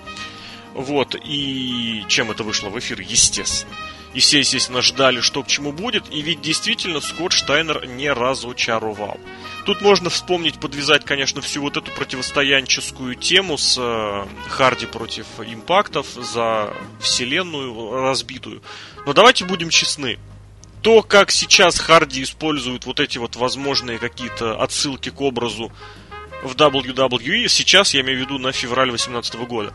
Вот, и чем это вышло в эфир, естественно. И все, естественно, ждали, что к чему будет. И ведь действительно Скотт Штайнер не разочаровал. Тут можно вспомнить, подвязать, конечно, всю вот эту противостоянческую тему с э, Харди против импактов за вселенную разбитую. Но давайте будем честны. То, как сейчас Харди использует вот эти вот возможные какие-то отсылки к образу в WWE, сейчас я имею в виду на февраль 2018 года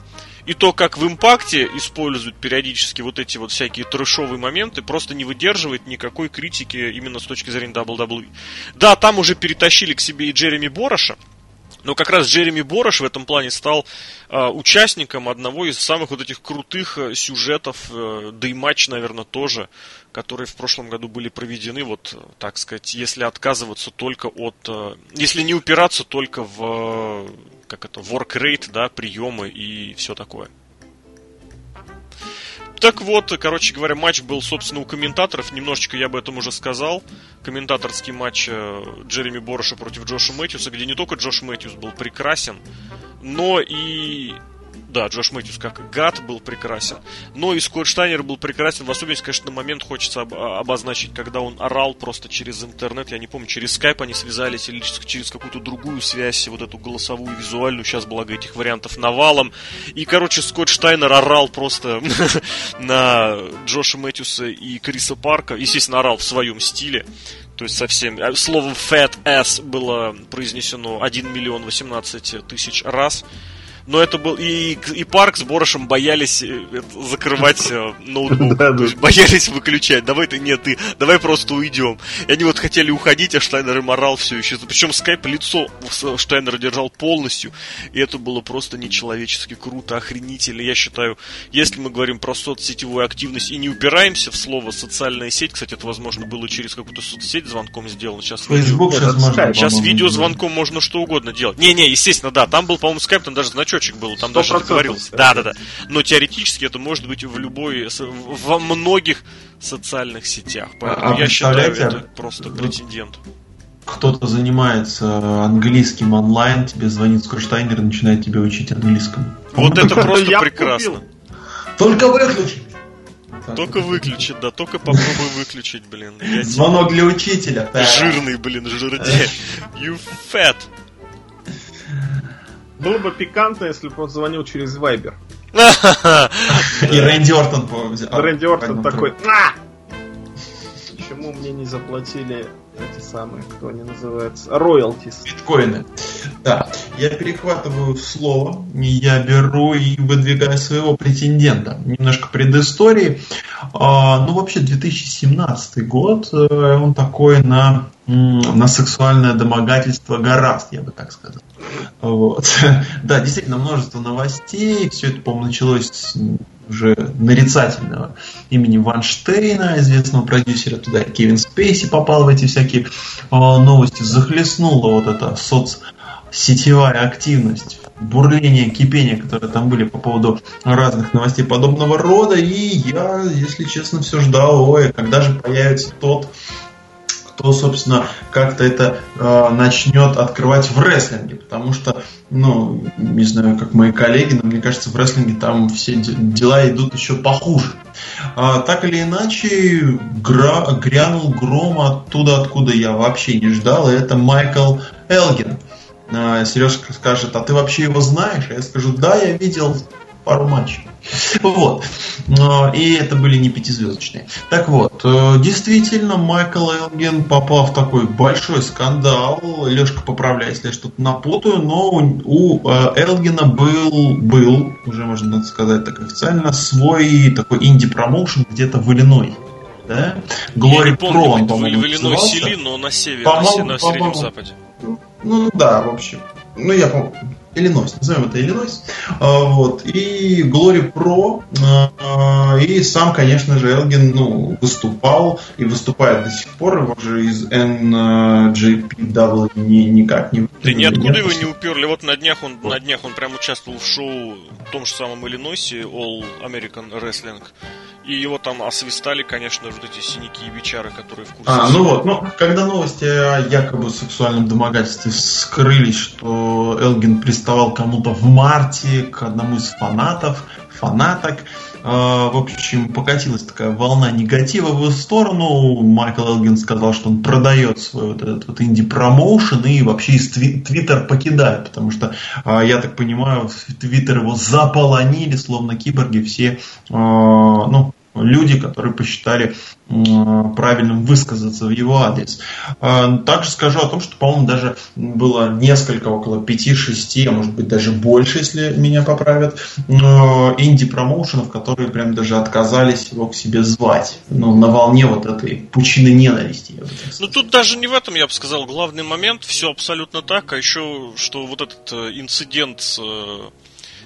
и то, как в импакте используют периодически вот эти вот всякие трэшовые моменты, просто не выдерживает никакой критики именно с точки зрения WWE. Да, там уже перетащили к себе и Джереми Бороша, но как раз Джереми Борош в этом плане стал э, участником одного из самых вот этих крутых э, сюжетов, э, да и матч, наверное, тоже, которые в прошлом году были проведены, вот, так сказать, если отказываться только от... Э, если не упираться только в как это, work rate, да, приемы и все такое. Так вот, короче говоря, матч был, собственно, у комментаторов. Немножечко я об этом уже сказал. Комментаторский матч э, Джереми Бороша против Джоша Мэтьюса, где не только Джош Мэтьюс был прекрасен, но и да, Джош Мэтьюс как гад был прекрасен. Но и Скотт Штайнер был прекрасен. В особенности, конечно, момент хочется об- обозначить, когда он орал просто через интернет. Я не помню, через скайп они связались или через какую-то другую связь, вот эту голосовую, визуальную. Сейчас, благо, этих вариантов навалом. И, короче, Скотт Штайнер орал просто на Джоша Мэтьюса и Криса Парка. Естественно, орал в своем стиле. То есть совсем... Э, слово fat ass было произнесено 1 миллион 18 тысяч раз но это был и, и Парк с Борошем боялись э, закрывать э, ноутбук. Да, да. Боялись выключать. Давай ты, нет, ты, давай просто уйдем. И они вот хотели уходить, а Штайнер им орал все еще. Причем скайп лицо Штайнер держал полностью, и это было просто нечеловечески круто, охренительно. Я считаю, если мы говорим про соцсетевую активность и не упираемся в слово социальная сеть, кстати, это, возможно, было через какую-то соцсеть звонком сделано. Сейчас, Facebook сейчас, можно, сейчас видеозвонком можно что угодно делать. Не-не, естественно, да, там был, по-моему, скайп, там даже значок значочек был, там даже договорился. Да, да, да. Но теоретически это может быть в любой, во многих социальных сетях. Поэтому а, я считаю, это просто претендент. Кто-то занимается английским онлайн, тебе звонит Скорштайнер и начинает тебя учить английскому. Вот это просто прекрасно. Только выключи. Только выключить, да, только попробуй выключить, блин. Звонок для учителя. Жирный, блин, жирдей. You fat. Было бы пикантно, если бы он звонил через Вайбер. И Рэнди Ортон Рэнди Ортон такой, почему мне не заплатили эти самые, кто они называются, роялтис. Биткоины. Да, я перехватываю слово, я беру и выдвигаю своего претендента. Немножко предыстории. А, ну, вообще, 2017 год, э, он такой на, на сексуальное домогательство гораст, я бы так сказал. Вот. Да, действительно, множество новостей. Все это, по-моему, началось уже нарицательного имени Ванштейна, известного продюсера, туда Кевин Спейси попал в эти всякие э, новости, захлестнула вот эта соцсетевая активность, бурление, кипение, которые там были по поводу разных новостей подобного рода, и я, если честно, все ждал, ой, когда же появится тот кто, собственно, как-то это э, начнет открывать в рестлинге, потому что, ну, не знаю, как мои коллеги, но мне кажется, в рестлинге там все дела идут еще похуже. А, так или иначе, гра грянул гром оттуда, откуда я вообще не ждал, и это Майкл Элгин. А, Сережка скажет, а ты вообще его знаешь? А я скажу, да, я видел пару матчей. Вот. И это были не пятизвездочные. Так вот, э, действительно, Майкл Элген попал в такой большой скандал. Лешка, поправляй, если я что-то напутаю, но у э, Элгена был, был, уже можно сказать так официально, свой такой инди-промоушен где-то в Иллиной. Да? Глори Про, он, по-моему, в Иллинойсе но на севере, на Среднем Западе. Ну да, в общем. Ну, я помню. Иллинойс, назовем это Иллинойс. А, вот. И Glory Pro, а, и сам, конечно же, Элгин ну, выступал и выступает до сих пор. Его же из NJPW ни, никак не Да ниоткуда его не уперли. Вот на днях он, вот. на днях он прям участвовал в шоу в том же самом Иллинойсе, All American Wrestling. И его там освистали, конечно, вот эти синяки и бичары, которые в курсе. А, ну вот, ну, когда новости о якобы сексуальном домогательстве скрылись, что Элгин приставал кому-то в марте к одному из фанатов, фанаток, в общем, покатилась такая волна негатива в его сторону. Майкл Элгин сказал, что он продает свой вот этот вот инди-промоушен и вообще из Твиттер покидает, потому что, э, я так понимаю, Твиттер его заполонили, словно киборги, все, э, ну, люди, которые посчитали правильным высказаться в его адрес. А, также скажу о том, что, по-моему, даже было несколько, около 5-6, а может быть даже больше, если меня поправят, инди-промоушенов, которые прям даже отказались его к себе звать. Ну, на волне вот этой пучины ненависти. Ну, тут даже не в этом, я бы сказал, главный момент. Все абсолютно так. А еще, что вот этот э, инцидент с э,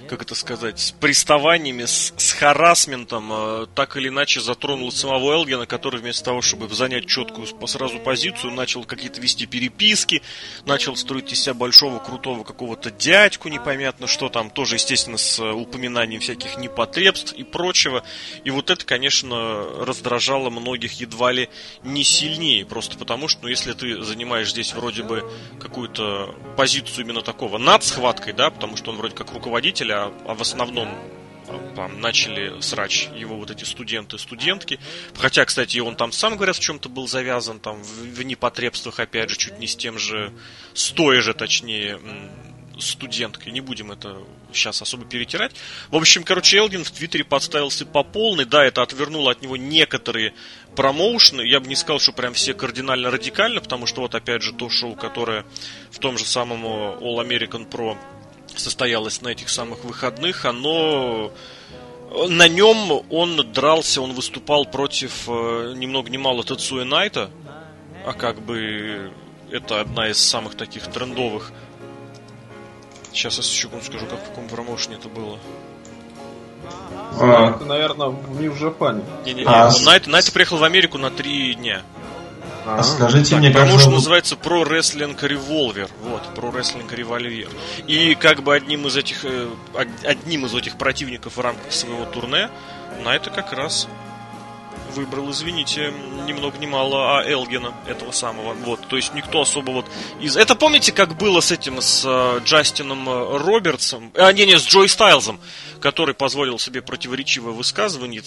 как это сказать, с приставаниями, с, с харасментом, э, так или иначе затронул самого Элгена, который вместо того, чтобы занять четкую сразу позицию, начал какие-то вести переписки, начал строить из себя большого крутого какого-то дядьку, непонятно что там, тоже, естественно, с э, упоминанием всяких непотребств и прочего. И вот это, конечно, раздражало многих едва ли не сильнее, просто потому что, ну, если ты занимаешь здесь вроде бы какую-то позицию именно такого над схваткой, да, потому что он вроде как руководитель, а, а в основном а, там начали срач его вот эти студенты, студентки. Хотя, кстати, он там сам, говорят, в чем-то был завязан, там, в, в непотребствах, опять же, чуть не с тем же, с той же, точнее, студенткой. Не будем это сейчас особо перетирать. В общем, короче, Элгин в Твиттере подставился по полной. Да, это отвернуло от него некоторые промоушены. Я бы не сказал, что прям все кардинально радикально, потому что вот опять же то шоу, которое в том же самом All American Pro состоялось на этих самых выходных, оно на нем он дрался, он выступал против э, ни много ни мало Тацуя Найта, а как бы это одна из самых таких трендовых. Сейчас я секунду скажу, как в каком промоушене это было. А, это, наверное, в Нью-Джапане. Не-не-не, а, Найт, Найт приехал в Америку на три дня. А, а скажите так, мне, потому что называется Pro Wrestling Revolver. Вот, Pro Wrestling Revolver. И как бы одним из этих э, одним из этих противников в рамках своего турне на это как раз выбрал, извините, ни много ни мало, а Элгена, этого самого. Вот, то есть никто особо вот из... Это помните, как было с этим, с э, Джастином э, Робертсом? А, не, не, с Джой Стайлзом который позволил себе противоречивое высказывание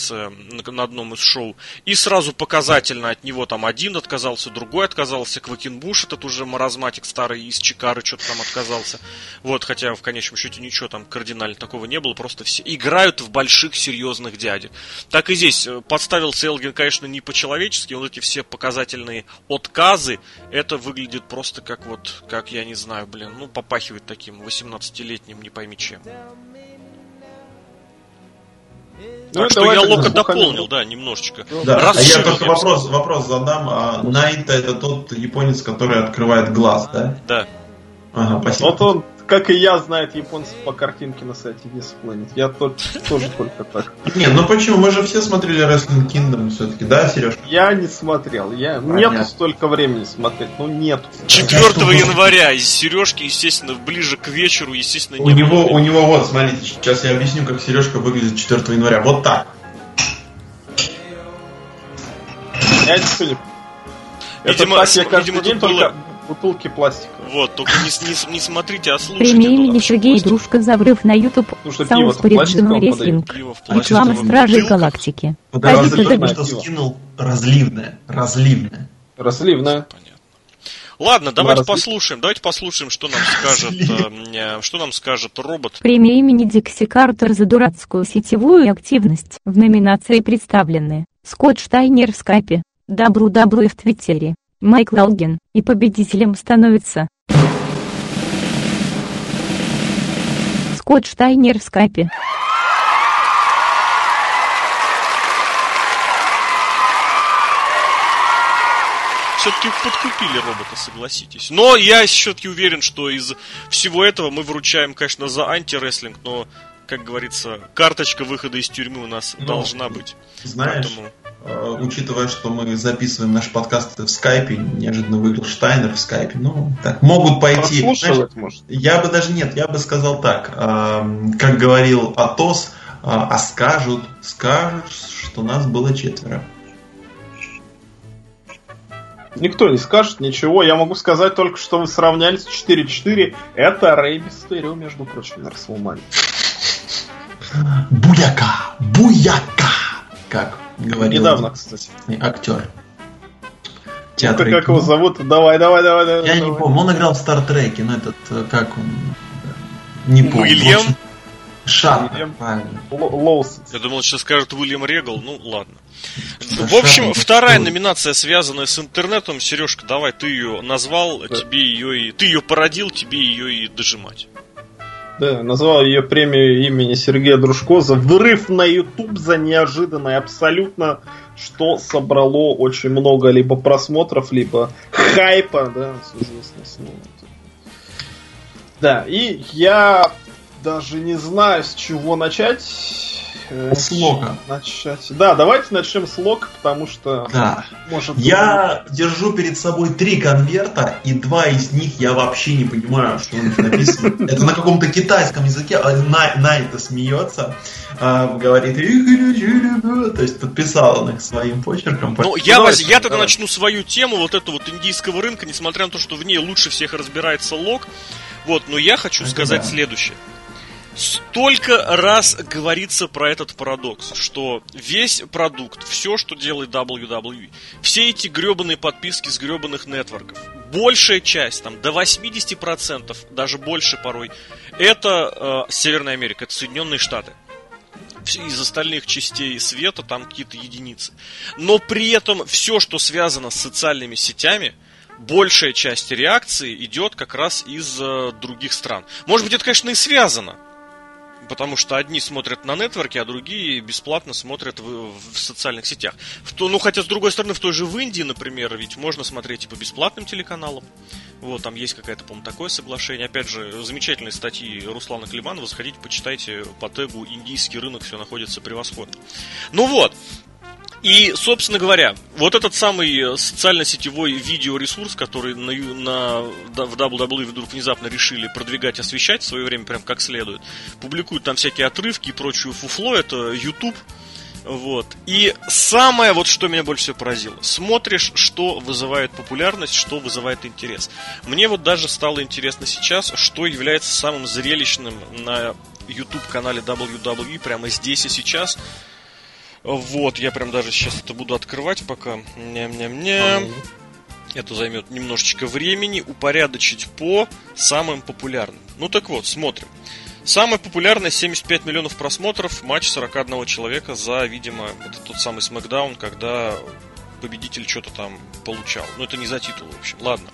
на одном из шоу, и сразу показательно от него там один отказался, другой отказался, Квакенбуш, этот уже маразматик старый из Чикары, что-то там отказался. Вот, хотя в конечном счете ничего там кардинально такого не было, просто все играют в больших серьезных дядек. Так и здесь, э, подставился Элгин, конечно, не по-человечески, вот эти все показательные отказы, это выглядит просто как вот, как я не знаю, блин, ну, попахивает таким 18-летним, не пойми чем. Ну, так что я Лока дополнил, да, немножечко. Да. А я только вопрос, вопрос задам. А Найта это тот японец, который открывает глаз, да? Да. Ага, спасибо. Вот он как и я, знает японцев по картинке на сайте Displanet. Я тоже только так. Не, ну почему? Мы же все смотрели Wrestling Kingdom все-таки, да, Сереж? Я не смотрел. Я... Нету столько времени смотреть. Ну, нет. 4 января из Сережки, естественно, ближе к вечеру, естественно, не У него, у него вот, смотрите, сейчас я объясню, как Сережка выглядит 4 января. Вот так. Я не Видимо, Это так я каждый видимо, день только... было бутылки пластиковые. Вот, только не, не, не смотрите, а слушайте. Премия имени Сергей Дружка за врыв на YouTube. Саус Порежденный рестлинг. Реклама Стражей Галактики. Подожди, только что скинул разливное. Разливное. Разливное. Понятно. Ладно, давайте Разлив... послушаем. Давайте послушаем, что нам скажет, э, что нам скажет робот. Премия имени Дикси Картер за дурацкую сетевую активность. В номинации представлены Скотт Штайнер в скайпе, WW в Твиттере, Майкл Алген, и победителем становится Скотт Штайнер в скайпе. все-таки подкупили робота, согласитесь. Но я все-таки уверен, что из всего этого мы выручаем, конечно, за антирестлинг, но, как говорится, карточка выхода из тюрьмы у нас ну, должна быть. Знаешь, Поэтому... Э, учитывая, что мы записываем наш подкаст в скайпе, неожиданно выиграл Штайнер в скайпе, ну, так, могут пойти. Знаешь, может. Я бы даже нет, я бы сказал так, э, как говорил Атос, э, а скажут, скажут, что нас было четверо. Никто не скажет ничего. Я могу сказать только, что вы сравнялись 4-4. Это Рэй Мистерио, между прочим, на Расселмане. Буяка! Буяка! Как говорил Недавно, кстати. Актер. Театр. как его зовут? Давай, давай, давай, давай. Я давай. не помню. Он играл в Стартреке, но этот, э, как он? Не помню. Уильям? Правильно. Лоус. Я думал, сейчас скажут Уильям Регал. Ну, ладно. В общем, вторая номинация, связанная с интернетом. Сережка, давай, ты ее назвал, тебе ее и... Ты ее породил, тебе ее и дожимать. Да, назвал ее премию имени Сергея Дружко за врыв на YouTube за неожиданное абсолютно, что собрало очень много либо просмотров, либо хайпа, да, соответственно, Да, и я даже не знаю, с чего начать. Э, с лока. Начать. Да, давайте начнем с лока, потому что... Да. Может, я быть... держу перед собой три конверта, и два из них я вообще не понимаю, что у них написано. Это на каком-то китайском языке, а Найта смеется, а, говорит, то есть подписал он их своим почерком. Ну, я, я тогда начну свою тему, вот эту вот индийского рынка, несмотря на то, что в ней лучше всех разбирается лог. Вот, но я хочу сказать следующее. Столько раз говорится про этот парадокс, что весь продукт, все, что делает WWE, все эти гребаные подписки с гребаных нетворков, большая часть, там, до 80%, даже больше порой, это э, Северная Америка, это Соединенные Штаты из остальных частей света там какие-то единицы. Но при этом все, что связано с социальными сетями, большая часть реакции идет как раз из э, других стран. Может быть, это, конечно, и связано. Потому что одни смотрят на нетворке, а другие бесплатно смотрят в, в социальных сетях. В то, ну, хотя, с другой стороны, в той же в Индии, например, ведь можно смотреть и по бесплатным телеканалам. Вот, там есть какое-то, по-моему, такое соглашение. Опять же, замечательные статьи Руслана Климанова. Заходите, почитайте по тегу «Индийский рынок», все находится превосходно. Ну вот, и, собственно говоря, вот этот самый э, социально-сетевой видеоресурс, который на, на, в WWE вдруг внезапно решили продвигать, освещать в свое время прям как следует, публикуют там всякие отрывки и прочую фуфло, это YouTube. Вот. И самое, вот что меня больше всего поразило, смотришь, что вызывает популярность, что вызывает интерес. Мне вот даже стало интересно сейчас, что является самым зрелищным на YouTube-канале WWE прямо здесь и сейчас – вот, я прям даже сейчас это буду открывать пока. Ням-ням-ням. Это займет немножечко времени. Упорядочить по самым популярным. Ну так вот, смотрим. Самое популярное 75 миллионов просмотров, матч 41 человека за, видимо, это тот самый Смакдаун, когда победитель что-то там получал. Ну, это не за титул, в общем. Ладно.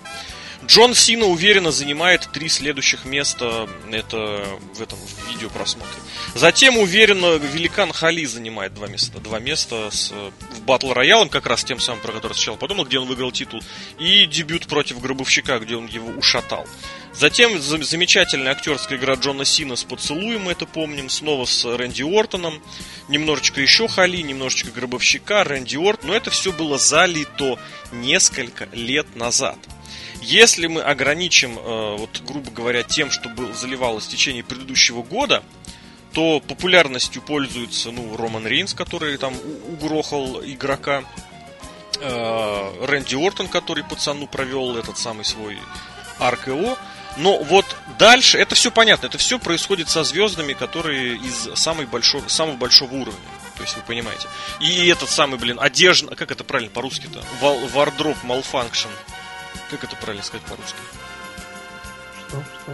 Джон Сина уверенно занимает три следующих места это, в этом в видеопросмотре. Затем уверенно Великан Хали занимает два места. Два места с, в батл роялом, как раз тем самым, про который сначала подумал, где он выиграл титул. И дебют против Гробовщика, где он его ушатал. Затем замечательная актерская игра Джона Сина с поцелуем, мы это помним, снова с Рэнди Ортоном. Немножечко еще Хали, немножечко Гробовщика, Рэнди Орт. Но это все было залито несколько лет назад. Если мы ограничим, э, вот, грубо говоря, тем, что был, заливалось в течение предыдущего года, то популярностью пользуется, ну, Роман Рейнс, который там угрохал игрока, э, Рэнди Ортон, который пацану провел этот самый свой РКО. Но вот дальше, это все понятно, это все происходит со звездами, которые из самой большого, самого большого уровня. То есть вы понимаете. И этот самый, блин, одежда, как это правильно по-русски-то? Вардроп Malfunction как это правильно сказать по-русски?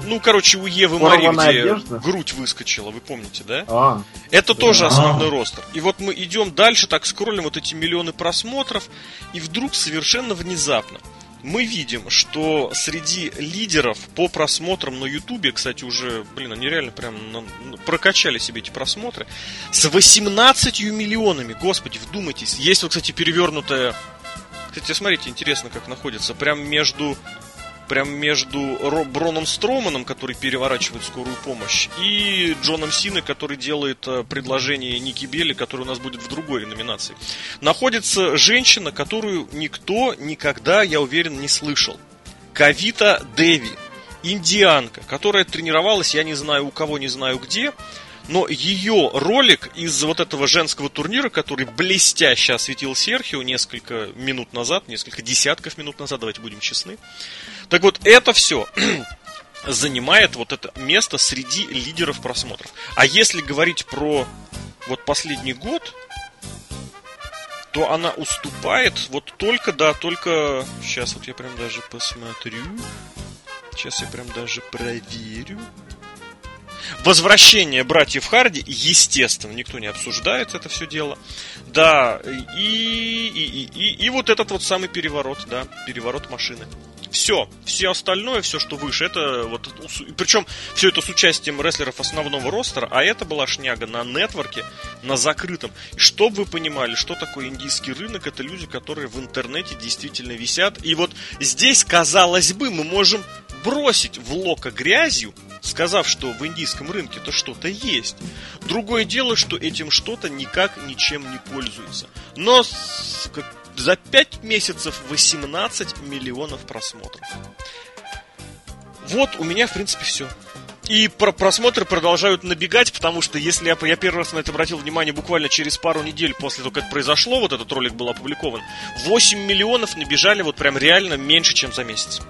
Ну, короче, у Евы Мари, где одежда? грудь выскочила, вы помните, да? А, это да. тоже основной а. ростер. И вот мы идем дальше, так скроллим вот эти миллионы просмотров, и вдруг совершенно внезапно мы видим, что среди лидеров по просмотрам на Ютубе, кстати, уже, блин, они реально прям прокачали себе эти просмотры, с 18 миллионами, господи, вдумайтесь. Есть вот, кстати, перевернутая кстати, смотрите, интересно, как находится. Прям между прям между Броном Строманом, который переворачивает скорую помощь, и Джоном Синой, который делает э, предложение Ники Белли, который у нас будет в другой номинации. Находится женщина, которую никто никогда, я уверен, не слышал. Кавита Деви, индианка, которая тренировалась, я не знаю у кого, не знаю где, но ее ролик из вот этого женского турнира, который блестяще осветил Серхио несколько минут назад, несколько десятков минут назад, давайте будем честны. Так вот, это все занимает вот это место среди лидеров просмотров. А если говорить про вот последний год, то она уступает вот только, да, только... Сейчас вот я прям даже посмотрю. Сейчас я прям даже проверю. Возвращение братьев Харди, естественно, никто не обсуждает это все дело. Да, и, и, и, и, и вот этот вот самый переворот, да, переворот машины. Все, все остальное, все, что выше, это вот, причем все это с участием рестлеров основного ростера, а это была шняга на нетворке, на закрытом. И чтобы вы понимали, что такое индийский рынок, это люди, которые в интернете действительно висят. И вот здесь, казалось бы, мы можем бросить в лока грязью, сказав, что в индийском рынке-то что-то есть. Другое дело, что этим что-то никак ничем не пользуется. Но за 5 месяцев 18 миллионов просмотров. Вот у меня, в принципе, все. И про просмотры продолжают набегать, потому что если я, я первый раз на это обратил внимание буквально через пару недель после того, как это произошло, вот этот ролик был опубликован, 8 миллионов набежали вот прям реально меньше, чем за месяц.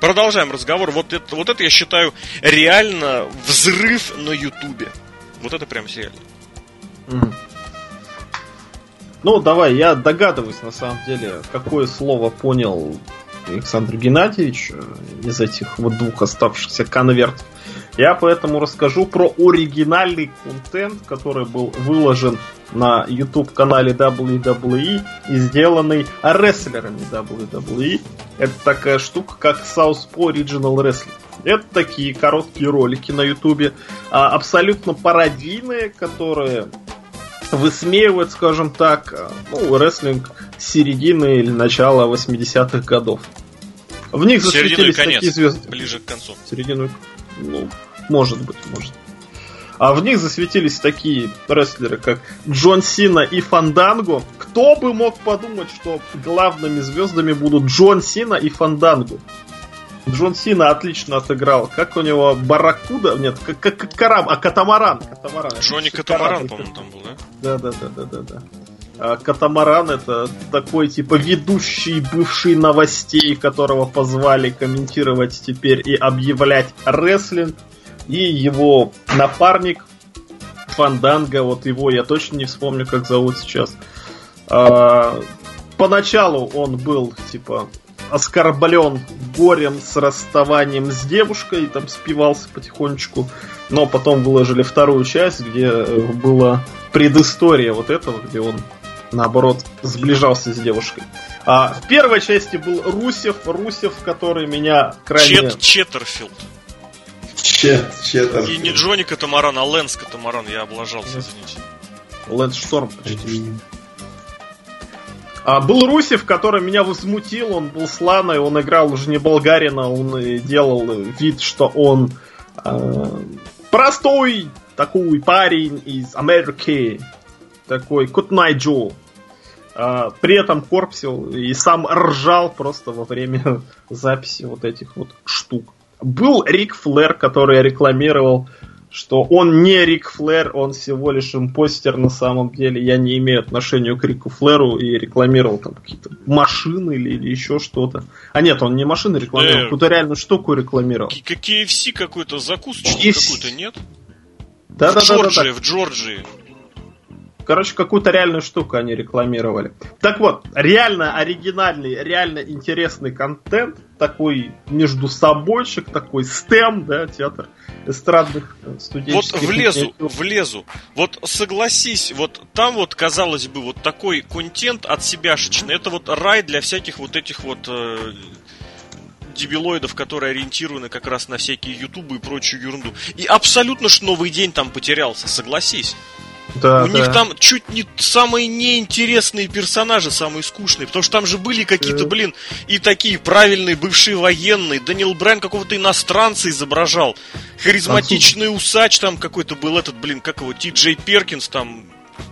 Продолжаем разговор. Вот это, вот это я считаю реально взрыв на Ютубе. Вот это прям реально. Mm. Ну, давай, я догадываюсь, на самом деле, какое слово понял Александр Геннадьевич э, из этих вот двух оставшихся конвертов. Я поэтому расскажу про оригинальный контент, который был выложен на YouTube канале WWE и сделанный рестлерами WWE. Это такая штука, как Southpaw Original Wrestling. Это такие короткие ролики на YouTube, а, абсолютно пародийные, которые высмеивают, скажем так, а, ну, рестлинг середины или начала 80-х годов. В них засветились такие звезды. Ближе к концу. Середину, ну, может быть, может. А в них засветились такие рестлеры, как Джон Сина и Фанданго. Кто бы мог подумать, что главными звездами будут Джон Сина и Фанданго? Джон Сина отлично отыграл. Как у него Барракуда? Нет, как, как, как Карам, а Катамаран. Катамаран. Джонни Катамаран, по-моему, там был, да? Да, да, да, да, да, да. А Катамаран это такой типа ведущий бывший новостей, которого позвали комментировать теперь и объявлять рестлинг. И его напарник Фанданга, вот его я точно не вспомню, как зовут сейчас. А, поначалу он был типа оскорблен горем с расставанием с девушкой, и там спивался потихонечку. Но потом выложили вторую часть, где э, была предыстория вот этого, где он наоборот сближался с девушкой. А в первой части был Русев, Русев, который меня крайне... Чет, Четтерфилд. Чет, Четтерфилд. И не Джонни Катамаран, а Лэнс Катамаран, я облажался, извините. Лэнс Шторм почти А, был Русев, который меня возмутил, он был сланой, он играл уже не болгарина, он делал вид, что он э, простой такой парень из Америки, такой Кутнай Джо. А, при этом корпсил и сам ржал просто во время записи вот этих вот штук. Был Рик Флэр, который рекламировал, что он не Рик Флэр, он всего лишь импостер на самом деле. Я не имею отношения к Рику Флэру и рекламировал там какие-то машины или, или еще что-то. А нет, он не машины рекламировал, э, какую-то реальную штуку рекламировал. KFC какой-то закусочный какой-то, нет? Да, в да, Джорджии, да, да, в Джорджии. Короче, какую-то реальную штуку они рекламировали. Так вот, реально оригинальный, реально интересный контент, такой между собойчик, такой стем, да, театр эстрадных э, студенческих... Вот влезу, влезу. Вот согласись, вот там вот, казалось бы, вот такой контент от себяшечный, это вот рай для всяких вот этих вот э, дебилоидов, которые ориентированы как раз на всякие ютубы и прочую ерунду. И абсолютно ж новый день там потерялся, согласись. Да, У да. них там чуть не самые неинтересные персонажи, самые скучные. Потому что там же были какие-то, да. блин, и такие правильные бывшие военные. Даниэл Брайан какого-то иностранца изображал. Харизматичный усач там какой-то был этот, блин, как его, Ти Джей Перкинс там.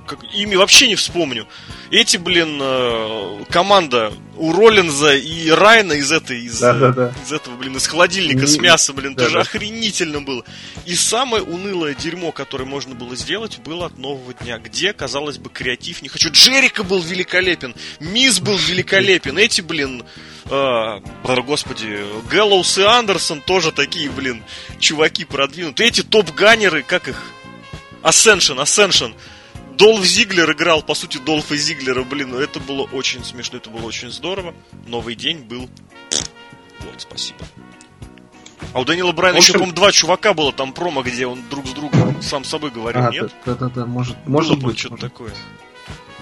Как, ими вообще не вспомню. Эти, блин, э, команда у Роллинза и Райна из этой, из, да, да, да. из этого, блин, из холодильника с мясом, блин, да, тоже да. охренительно было. И самое унылое дерьмо, которое можно было сделать, было от нового дня, где, казалось бы, креатив не хочу. Джерика был великолепен, Мисс был великолепен, эти, блин, э, господи, Гэллоус и Андерсон тоже такие, блин, чуваки продвинутые. Эти топ-ганеры, как их? Ascension, Ascension. Долф Зиглер играл, по сути, Долфа Зиглера, блин, ну это было очень смешно, это было очень здорово. Новый день был... Вот, спасибо. А у Данила Брайана общем... еще, по-моему, два чувака было там промо, где он друг с другом сам с собой говорил, а, нет? Да-да-да, может, может быть. что-то такое.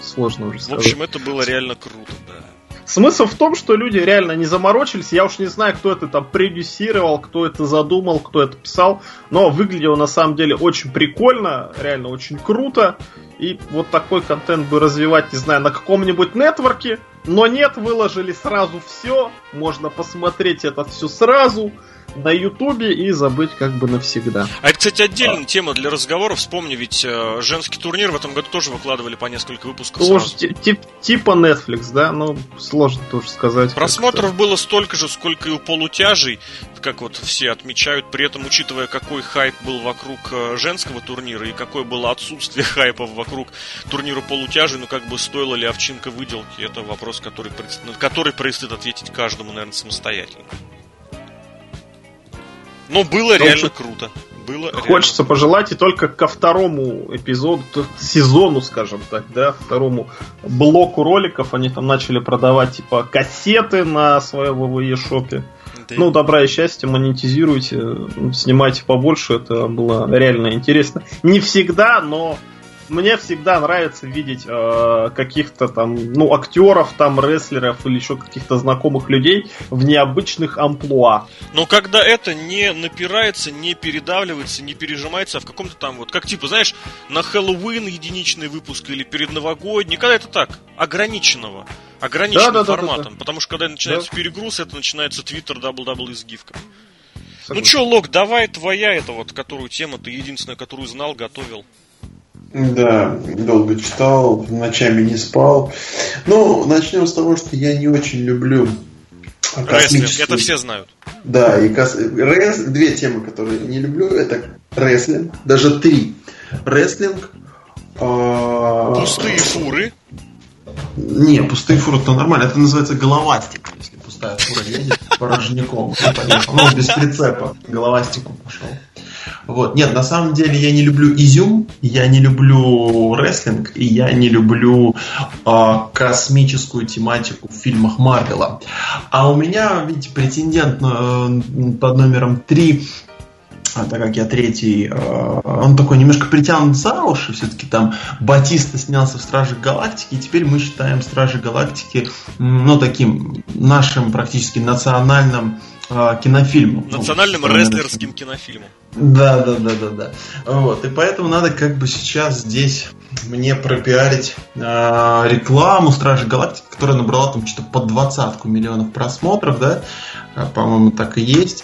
Сложно уже сказать. В общем, это было реально круто, да. Смысл в том, что люди реально не заморочились. Я уж не знаю, кто это там продюсировал, кто это задумал, кто это писал. Но выглядело на самом деле очень прикольно, реально очень круто. И вот такой контент бы развивать, не знаю, на каком-нибудь нетворке. Но нет, выложили сразу все. Можно посмотреть это все сразу на Ютубе и забыть как бы навсегда. А это, кстати, отдельная а. тема для разговора. Вспомни, ведь э, женский турнир в этом году тоже выкладывали по несколько выпусков. Тоже тип, типа Netflix, да? Ну, сложно тоже сказать. Просмотров было столько же, сколько и у полутяжей, как вот все отмечают. При этом, учитывая, какой хайп был вокруг э, женского турнира и какое было отсутствие хайпа вокруг турнира полутяжей, ну как бы стоило ли овчинка выделки, это вопрос, который, который предстоит ответить каждому, наверное, самостоятельно. Но было реально общем, круто. Было хочется реально. пожелать и только ко второму эпизоду, сезону, скажем так, да, второму блоку роликов они там начали продавать типа кассеты на своем ВВЕ шопе. Да. Ну, добра и счастья, монетизируйте, снимайте побольше, это было реально интересно. Не всегда, но мне всегда нравится видеть э, каких-то там, ну, актеров, там, рестлеров или еще каких-то знакомых людей в необычных амплуа. Но когда это не напирается, не передавливается, не пережимается, а в каком-то там вот, как типа, знаешь, на Хэллоуин единичный выпуск или перед новогодний, когда это так, ограниченного, ограниченным да, да, форматом. Да, да, да. Потому что когда начинается да. перегруз, это начинается Твиттер WWE с гифками. Ну чё, Лок, давай твоя это вот, которую тема, ты единственная, которую знал, готовил. Да, долго читал, ночами не спал. Ну, начнем с того, что я не очень люблю Рестлинг, это все знают. Да, и кос... Рес... две темы, которые не люблю, это рестлинг, даже три. Рестлинг. А... Пустые фуры. Не, пустые фуры это нормально, это называется головастик, если пустая фура едет порожняком. Ну, без прицепа, головастиком пошел. Вот. Нет, на самом деле я не люблю изюм, я не люблю рестлинг, и я не люблю э, космическую тематику в фильмах Марвела. А у меня, видите, претендент э, под номером 3 а так как я третий, э, он такой немножко притянут за уши, все-таки там Батиста снялся в Страже Галактики, и теперь мы считаем Стражи Галактики, ну, таким нашим практически национальным э, кинофильмом. Национальным ну, рестлерским кинофильмом. Да, да, да, да, да. Вот, и поэтому надо как бы сейчас здесь мне пропиарить э, рекламу Стражи Галактики, которая набрала там что-то под двадцатку миллионов просмотров, да, по-моему, так и есть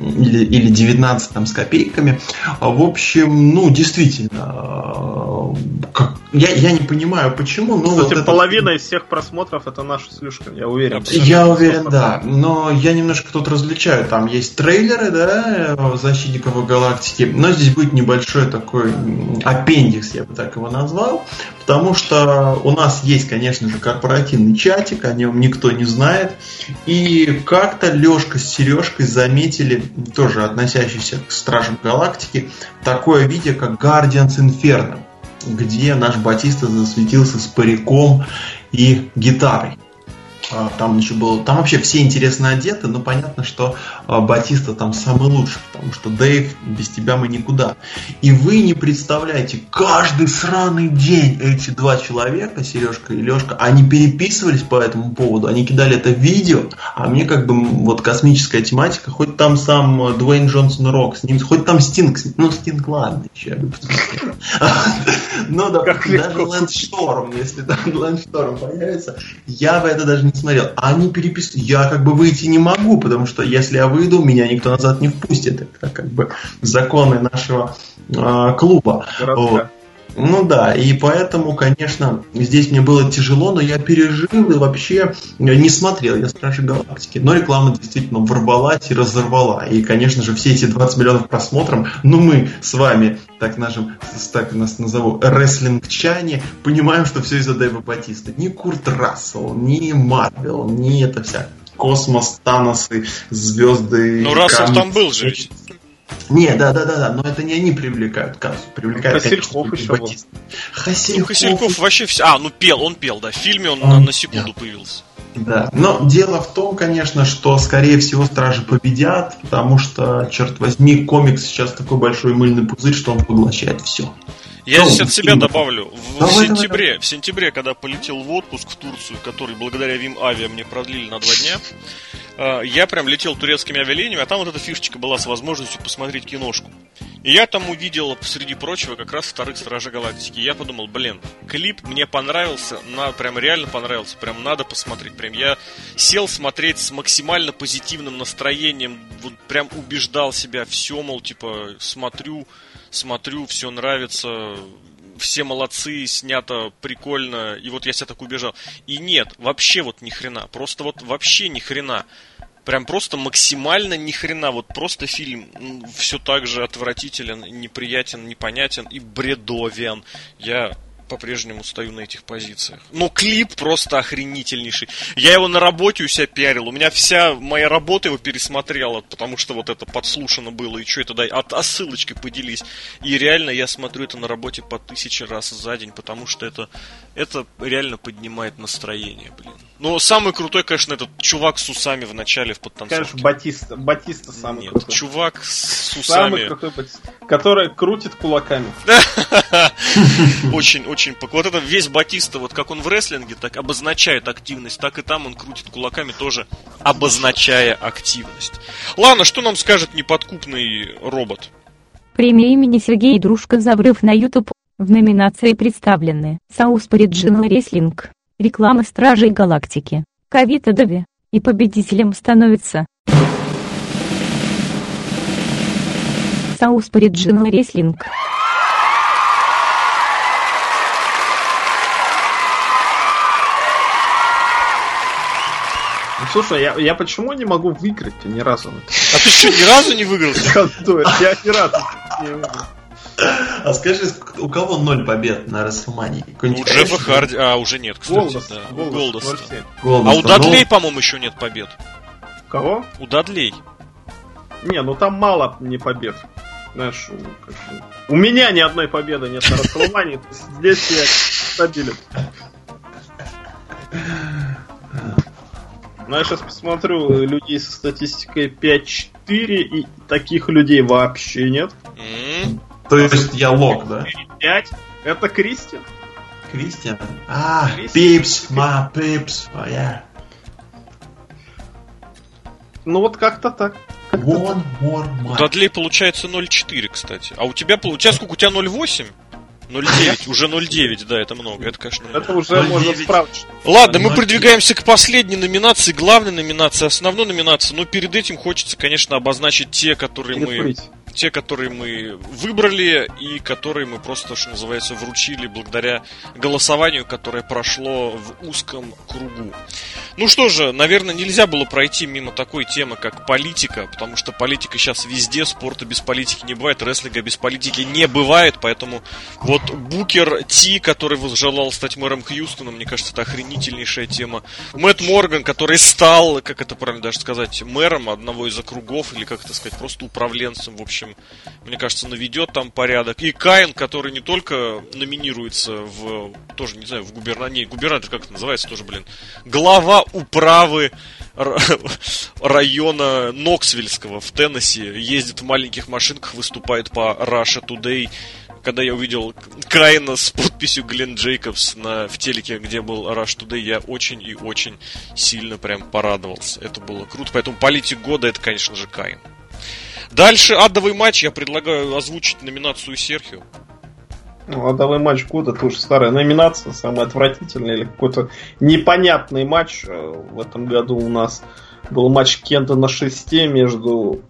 или, или 19 там с копейками. В общем, ну, действительно, как, я, я не понимаю, почему, но... Кстати, вот половина это... из всех просмотров это наша слишком, я уверен. Я уверен, да, но я немножко тут различаю, там есть трейлеры, да, Защитников Галактики, но здесь будет небольшой такой аппендикс, я бы так его назвал, потому что у нас есть, конечно же, корпоративный чатик, о нем никто не знает, и как-то Лешка с Сережкой заметили тоже относящийся к Стражам Галактики, такое видео, как Guardians Inferno, где наш Батиста засветился с париком и гитарой. А, там еще было, там вообще все интересно одеты, но понятно, что а, Батиста там самый лучший, потому что Дэйв, без тебя мы никуда. И вы не представляете, каждый сраный день эти два человека, Сережка и Лешка, они переписывались по этому поводу, они кидали это видео, а мне как бы вот космическая тематика, хоть там сам Дуэйн Джонсон Рок с ним, хоть там Стинг, ну Стинг ладно, еще я бы посмотрел. Но даже Лэндшторм, если там Лэндшторм появится, я бы это даже не смотрел. А они переписывают. Я как бы выйти не могу, потому что если я выйду, меня никто назад не впустит. Это как бы законы нашего э, клуба. Вот. Ну да, и поэтому, конечно, здесь мне было тяжело, но я пережил и вообще не смотрел я Стражи Галактики. Но реклама действительно ворвалась и разорвала. И, конечно же, все эти 20 миллионов просмотров, ну мы с вами, так нашим, так нас назову, рестлингчане, понимаем, что все из-за Дэйва Батиста. Ни Курт Рассел, ни Марвел, ни это вся космос, Таносы, звезды. Ну, Рассел там был же. Не, да, да, да, да, но это не они привлекают кассу, привлекают Хасильков еще был. Хасильков. Ну, Хасильков вообще все. А, ну пел, он пел, да. В фильме он, он на, на секунду пел. появился. Да, но дело в том, конечно, что скорее всего Стражи победят, потому что, черт возьми, комикс сейчас такой большой мыльный пузырь, что он поглощает все. Я здесь от себя добавлю. В, в сентябре, в сентябре, когда полетел в отпуск в Турцию, который благодаря Вим Авиа мне продлили на два дня, э, я прям летел турецкими авиалиниями, а там вот эта фишечка была с возможностью посмотреть киношку. И я там увидел, среди прочего, как раз вторых Стражей Галактики. Я подумал, блин, клип мне понравился, на, прям реально понравился, прям надо посмотреть. Прям я сел смотреть с максимально позитивным настроением, вот прям убеждал себя, все, мол, типа, смотрю, смотрю, все нравится, все молодцы, снято прикольно, и вот я себя так убежал. И нет, вообще вот ни хрена, просто вот вообще ни хрена. Прям просто максимально ни хрена, вот просто фильм все так же отвратителен, неприятен, непонятен и бредовен. Я по-прежнему стою на этих позициях. Но клип просто охренительнейший. Я его на работе у себя пиарил. У меня вся моя работа его пересмотрела, потому что вот это подслушано было. И что это дай? От, а ссылочкой поделись. И реально я смотрю это на работе по тысяче раз за день, потому что это, это реально поднимает настроение, блин. Но самый крутой, конечно, этот чувак с усами в начале в подтанцовке. Конечно, Батиста. Батиста самый Нет, крутой. чувак с усами. Самый крутой Батиста. Который крутит кулаками. Очень, очень. Вот это весь Батиста, вот как он в рестлинге, так обозначает активность, так и там он крутит кулаками тоже, обозначая активность. Ладно, что нам скажет неподкупный робот? Премия имени Сергея Дружка за врыв на YouTube. В номинации представлены South Original Wrestling, реклама Стражей Галактики, Кавита Дави, и победителем становится South Original Wrestling. Ну, слушай, я, я почему не могу выиграть ни разу? А ты что, ни разу не выиграл? Я ни разу не выиграл. А скажи, у кого ноль побед на Расселмании? У Джеффа Харди... А, уже нет, кстати. Голдоса. А у Дадлей, по-моему, еще нет побед. Кого? У Дадлей. Не, ну там мало не побед. знаешь, как, у меня ни одной победы нет на Расселмане, здесь я стабилен. Ну, я сейчас посмотрю людей со статистикой 5-4, и таких людей вообще нет. То есть я лог, да? 5. Это Кристиан. Кристиан? А, Пипс, ма, Пипс, oh, yeah. Ну вот как-то так. One more У Дадлей получается 0,4, кстати. А у тебя, у тебя сколько? У тебя 0,8? 0,9, уже 0,9, да, это много, это, конечно, много. Это уже 0,9. можно справить. Ладно, мы продвигаемся к последней номинации, главной номинации, основной номинации, но перед этим хочется, конечно, обозначить те, которые мы те, которые мы выбрали и которые мы просто, что называется, вручили благодаря голосованию, которое прошло в узком кругу. Ну что же, наверное, нельзя было пройти мимо такой темы, как политика, потому что политика сейчас везде, спорта без политики не бывает, рестлинга без политики не бывает, поэтому вот Букер Ти, который желал стать мэром Хьюстона, мне кажется, это охренительнейшая тема. Мэтт Морган, который стал, как это правильно даже сказать, мэром одного из округов, или как это сказать, просто управленцем, в общем, общем, мне кажется, наведет там порядок. И Каин, который не только номинируется в, тоже, не знаю, в губернатор, не, губернатор, как это называется, тоже, блин, глава управы района Ноксвильского в Теннесси, ездит в маленьких машинках, выступает по Russia Today. Когда я увидел Каина с подписью Глен Джейкобс на, в телеке, где был Rush Today, я очень и очень сильно прям порадовался. Это было круто. Поэтому политик года это, конечно же, Каин. Дальше адовый матч. Я предлагаю озвучить номинацию Серхио. Ну, адовый матч года тоже старая номинация, самая отвратительная или какой-то непонятный матч. Э, в этом году у нас был матч Кента на шесте между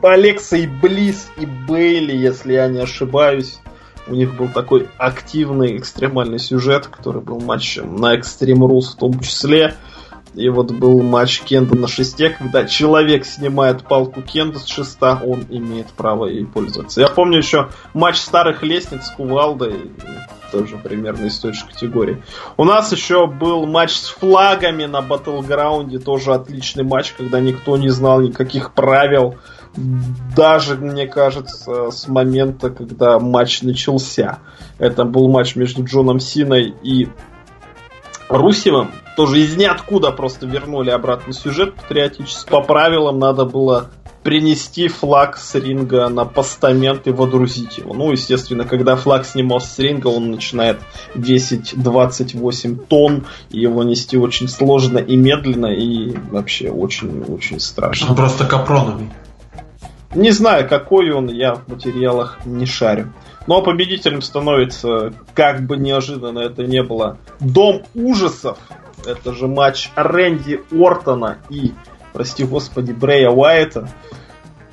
Алексой Близ и Бейли, если я не ошибаюсь. У них был такой активный экстремальный сюжет, который был матчем на Extreme Rules в том числе. И вот был матч Кенда на шесте, когда человек снимает палку Кенда с шеста, он имеет право ей пользоваться. Я помню еще матч старых лестниц с Кувалдой, тоже примерно из той же категории. У нас еще был матч с флагами на Батлграунде, тоже отличный матч, когда никто не знал никаких правил. Даже, мне кажется, с момента, когда матч начался. Это был матч между Джоном Синой и Русевым тоже из ниоткуда просто вернули обратно сюжет патриотический. По правилам надо было принести флаг с ринга на постамент и водрузить его. Ну, естественно, когда флаг снимался с ринга, он начинает весить 28 тонн, и его нести очень сложно и медленно, и вообще очень-очень страшно. Он просто капроновый. Не знаю, какой он, я в материалах не шарю. Но победителем становится, как бы неожиданно это не было, Дом ужасов. Это же матч Рэнди Ортона и, прости господи, Брея Уайта.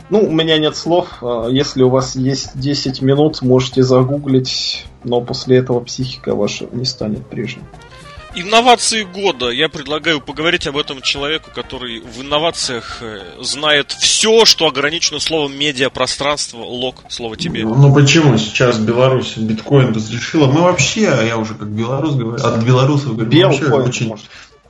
Ну, у меня нет слов. А, если у вас есть 10 минут, можете загуглить, но после этого психика ваша не станет прежней. Инновации года. Я предлагаю поговорить об этом человеку, который в инновациях э, знает все, что ограничено словом медиапространство. Лог, слово тебе. Ну, ну почему сейчас Беларусь биткоин разрешила? Мы вообще, я уже как белорус говорю, от белорусов говорю, Белкоин, вообще очень... Может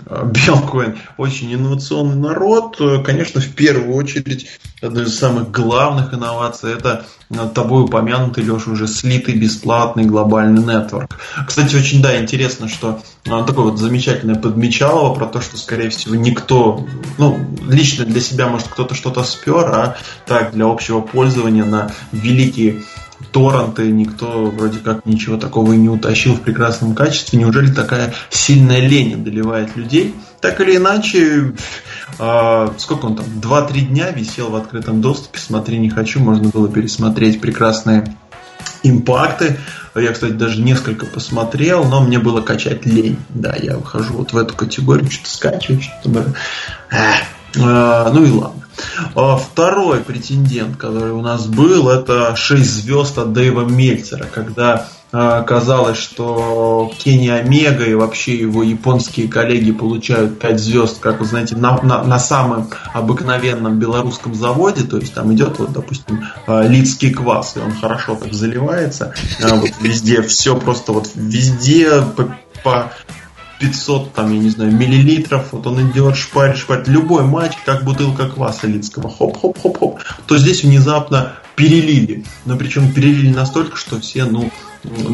Белкоин очень инновационный народ. Конечно, в первую очередь, одна из самых главных инноваций это тобой упомянутый, Леша, уже слитый бесплатный глобальный нетворк. Кстати, очень, да, интересно, что а, такое вот замечательное подмечалово про то, что, скорее всего, никто, ну, лично для себя, может, кто-то что-то спер, а так, для общего пользования на великие торренты, никто вроде как ничего такого и не утащил в прекрасном качестве. Неужели такая сильная лень одолевает людей? Так или иначе, э, сколько он там, 2-3 дня висел в открытом доступе, смотри, не хочу, можно было пересмотреть прекрасные импакты. Я, кстати, даже несколько посмотрел, но мне было качать лень. Да, я выхожу вот в эту категорию, что-то скачиваю, что-то... Э, ну и ладно. А второй претендент, который у нас был, это 6 звезд от Дэйва Мельцера, когда а, казалось, что Кенни Омега и вообще его японские коллеги получают 5 звезд, как вы знаете, на, на, на самом обыкновенном белорусском заводе, то есть там идет, вот, допустим, а, лицкий квас, и он хорошо так заливается, вот везде все просто вот везде по, по 500, там, я не знаю, миллилитров, вот он идет, шпарит, шпарит. Любой матч, как бутылка кваса лицкого, хоп-хоп-хоп-хоп, то здесь внезапно перелили. Но причем перелили настолько, что все, ну,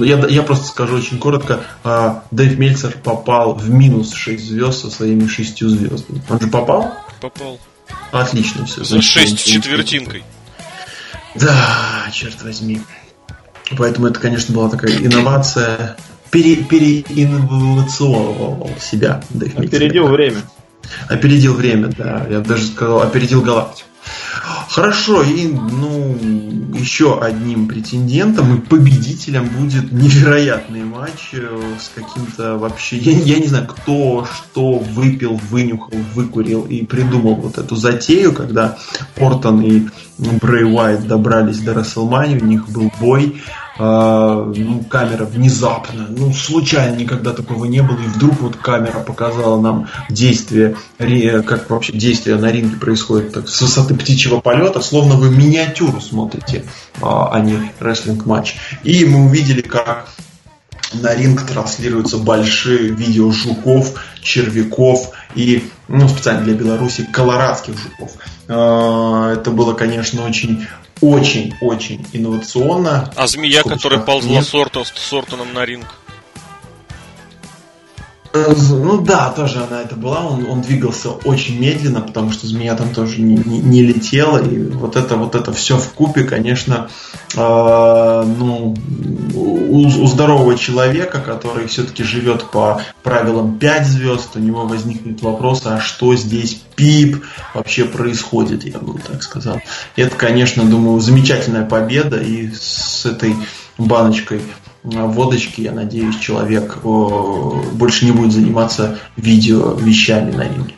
я, я просто скажу очень коротко. А, Дэйв Мельцер попал в минус 6 звезд со своими 6 звездами. Он же попал? Попал. Отлично все. За 6 четвертинкой. Да, черт возьми. Поэтому это, конечно, была такая инновация. Пере, переинновационировал себя. Дэйв Опередил время. Опередил время, да. Я даже сказал, опередил галактику. Хорошо, и ну, еще одним претендентом и победителем будет невероятный матч э, с каким-то вообще... Я, я не знаю, кто что выпил, вынюхал, выкурил и придумал вот эту затею, когда Ортон и Брей Уайт добрались до Расселмани, у них был бой, э, ну, камера внезапно, ну, случайно никогда такого не было, и вдруг вот камера показала нам действие, как вообще действие на ринге происходит так, с высоты птичьего полета, словно вы миниатюру смотрите, а, а не рестлинг-матч. И мы увидели, как на ринг транслируются большие видео жуков, червяков и, ну, специально для Беларуси, колорадских жуков. А, это было, конечно, очень очень-очень инновационно. А змея, которая ползла с Ортоном на ринг? Ну да, тоже она это была. Он, он двигался очень медленно, потому что змея там тоже не, не, не летела. И вот это вот это все в купе, конечно, э, ну, у, у здорового человека, который все-таки живет по правилам 5 звезд, у него возникнет вопрос, а что здесь пип вообще происходит, я бы так сказал. Это, конечно, думаю, замечательная победа. И с этой баночкой водочки, я надеюсь, человек больше не будет заниматься видео вещами на ринге.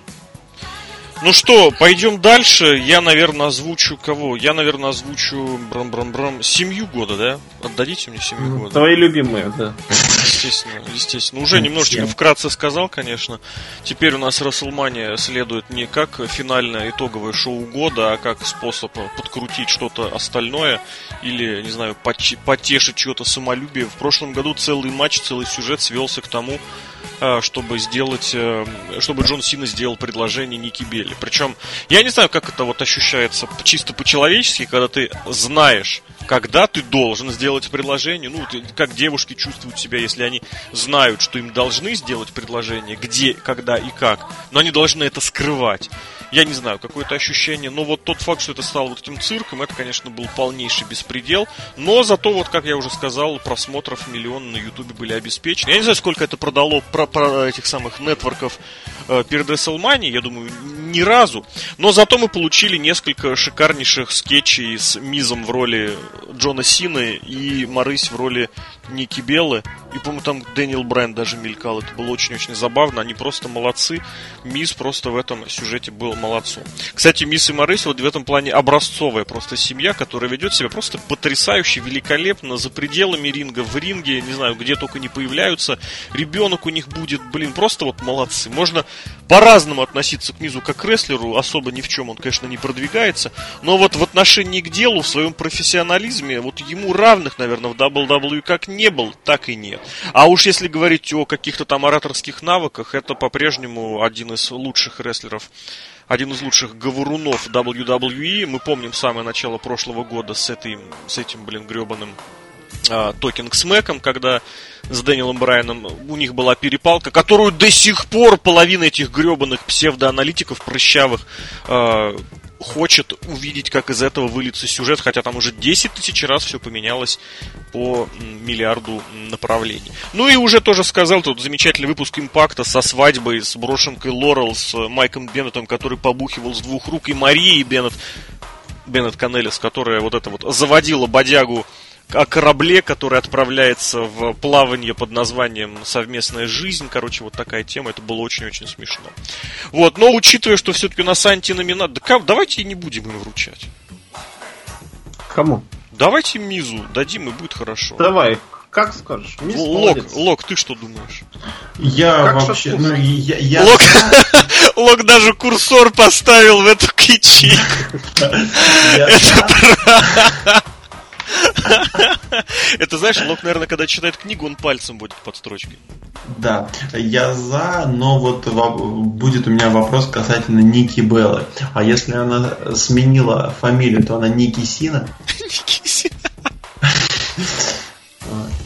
Ну что, пойдем дальше. Я, наверное, озвучу кого? Я, наверное, озвучу брам-брам-брам семью года, да? Отдадите мне семью ну, года. Твои любимые, да. Естественно, естественно. Уже немножечко вкратце сказал, конечно. Теперь у нас Расселмания следует не как финальное итоговое шоу года, а как способ подкрутить что-то остальное или, не знаю, потешить чье-то самолюбие. В прошлом году целый матч, целый сюжет свелся к тому, чтобы сделать, э, чтобы Джон Сина сделал предложение Ники Белли. Причем, я не знаю, как это вот ощущается чисто по-человечески, когда ты знаешь, когда ты должен сделать предложение, ну, как девушки чувствуют себя, если они знают, что им должны сделать предложение, где, когда и как, но они должны это скрывать я не знаю, какое-то ощущение. Но вот тот факт, что это стало вот этим цирком, это, конечно, был полнейший беспредел. Но зато, вот как я уже сказал, просмотров миллион на Ютубе были обеспечены. Я не знаю, сколько это продало про, про этих самых нетворков э, перед WrestleMania, я думаю, ни разу. Но зато мы получили несколько шикарнейших скетчей с Мизом в роли Джона Сины и Марысь в роли Ники Беллы. И, по-моему, там Дэниел Брайан даже мелькал. Это было очень-очень забавно. Они просто молодцы. Мисс просто в этом сюжете был молодцом. Кстати, Мисс и вот в этом плане образцовая просто семья, которая ведет себя просто потрясающе, великолепно, за пределами ринга, в ринге, не знаю, где только не появляются. Ребенок у них будет, блин, просто вот молодцы. Можно по-разному относиться к Мизу как к рестлеру, особо ни в чем он, конечно, не продвигается, но вот в отношении к делу, в своем профессионализме, вот ему равных, наверное, в WWE как не был, так и нет. А уж если говорить о каких-то там ораторских навыках, это по-прежнему один из лучших рестлеров один из лучших говорунов WWE. Мы помним самое начало прошлого года с, этой, с этим, блин, гребаным Токинг с Мэком, когда с Дэниелом Брайаном у них была перепалка, которую до сих пор половина этих гребаных псевдоаналитиков прыщавых э, хочет увидеть, как из этого выльется сюжет, хотя там уже 10 тысяч раз все поменялось по миллиарду направлений. Ну и уже тоже сказал тут замечательный выпуск импакта со свадьбой, с брошенкой Лорел, с Майком Беннетом, который побухивал с двух рук, и Марией Беннет, Беннет Канелис, которая вот это вот заводила бодягу о корабле, который отправляется в плавание под названием «Совместная жизнь». Короче, вот такая тема. Это было очень-очень смешно. Вот, но учитывая, что все-таки у нас антиноминат, да как, давайте и не будем им вручать. Кому? Давайте Мизу дадим, и будет хорошо. Давай, как скажешь. Мисс Лок, Лок, ты что думаешь? Я как вообще, ну, я, я... Лок, Лок даже курсор поставил в эту ячейку. Это знаешь, Лок, наверное, когда читает книгу, он пальцем будет под строчкой. Да, я за, но вот будет у меня вопрос касательно Ники Беллы. А если она сменила фамилию, то она Ники Сина? Ники Сина.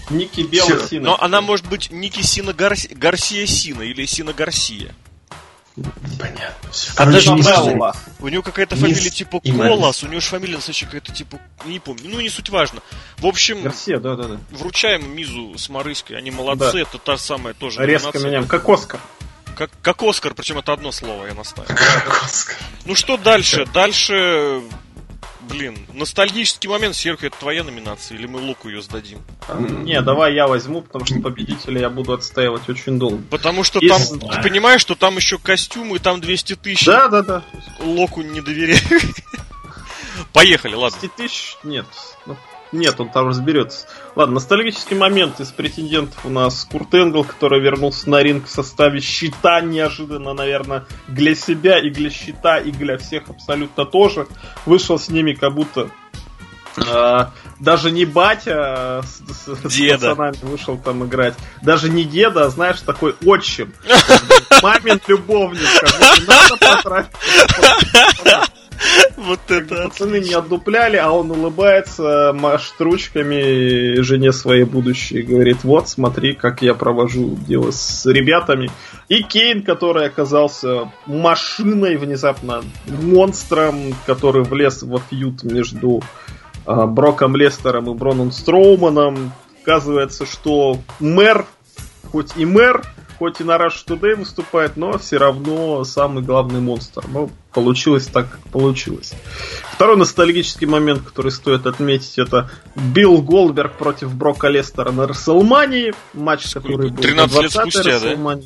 Ники Белла Сина. Но она может быть Ники Сина Гарсия Сина или Сина Гарсия. Понятно. А даже не У него какая-то фамилия типа Колас, у него же фамилия настоящая какая-то типа, не помню, ну не суть важно. В общем, Гарсия, да, да, да. вручаем Мизу с Марыской, они молодцы, да. это та самая тоже Резко меняем, как Оскар. Как, как Оскар, причем это одно слово я наставил. Как Оскар. Ну что дальше? Дальше Блин, ностальгический момент, Серху, это твоя номинация, или мы Луку ее сдадим? Не, давай я возьму, потому что победителя я буду отстаивать очень долго. Потому что Из... там, ты понимаешь, что там еще костюмы, там 200 тысяч. Да, да, да. Локу не доверяю. Поехали, ладно. 200 тысяч? Нет. Нет, он там разберется. Ладно, ностальгический момент из претендентов у нас Курт Энгл, который вернулся на ринг в составе щита неожиданно, наверное, для себя и для щита, и для всех абсолютно тоже. Вышел с ними как будто э, даже не батя с, с, деда. с пацанами вышел там играть. Даже не деда, а знаешь, такой отчим. Мамин любовник. Надо потратить. Вот это. Пацаны не отдупляли, а он улыбается, машет ручками жене своей будущей говорит, вот, смотри, как я провожу дело с ребятами. И Кейн, который оказался машиной внезапно, монстром, который влез во фьют между а, Броком Лестером и Броном Строуманом. Оказывается, что мэр, хоть и мэр, хоть и на Rush Today выступает, но все равно самый главный монстр. Ну, получилось так, как получилось. Второй ностальгический момент, который стоит отметить, это Билл Голдберг против Брока Лестера на Расселмании. Матч, который был 13 лет спустя, да?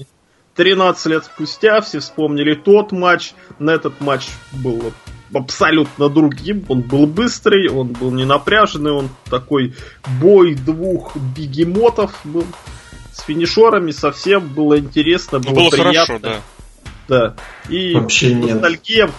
13 лет спустя все вспомнили тот матч. На этот матч был абсолютно другим. Он был быстрый, он был не напряженный, он такой бой двух бегемотов был с финишерами совсем было интересно, было, было приятно. Хорошо, да. Да. И Вообще нет. ностальгия.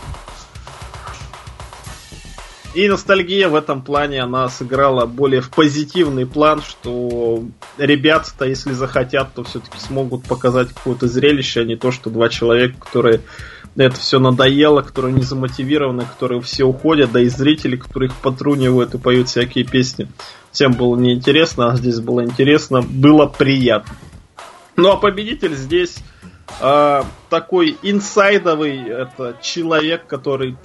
И ностальгия в этом плане она сыграла более в позитивный план, что ребята-то, если захотят, то все-таки смогут показать какое-то зрелище, а не то, что два человека, которые это все надоело, которые не замотивированы, которые все уходят, да и зрители, которые их потрунивают и поют всякие песни. Всем было неинтересно, а здесь было интересно, было приятно. Ну а победитель здесь э, такой инсайдовый, это человек, который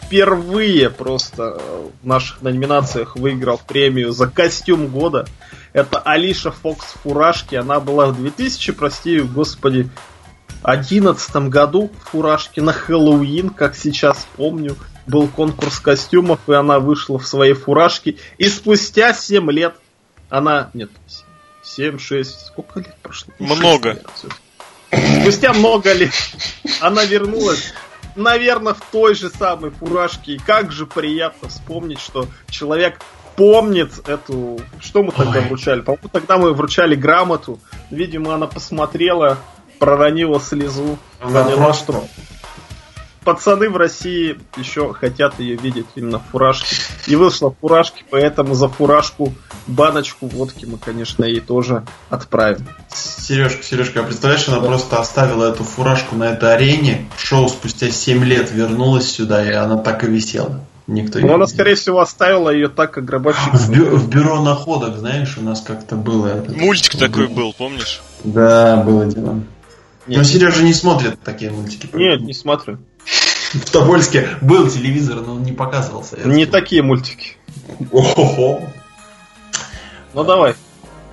впервые просто в наших номинациях выиграл премию за костюм года. Это Алиша Фокс Фуражки. Она была в 2000, прости, господи, 2011 году фуражки на Хэллоуин, как сейчас помню, был конкурс костюмов, и она вышла в своей фуражке. И спустя 7 лет она... Нет, 7, 6... Сколько лет прошло? Много. Спустя много лет она вернулась наверное, в той же самой фуражке. И как же приятно вспомнить, что человек помнит эту... Что мы тогда Ой. вручали? По-моему, тогда мы вручали грамоту. Видимо, она посмотрела проронила слезу, поняла, что пацаны в России еще хотят ее видеть именно в фуражке. И вышла в фуражке, поэтому за фуражку баночку водки мы, конечно, ей тоже отправим. Сережка, Сережка, а представляешь, она да. просто оставила эту фуражку на этой арене, шоу спустя 7 лет вернулась сюда, и она так и висела. Никто Но она, скорее всего, оставила ее так, как гробовщик. В, бю- в бюро находок, знаешь, у нас как-то было. Этот... Мультик такой был, помнишь? Да, было дело. Нет. Но Сережа не смотрит такие мультики. Нет, не смотрю. В Тобольске был телевизор, но он не показывался. Не такие мультики. Ого. Ну давай.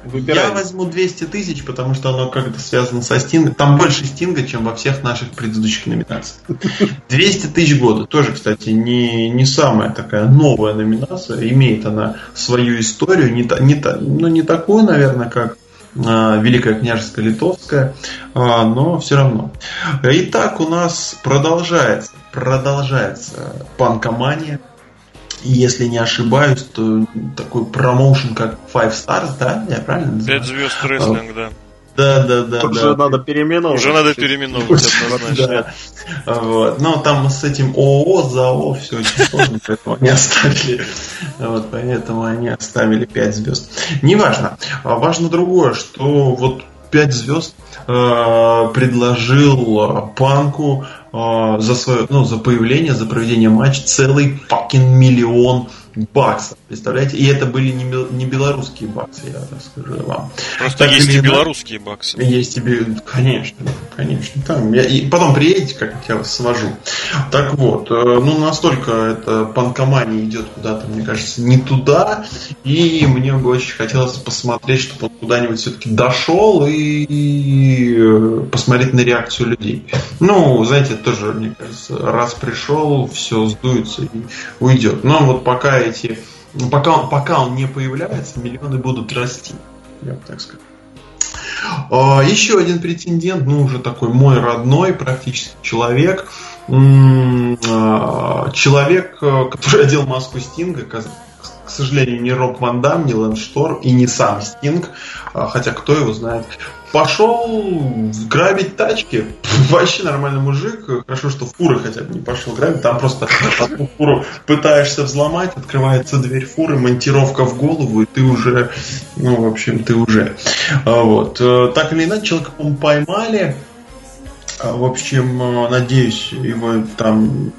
Выбирай. Я возьму 200 тысяч, потому что оно как-то связано со Стингом. Там больше Стинга, чем во всех наших предыдущих номинациях. 200 тысяч года. Тоже, кстати, не, не самая такая новая номинация. Имеет она свою историю. Не, не, ну, не такую, наверное, как а, Великая княжеская литовская, а, но все равно. Итак, у нас продолжается, продолжается панкомания. Если не ошибаюсь, то такой промоушен, как Five Stars, да? Я правильно называю? Пять звезд рестлинг, да. Да, да, да. Тут да. надо переименовывать. Уже надо переименовывать, однозначно. да. вот. Но там с этим ООО, ЗАО все очень сложно, поэтому не оставили. Вот, поэтому они оставили 5 звезд. Неважно. Важно другое, что вот 5 звезд э, предложил Панку э, за свое, ну, за появление, за проведение матча целый fucking миллион баксов. Представляете? И это были не, не белорусские баксы, я расскажу вам. Просто так есть и белорусские баксы. Есть и конечно, конечно. Там, я, и потом приедете, как я вас свожу. Так вот, э, ну настолько это панкомания идет куда-то, мне кажется, не туда. И мне бы очень хотелось посмотреть, чтобы он куда-нибудь все-таки дошел и э, посмотреть на реакцию людей. Ну, знаете, тоже, мне кажется, раз пришел, все сдуется и уйдет. Но вот пока эти пока он, пока он не появляется, миллионы будут расти. Я бы так сказал. А, еще один претендент, ну уже такой мой родной практически человек. А, человек, э, который одел маску Стинга, к сожалению, не Роб Ван Дам, не Лэнс Шторм и не сам Стинг, а, хотя кто его знает. Пошел грабить тачки. Вообще нормальный мужик. Хорошо, что фуры хотя бы не пошел грабить. Там просто одну фуру пытаешься взломать, открывается дверь фуры, монтировка в голову, и ты уже, ну, в общем, ты уже. А, вот. Э, так или иначе, человека, по поймали. А, в общем, э, надеюсь, его там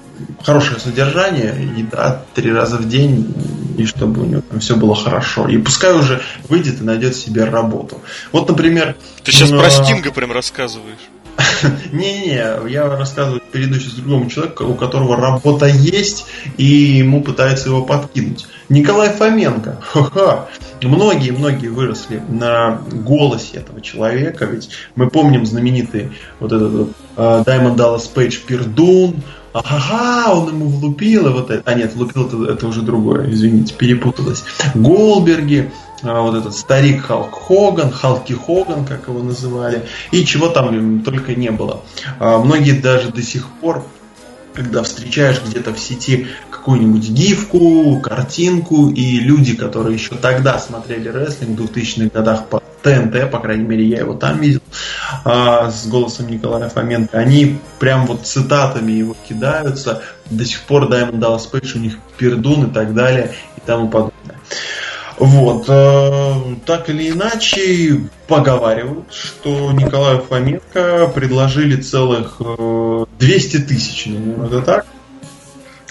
хорошее содержание, еда три раза в день, и чтобы у него там все было хорошо. И пускай уже выйдет и найдет себе работу. Вот, например... Ты сейчас про Стинга прям рассказываешь. Не-не, я рассказываю, перейду сейчас другому человеку, у которого работа есть, и ему пытаются его подкинуть. Николай Фоменко. Ха-ха. Многие-многие выросли на голосе этого человека, ведь мы помним знаменитый вот этот Diamond Dallas Page Пердун, ага, он ему влупил, и вот это. А нет, влупил это, это уже другое, извините, перепуталось. Голберги, а, вот этот старик Халк Хоган, Халки Хоган, как его называли, и чего там только не было. А, многие даже до сих пор когда встречаешь где-то в сети какую-нибудь гифку, картинку, и люди, которые еще тогда смотрели рестлинг в 2000-х годах ТНТ, по крайней мере, я его там видел, а, с голосом Николая Фоменко, они прям вот цитатами его кидаются, до сих пор Diamond Dallas Page у них пердун и так далее, и тому подобное. Вот. Э, так или иначе, поговаривают, что Николаю Фоменко предложили целых 200 э, тысяч, наверное, это так,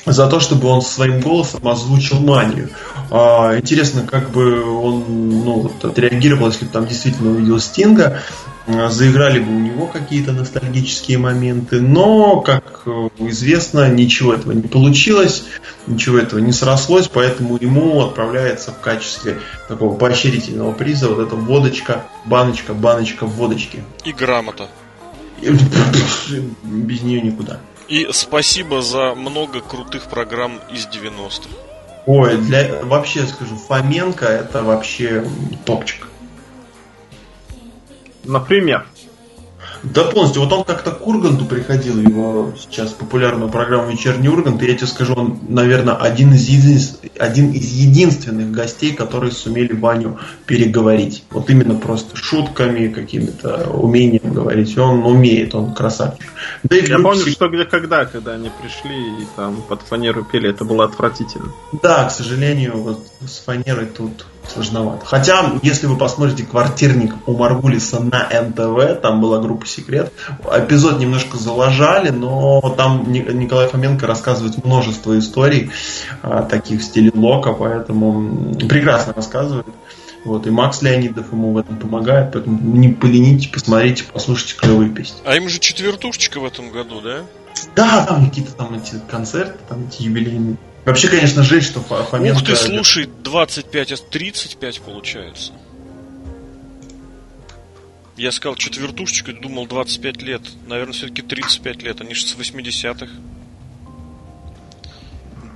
за то, чтобы он своим голосом озвучил манию. А, интересно, как бы он ну, вот, отреагировал, если бы там действительно увидел Стинга. А, заиграли бы у него какие-то ностальгические моменты, но, как э, известно, ничего этого не получилось, ничего этого не срослось, поэтому ему отправляется в качестве такого поощрительного приза вот эта водочка, баночка, баночка водочки. И грамота. Без нее никуда. И спасибо за много крутых программ из 90-х. Ой, для вообще скажу, Фоменко это вообще топчик. Например. Да полностью. Вот он как-то к Урганту приходил, его сейчас популярную программу «Вечерний Ургант», и я тебе скажу, он, наверное, один из, един... один из единственных гостей, которые сумели Ваню переговорить. Вот именно просто шутками, какими-то умением говорить. Он умеет, он красавчик. Да и я помню, что где когда, когда они пришли и там под фанеру пели, это было отвратительно. Да, к сожалению, вот с фанерой тут сложновато. Хотя, если вы посмотрите «Квартирник» у Маргулиса на НТВ, там была группа «Секрет», эпизод немножко заложали, но там Николай Фоменко рассказывает множество историй а, таких в стиле Лока, поэтому прекрасно рассказывает. Вот, и Макс Леонидов ему в этом помогает, поэтому не поленитесь, посмотрите, послушайте клевые песни. А им же четвертушечка в этом году, да? Да, там какие-то там эти концерты, там эти юбилейные. Вообще, конечно, жаль, что Фоменко... Ух ты, слушай, 25, а 35 получается. Я сказал четвертушечку, думал 25 лет. Наверное, все-таки 35 лет. Они же с 80-х.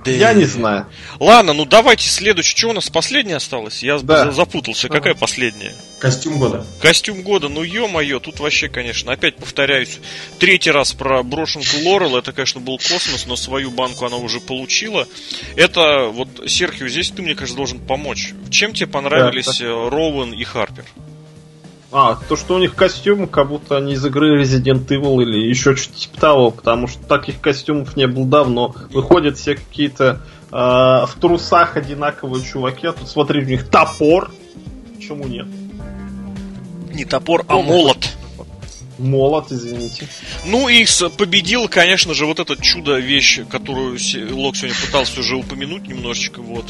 Да. Я не знаю. Ладно, ну давайте следующий. Что у нас последняя осталась? Я да. запутался. Какая последняя? Костюм года. Костюм года, ну ё-моё, тут вообще, конечно, опять повторяюсь, третий раз про брошенку Лорел, это, конечно, был космос, но свою банку она уже получила. Это, вот, Серхио, здесь ты, мне кажется, должен помочь. Чем тебе понравились да, э, Роуэн и Харпер? А, то, что у них костюмы, как будто они из игры Resident Evil или еще что-то типа того, потому что таких костюмов не было давно. Выходят все какие-то в трусах одинаковые чуваки, а тут смотри, у них топор. Почему нет? Не топор, а молот. Молот, извините. Ну и победил, конечно же, вот этот чудо-вещь, которую Лок сегодня пытался уже упомянуть немножечко, вот.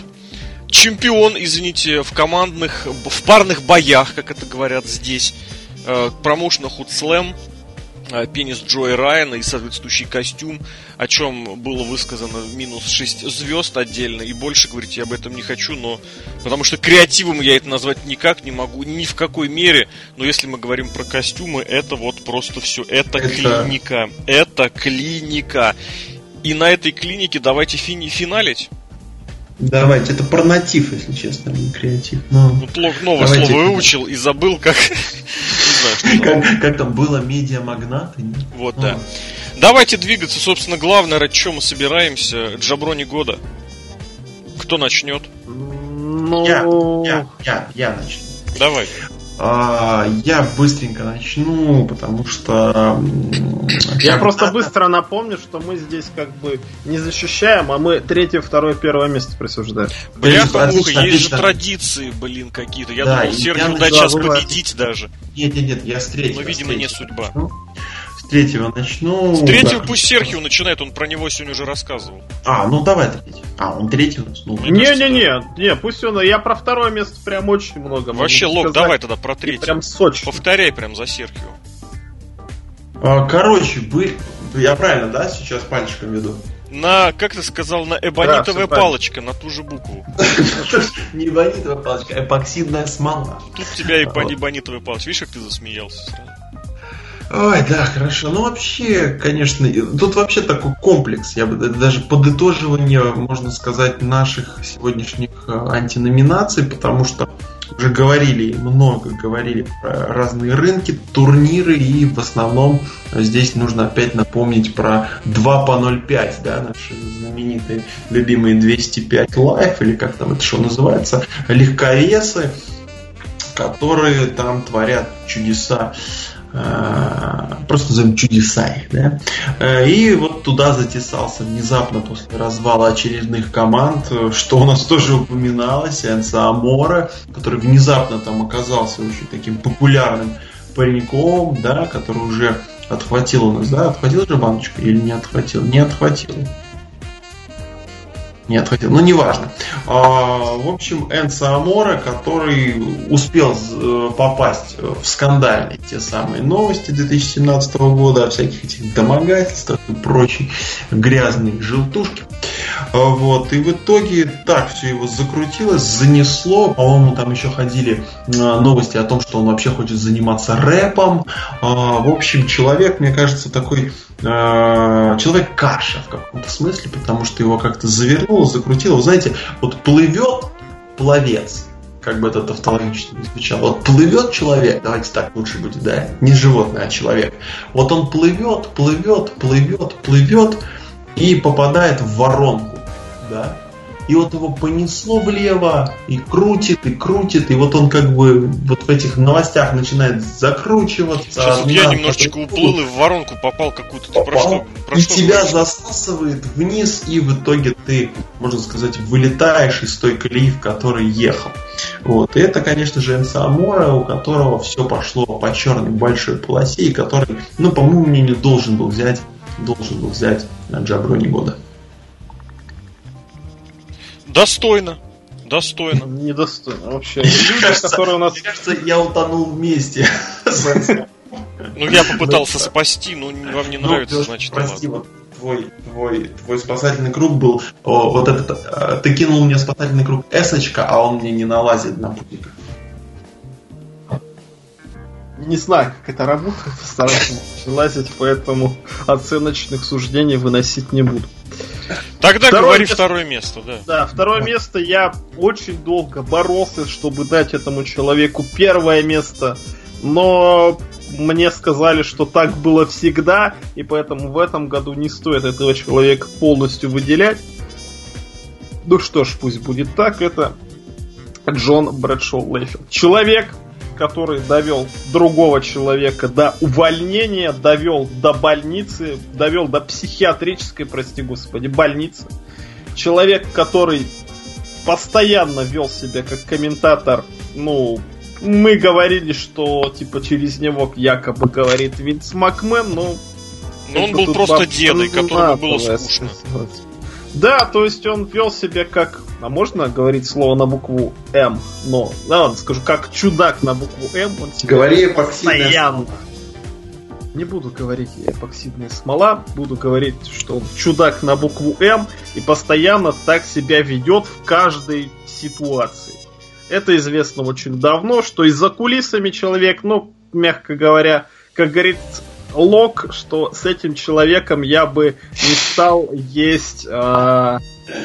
Чемпион, извините, в командных, в парных боях, как это говорят здесь, э, промоушена Худслэм, Э, пенис Джои Райана и соответствующий костюм, о чем было высказано минус 6 звезд отдельно, и больше говорить я об этом не хочу, но потому что креативом я это назвать никак не могу, ни в какой мере, но если мы говорим про костюмы, это вот просто все, это, это... клиника, это клиника. И на этой клинике давайте фини финалить. Давайте, это про натив, если честно, не креатив. Но... Вот новое Давайте слово выучил и забыл, как... как, как там было медиамагнаты. Вот, да. Давайте двигаться, собственно, главное, ради чего мы собираемся. Джаброни года. Кто начнет? Ну... Я, я, я, я начну. Давай. А, я быстренько начну, потому что... Я просто быстро напомню, что мы здесь как бы не защищаем, а мы третье, второе, первое место присуждаем. Бляха-муха, есть же традиции, блин, какие-то. Я думал, Серхио даст сейчас победить даже. Нет, нет, нет, я с третьего. Но, видимо, не судьба третьего начну. С третьего да. пусть Серхио начинает, он про него сегодня уже рассказывал. А, ну давай третий. А, он третий. Ну, Не-не-не, не, пусть он. Я про второе место прям очень много. Вообще, Лок, сказать. давай тогда про третий. прям сочи. Повторяй прям за Серхио. А, короче, вы. Я правильно, да, сейчас пальчиком веду? На, как ты сказал, на эбонитовая да, палочка, на ту же букву. Не эбонитовая палочка, эпоксидная смола. Тут у тебя эбонитовая палочка. Видишь, как ты засмеялся сразу? Ой, да, хорошо. Ну, вообще, конечно, тут вообще такой комплекс. Я бы даже подытоживание, можно сказать, наших сегодняшних э, антиноминаций, потому что уже говорили, много говорили про разные рынки, турниры, и в основном здесь нужно опять напомнить про 2 по 0,5, да, наши знаменитые, любимые 205 лайф, или как там это что называется, легковесы, которые там творят чудеса просто назовем чудеса да? Э, и вот туда затесался внезапно после развала очередных команд, что у нас тоже упоминалось, Энса Амора, который внезапно там оказался очень таким популярным пареньком, да, который уже отхватил у нас, да, отхватил же баночку или не отхватил? Не отхватил не отхватил, но неважно. А, в общем, Энса Амора, который успел э, попасть в скандальные те самые новости 2017 года о всяких этих домогательствах и прочей грязной желтушки. А, вот. И в итоге так все его закрутилось, занесло. По-моему, там еще ходили э, новости о том, что он вообще хочет заниматься рэпом. А, в общем, человек, мне кажется, такой человек каша в каком-то смысле, потому что его как-то завернуло, закрутило. Вы знаете, вот плывет пловец, как бы это тавтологично не звучало. Вот плывет человек, давайте так лучше будет, да, не животное, а человек. Вот он плывет, плывет, плывет, плывет и попадает в воронку, да, и вот его понесло влево, и крутит, и крутит, и вот он как бы вот в этих новостях начинает закручиваться. Сейчас вот я немножечко уплыл и в воронку попал какую-то. Ты про что, про и что тебя говоришь? засасывает вниз, и в итоге ты, можно сказать, вылетаешь из той колеи, в которой ехал. Вот. И это, конечно же, Энса Амора, у которого все пошло по черной большой полосе, и который, ну, по моему мнению, должен был взять, должен был взять Джаброни года. Достойно. Достойно. Недостойно. Вообще, люди, которые у нас... Мне кажется, я утонул вместе Ну, я попытался спасти, но вам не ну, нравится, значит, Прости, вот твой, твой, твой спасательный круг был, вот этот, э, ты кинул мне спасательный круг эсочка, а он мне не налазит на путика. Не знаю, как это работает, стараюсь не лазить, поэтому оценочных суждений выносить не буду. Тогда второе говори место, второе место, да. Да, второе место я очень долго боролся, чтобы дать этому человеку первое место, но мне сказали, что так было всегда, и поэтому в этом году не стоит этого человека полностью выделять. Ну что ж, пусть будет так, это Джон Брэдшоу Лейфилд. Человек, который довел другого человека до увольнения, довел до больницы, довел до психиатрической, прости господи, больницы. человек, который постоянно вел себя как комментатор, ну, мы говорили, что типа через него якобы говорит Винс Макмен, но... Но он был просто дедой, которому было скучно. Да, то есть он вел себя как, а можно говорить слово на букву М, но, да ладно, скажу, как чудак на букву М, он себя Говори постоянно. Не буду говорить эпоксидная смола, буду говорить, что он чудак на букву М и постоянно так себя ведет в каждой ситуации. Это известно очень давно, что из-за кулисами человек, ну, мягко говоря, как говорит Лок, что с этим человеком я бы не стал есть э,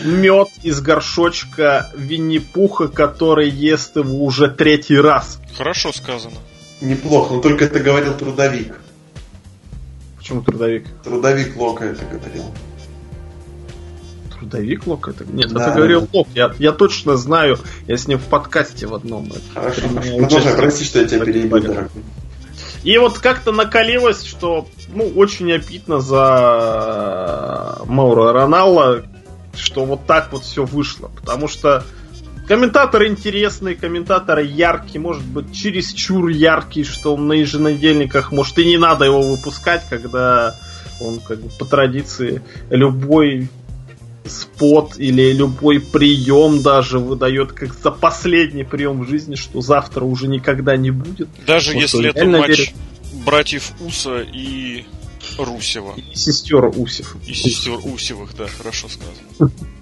мед из горшочка Винни-Пуха, который ест его уже третий раз. Хорошо сказано. Неплохо, но только это говорил трудовик. Почему трудовик? Трудовик Лока это говорил. Трудовик Лок это? Нет, да, это говорил да. Лок. Я, я точно знаю, я с ним в подкасте в одном. Хорошо, хорошо. Продолжай, прости, что я тебя перебил, дорогой. И вот как-то накалилось, что ну, очень обидно за Маура Роналла, что вот так вот все вышло. Потому что Комментатор интересный, комментатор яркий, может быть, чересчур яркий, что на еженедельниках, может, и не надо его выпускать, когда он, как бы, по традиции, любой спот или любой прием даже выдает как за последний прием в жизни, что завтра уже никогда не будет. Даже вот если это матч верит... братьев Уса и Русева. И сестер Усев. И сестер Усевых, да, хорошо сказано.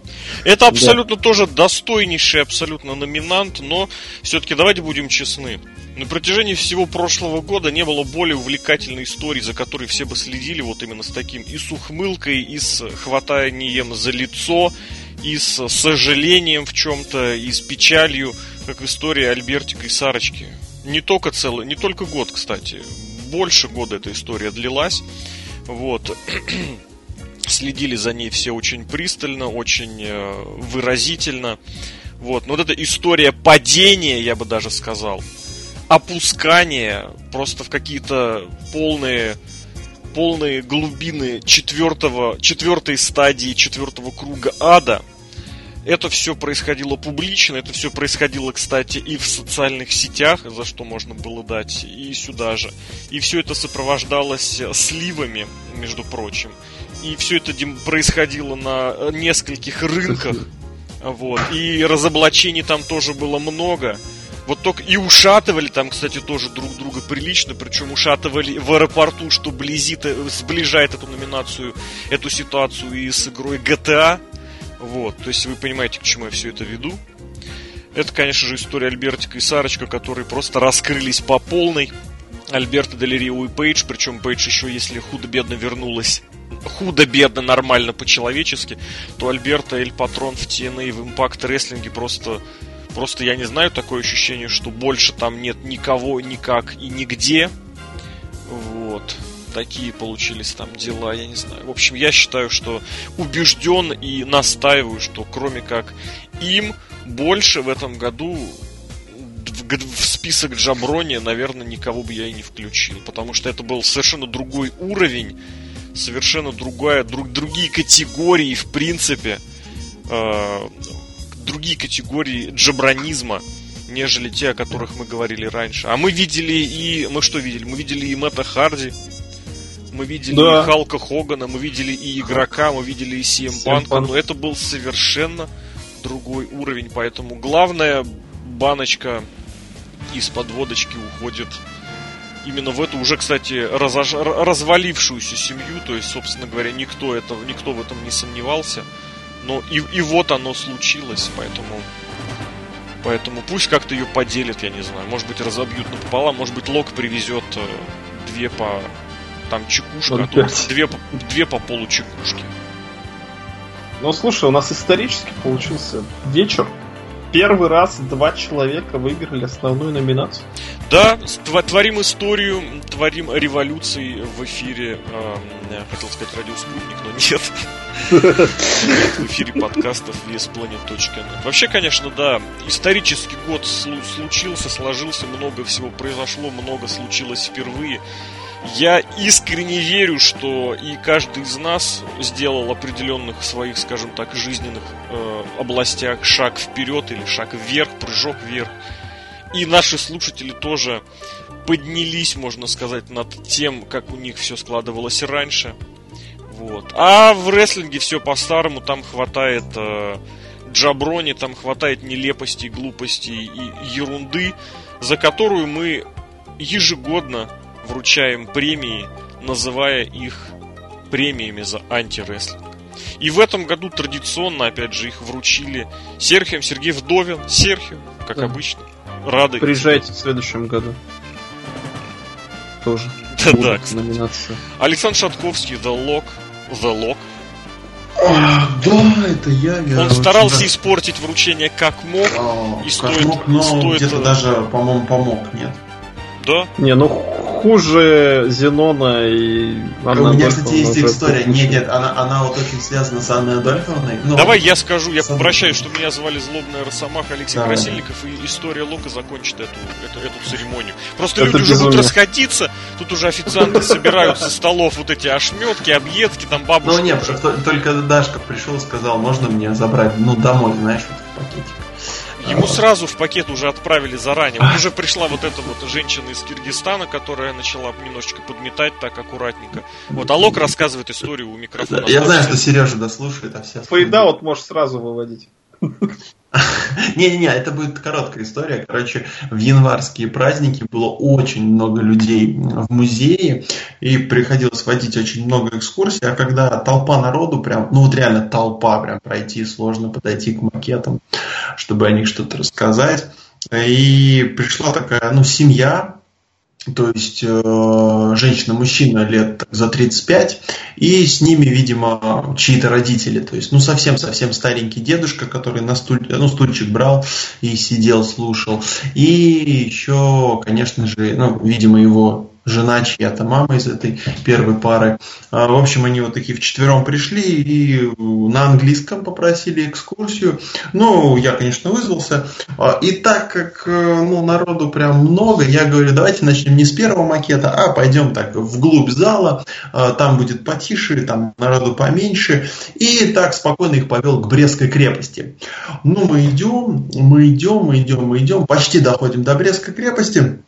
Это абсолютно да. тоже достойнейший абсолютно номинант, но все-таки давайте будем честны. На протяжении всего прошлого года не было более увлекательной истории, за которой все бы следили вот именно с таким и с ухмылкой, и с хватанием за лицо, и с сожалением в чем-то, и с печалью, как история Альбертика и Сарочки. Не только целый, не только год, кстати. Больше года эта история длилась. Вот. Следили за ней все очень пристально, очень э, выразительно. Вот. Но вот эта история падения, я бы даже сказал, опускания просто в какие-то полные полные глубины четвертого, четвертой стадии четвертого круга ада. Это все происходило публично, это все происходило, кстати, и в социальных сетях, за что можно было дать, и сюда же. И все это сопровождалось сливами, между прочим и все это происходило на э, нескольких рынках. Вот. И разоблачений там тоже было много. Вот только и ушатывали там, кстати, тоже друг друга прилично, причем ушатывали в аэропорту, что близит, э, сближает эту номинацию, эту ситуацию и с игрой GTA. Вот, то есть вы понимаете, к чему я все это веду. Это, конечно же, история Альбертика и Сарочка, которые просто раскрылись по полной. Альберта Дель и Пейдж, причем Пейдж еще, если худо-бедно вернулась худо-бедно, нормально, по-человечески, то Альберта Эль Патрон в TNA в Impact Wrestling просто Просто я не знаю, такое ощущение, что больше там нет никого, никак и нигде. Вот. Такие получились там дела, я не знаю. В общем, я считаю, что убежден и настаиваю, что кроме как им, больше в этом году в список Джаброни, наверное, никого бы я и не включил. Потому что это был совершенно другой уровень совершенно другая, друг, другие категории, в принципе, э, другие категории джабранизма, нежели те, о которых мы говорили раньше. А мы видели и... Мы что видели? Мы видели и Мэтта Харди, мы видели да. и Халка Хогана, мы видели и игрока, мы видели и CM Панка, но это был совершенно другой уровень, поэтому главная баночка из подводочки уходит именно в эту уже, кстати, разож... развалившуюся семью, то есть, собственно говоря, никто, это, никто в этом не сомневался. Но и, и вот оно случилось, поэтому... Поэтому пусть как-то ее поделят, я не знаю. Может быть, разобьют напополам, может быть, Лок привезет э, две по... Там чекушка, а то две, две по полу чекушки. Ну, слушай, у нас исторически получился вечер первый раз два человека выиграли основную номинацию. Да, творим историю, творим революции в эфире. Э, хотел сказать радио Спутник, но нет. В эфире подкастов VSPlanet.net. Вообще, конечно, да, исторический год случился, сложился, много всего произошло, много случилось впервые. Я искренне верю, что и каждый из нас сделал определенных своих, скажем так, жизненных э, областях шаг вперед или шаг вверх, прыжок вверх. И наши слушатели тоже поднялись, можно сказать, над тем, как у них все складывалось раньше. Вот. А в рестлинге все по-старому, там хватает э, джаброни, там хватает нелепостей, глупостей и ерунды, за которую мы ежегодно вручаем премии, называя их премиями за антирестлинг. И в этом году традиционно, опять же, их вручили Серхием Сергей Вдовин. Серхио, как да. обычно. Рады. Приезжайте в следующем году. Тоже. Да, да, Александр Шатковский, The Lock. The Lock. А, да, это я. я Он старался да. испортить вручение как мог. А, и как стоит, мог, но стоит... где-то даже, по-моему, помог, нет. Да? Не, ну хуже Зенона и Анны У меня, кстати, есть история. Нет, нет, она, она вот очень связана с Анной Адольфовной. Но... Давай я скажу, я попрощаюсь, что меня звали Злобная Росомаха Алексей Давай. Красильников, и история Лока закончит эту, эту, эту церемонию. Просто Это люди безумие. уже будут расходиться, тут уже официанты собирают со столов вот эти ошметки, объедки, там бабушки. Ну нет, только Дашка пришел и сказал, можно мне забрать, ну, домой, знаешь, вот в пакетик. Ему сразу в пакет уже отправили заранее. Вот уже пришла вот эта вот женщина из Киргизстана, которая начала немножечко подметать так аккуратненько. Вот Алок рассказывает историю у микрофона. Я знаю, что Сережа дослушает, а все... Фейда вот можешь сразу выводить. Не-не-не, это будет короткая история. Короче, в январские праздники было очень много людей в музее, и приходилось водить очень много экскурсий, а когда толпа народу, прям, ну вот реально толпа, прям пройти сложно, подойти к макетам, чтобы о них что-то рассказать. И пришла такая, ну, семья, то есть э, женщина-мужчина лет за 35, и с ними, видимо, чьи-то родители, то есть, ну, совсем-совсем старенький дедушка, который на стуль, ну, стульчик брал и сидел, слушал, и еще, конечно же, ну, видимо, его жена чья-то, мама из этой первой пары. А, в общем, они вот такие вчетвером пришли и на английском попросили экскурсию. Ну, я, конечно, вызвался. А, и так как э, ну, народу прям много, я говорю, давайте начнем не с первого макета, а пойдем так вглубь зала, а, там будет потише, там народу поменьше. И так спокойно их повел к Брестской крепости. Ну, мы идем, мы идем, мы идем, мы идем, почти доходим до Брестской крепости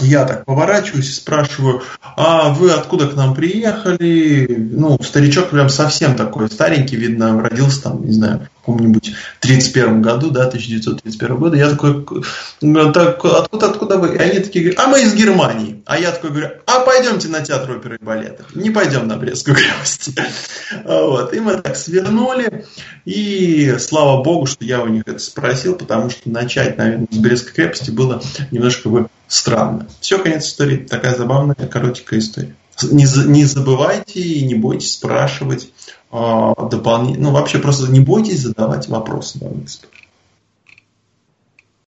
я так поворачиваюсь и спрашиваю, а вы откуда к нам приехали? Ну, старичок прям совсем такой старенький, видно, родился там, не знаю, каком-нибудь 31 году, да, 1931 года. Я такой, так, откуда, откуда вы? И они такие говорят, а мы из Германии. А я такой говорю, а пойдемте на театр оперы и балета. Не пойдем на Брестскую крепость. Вот. И мы так свернули. И слава богу, что я у них это спросил, потому что начать, наверное, с Брестской крепости было немножко бы странно. Все, конец истории. Такая забавная, коротенькая история. Не, не забывайте и не бойтесь спрашивать дополнительно. Ну, вообще просто не бойтесь задавать вопросы. Да,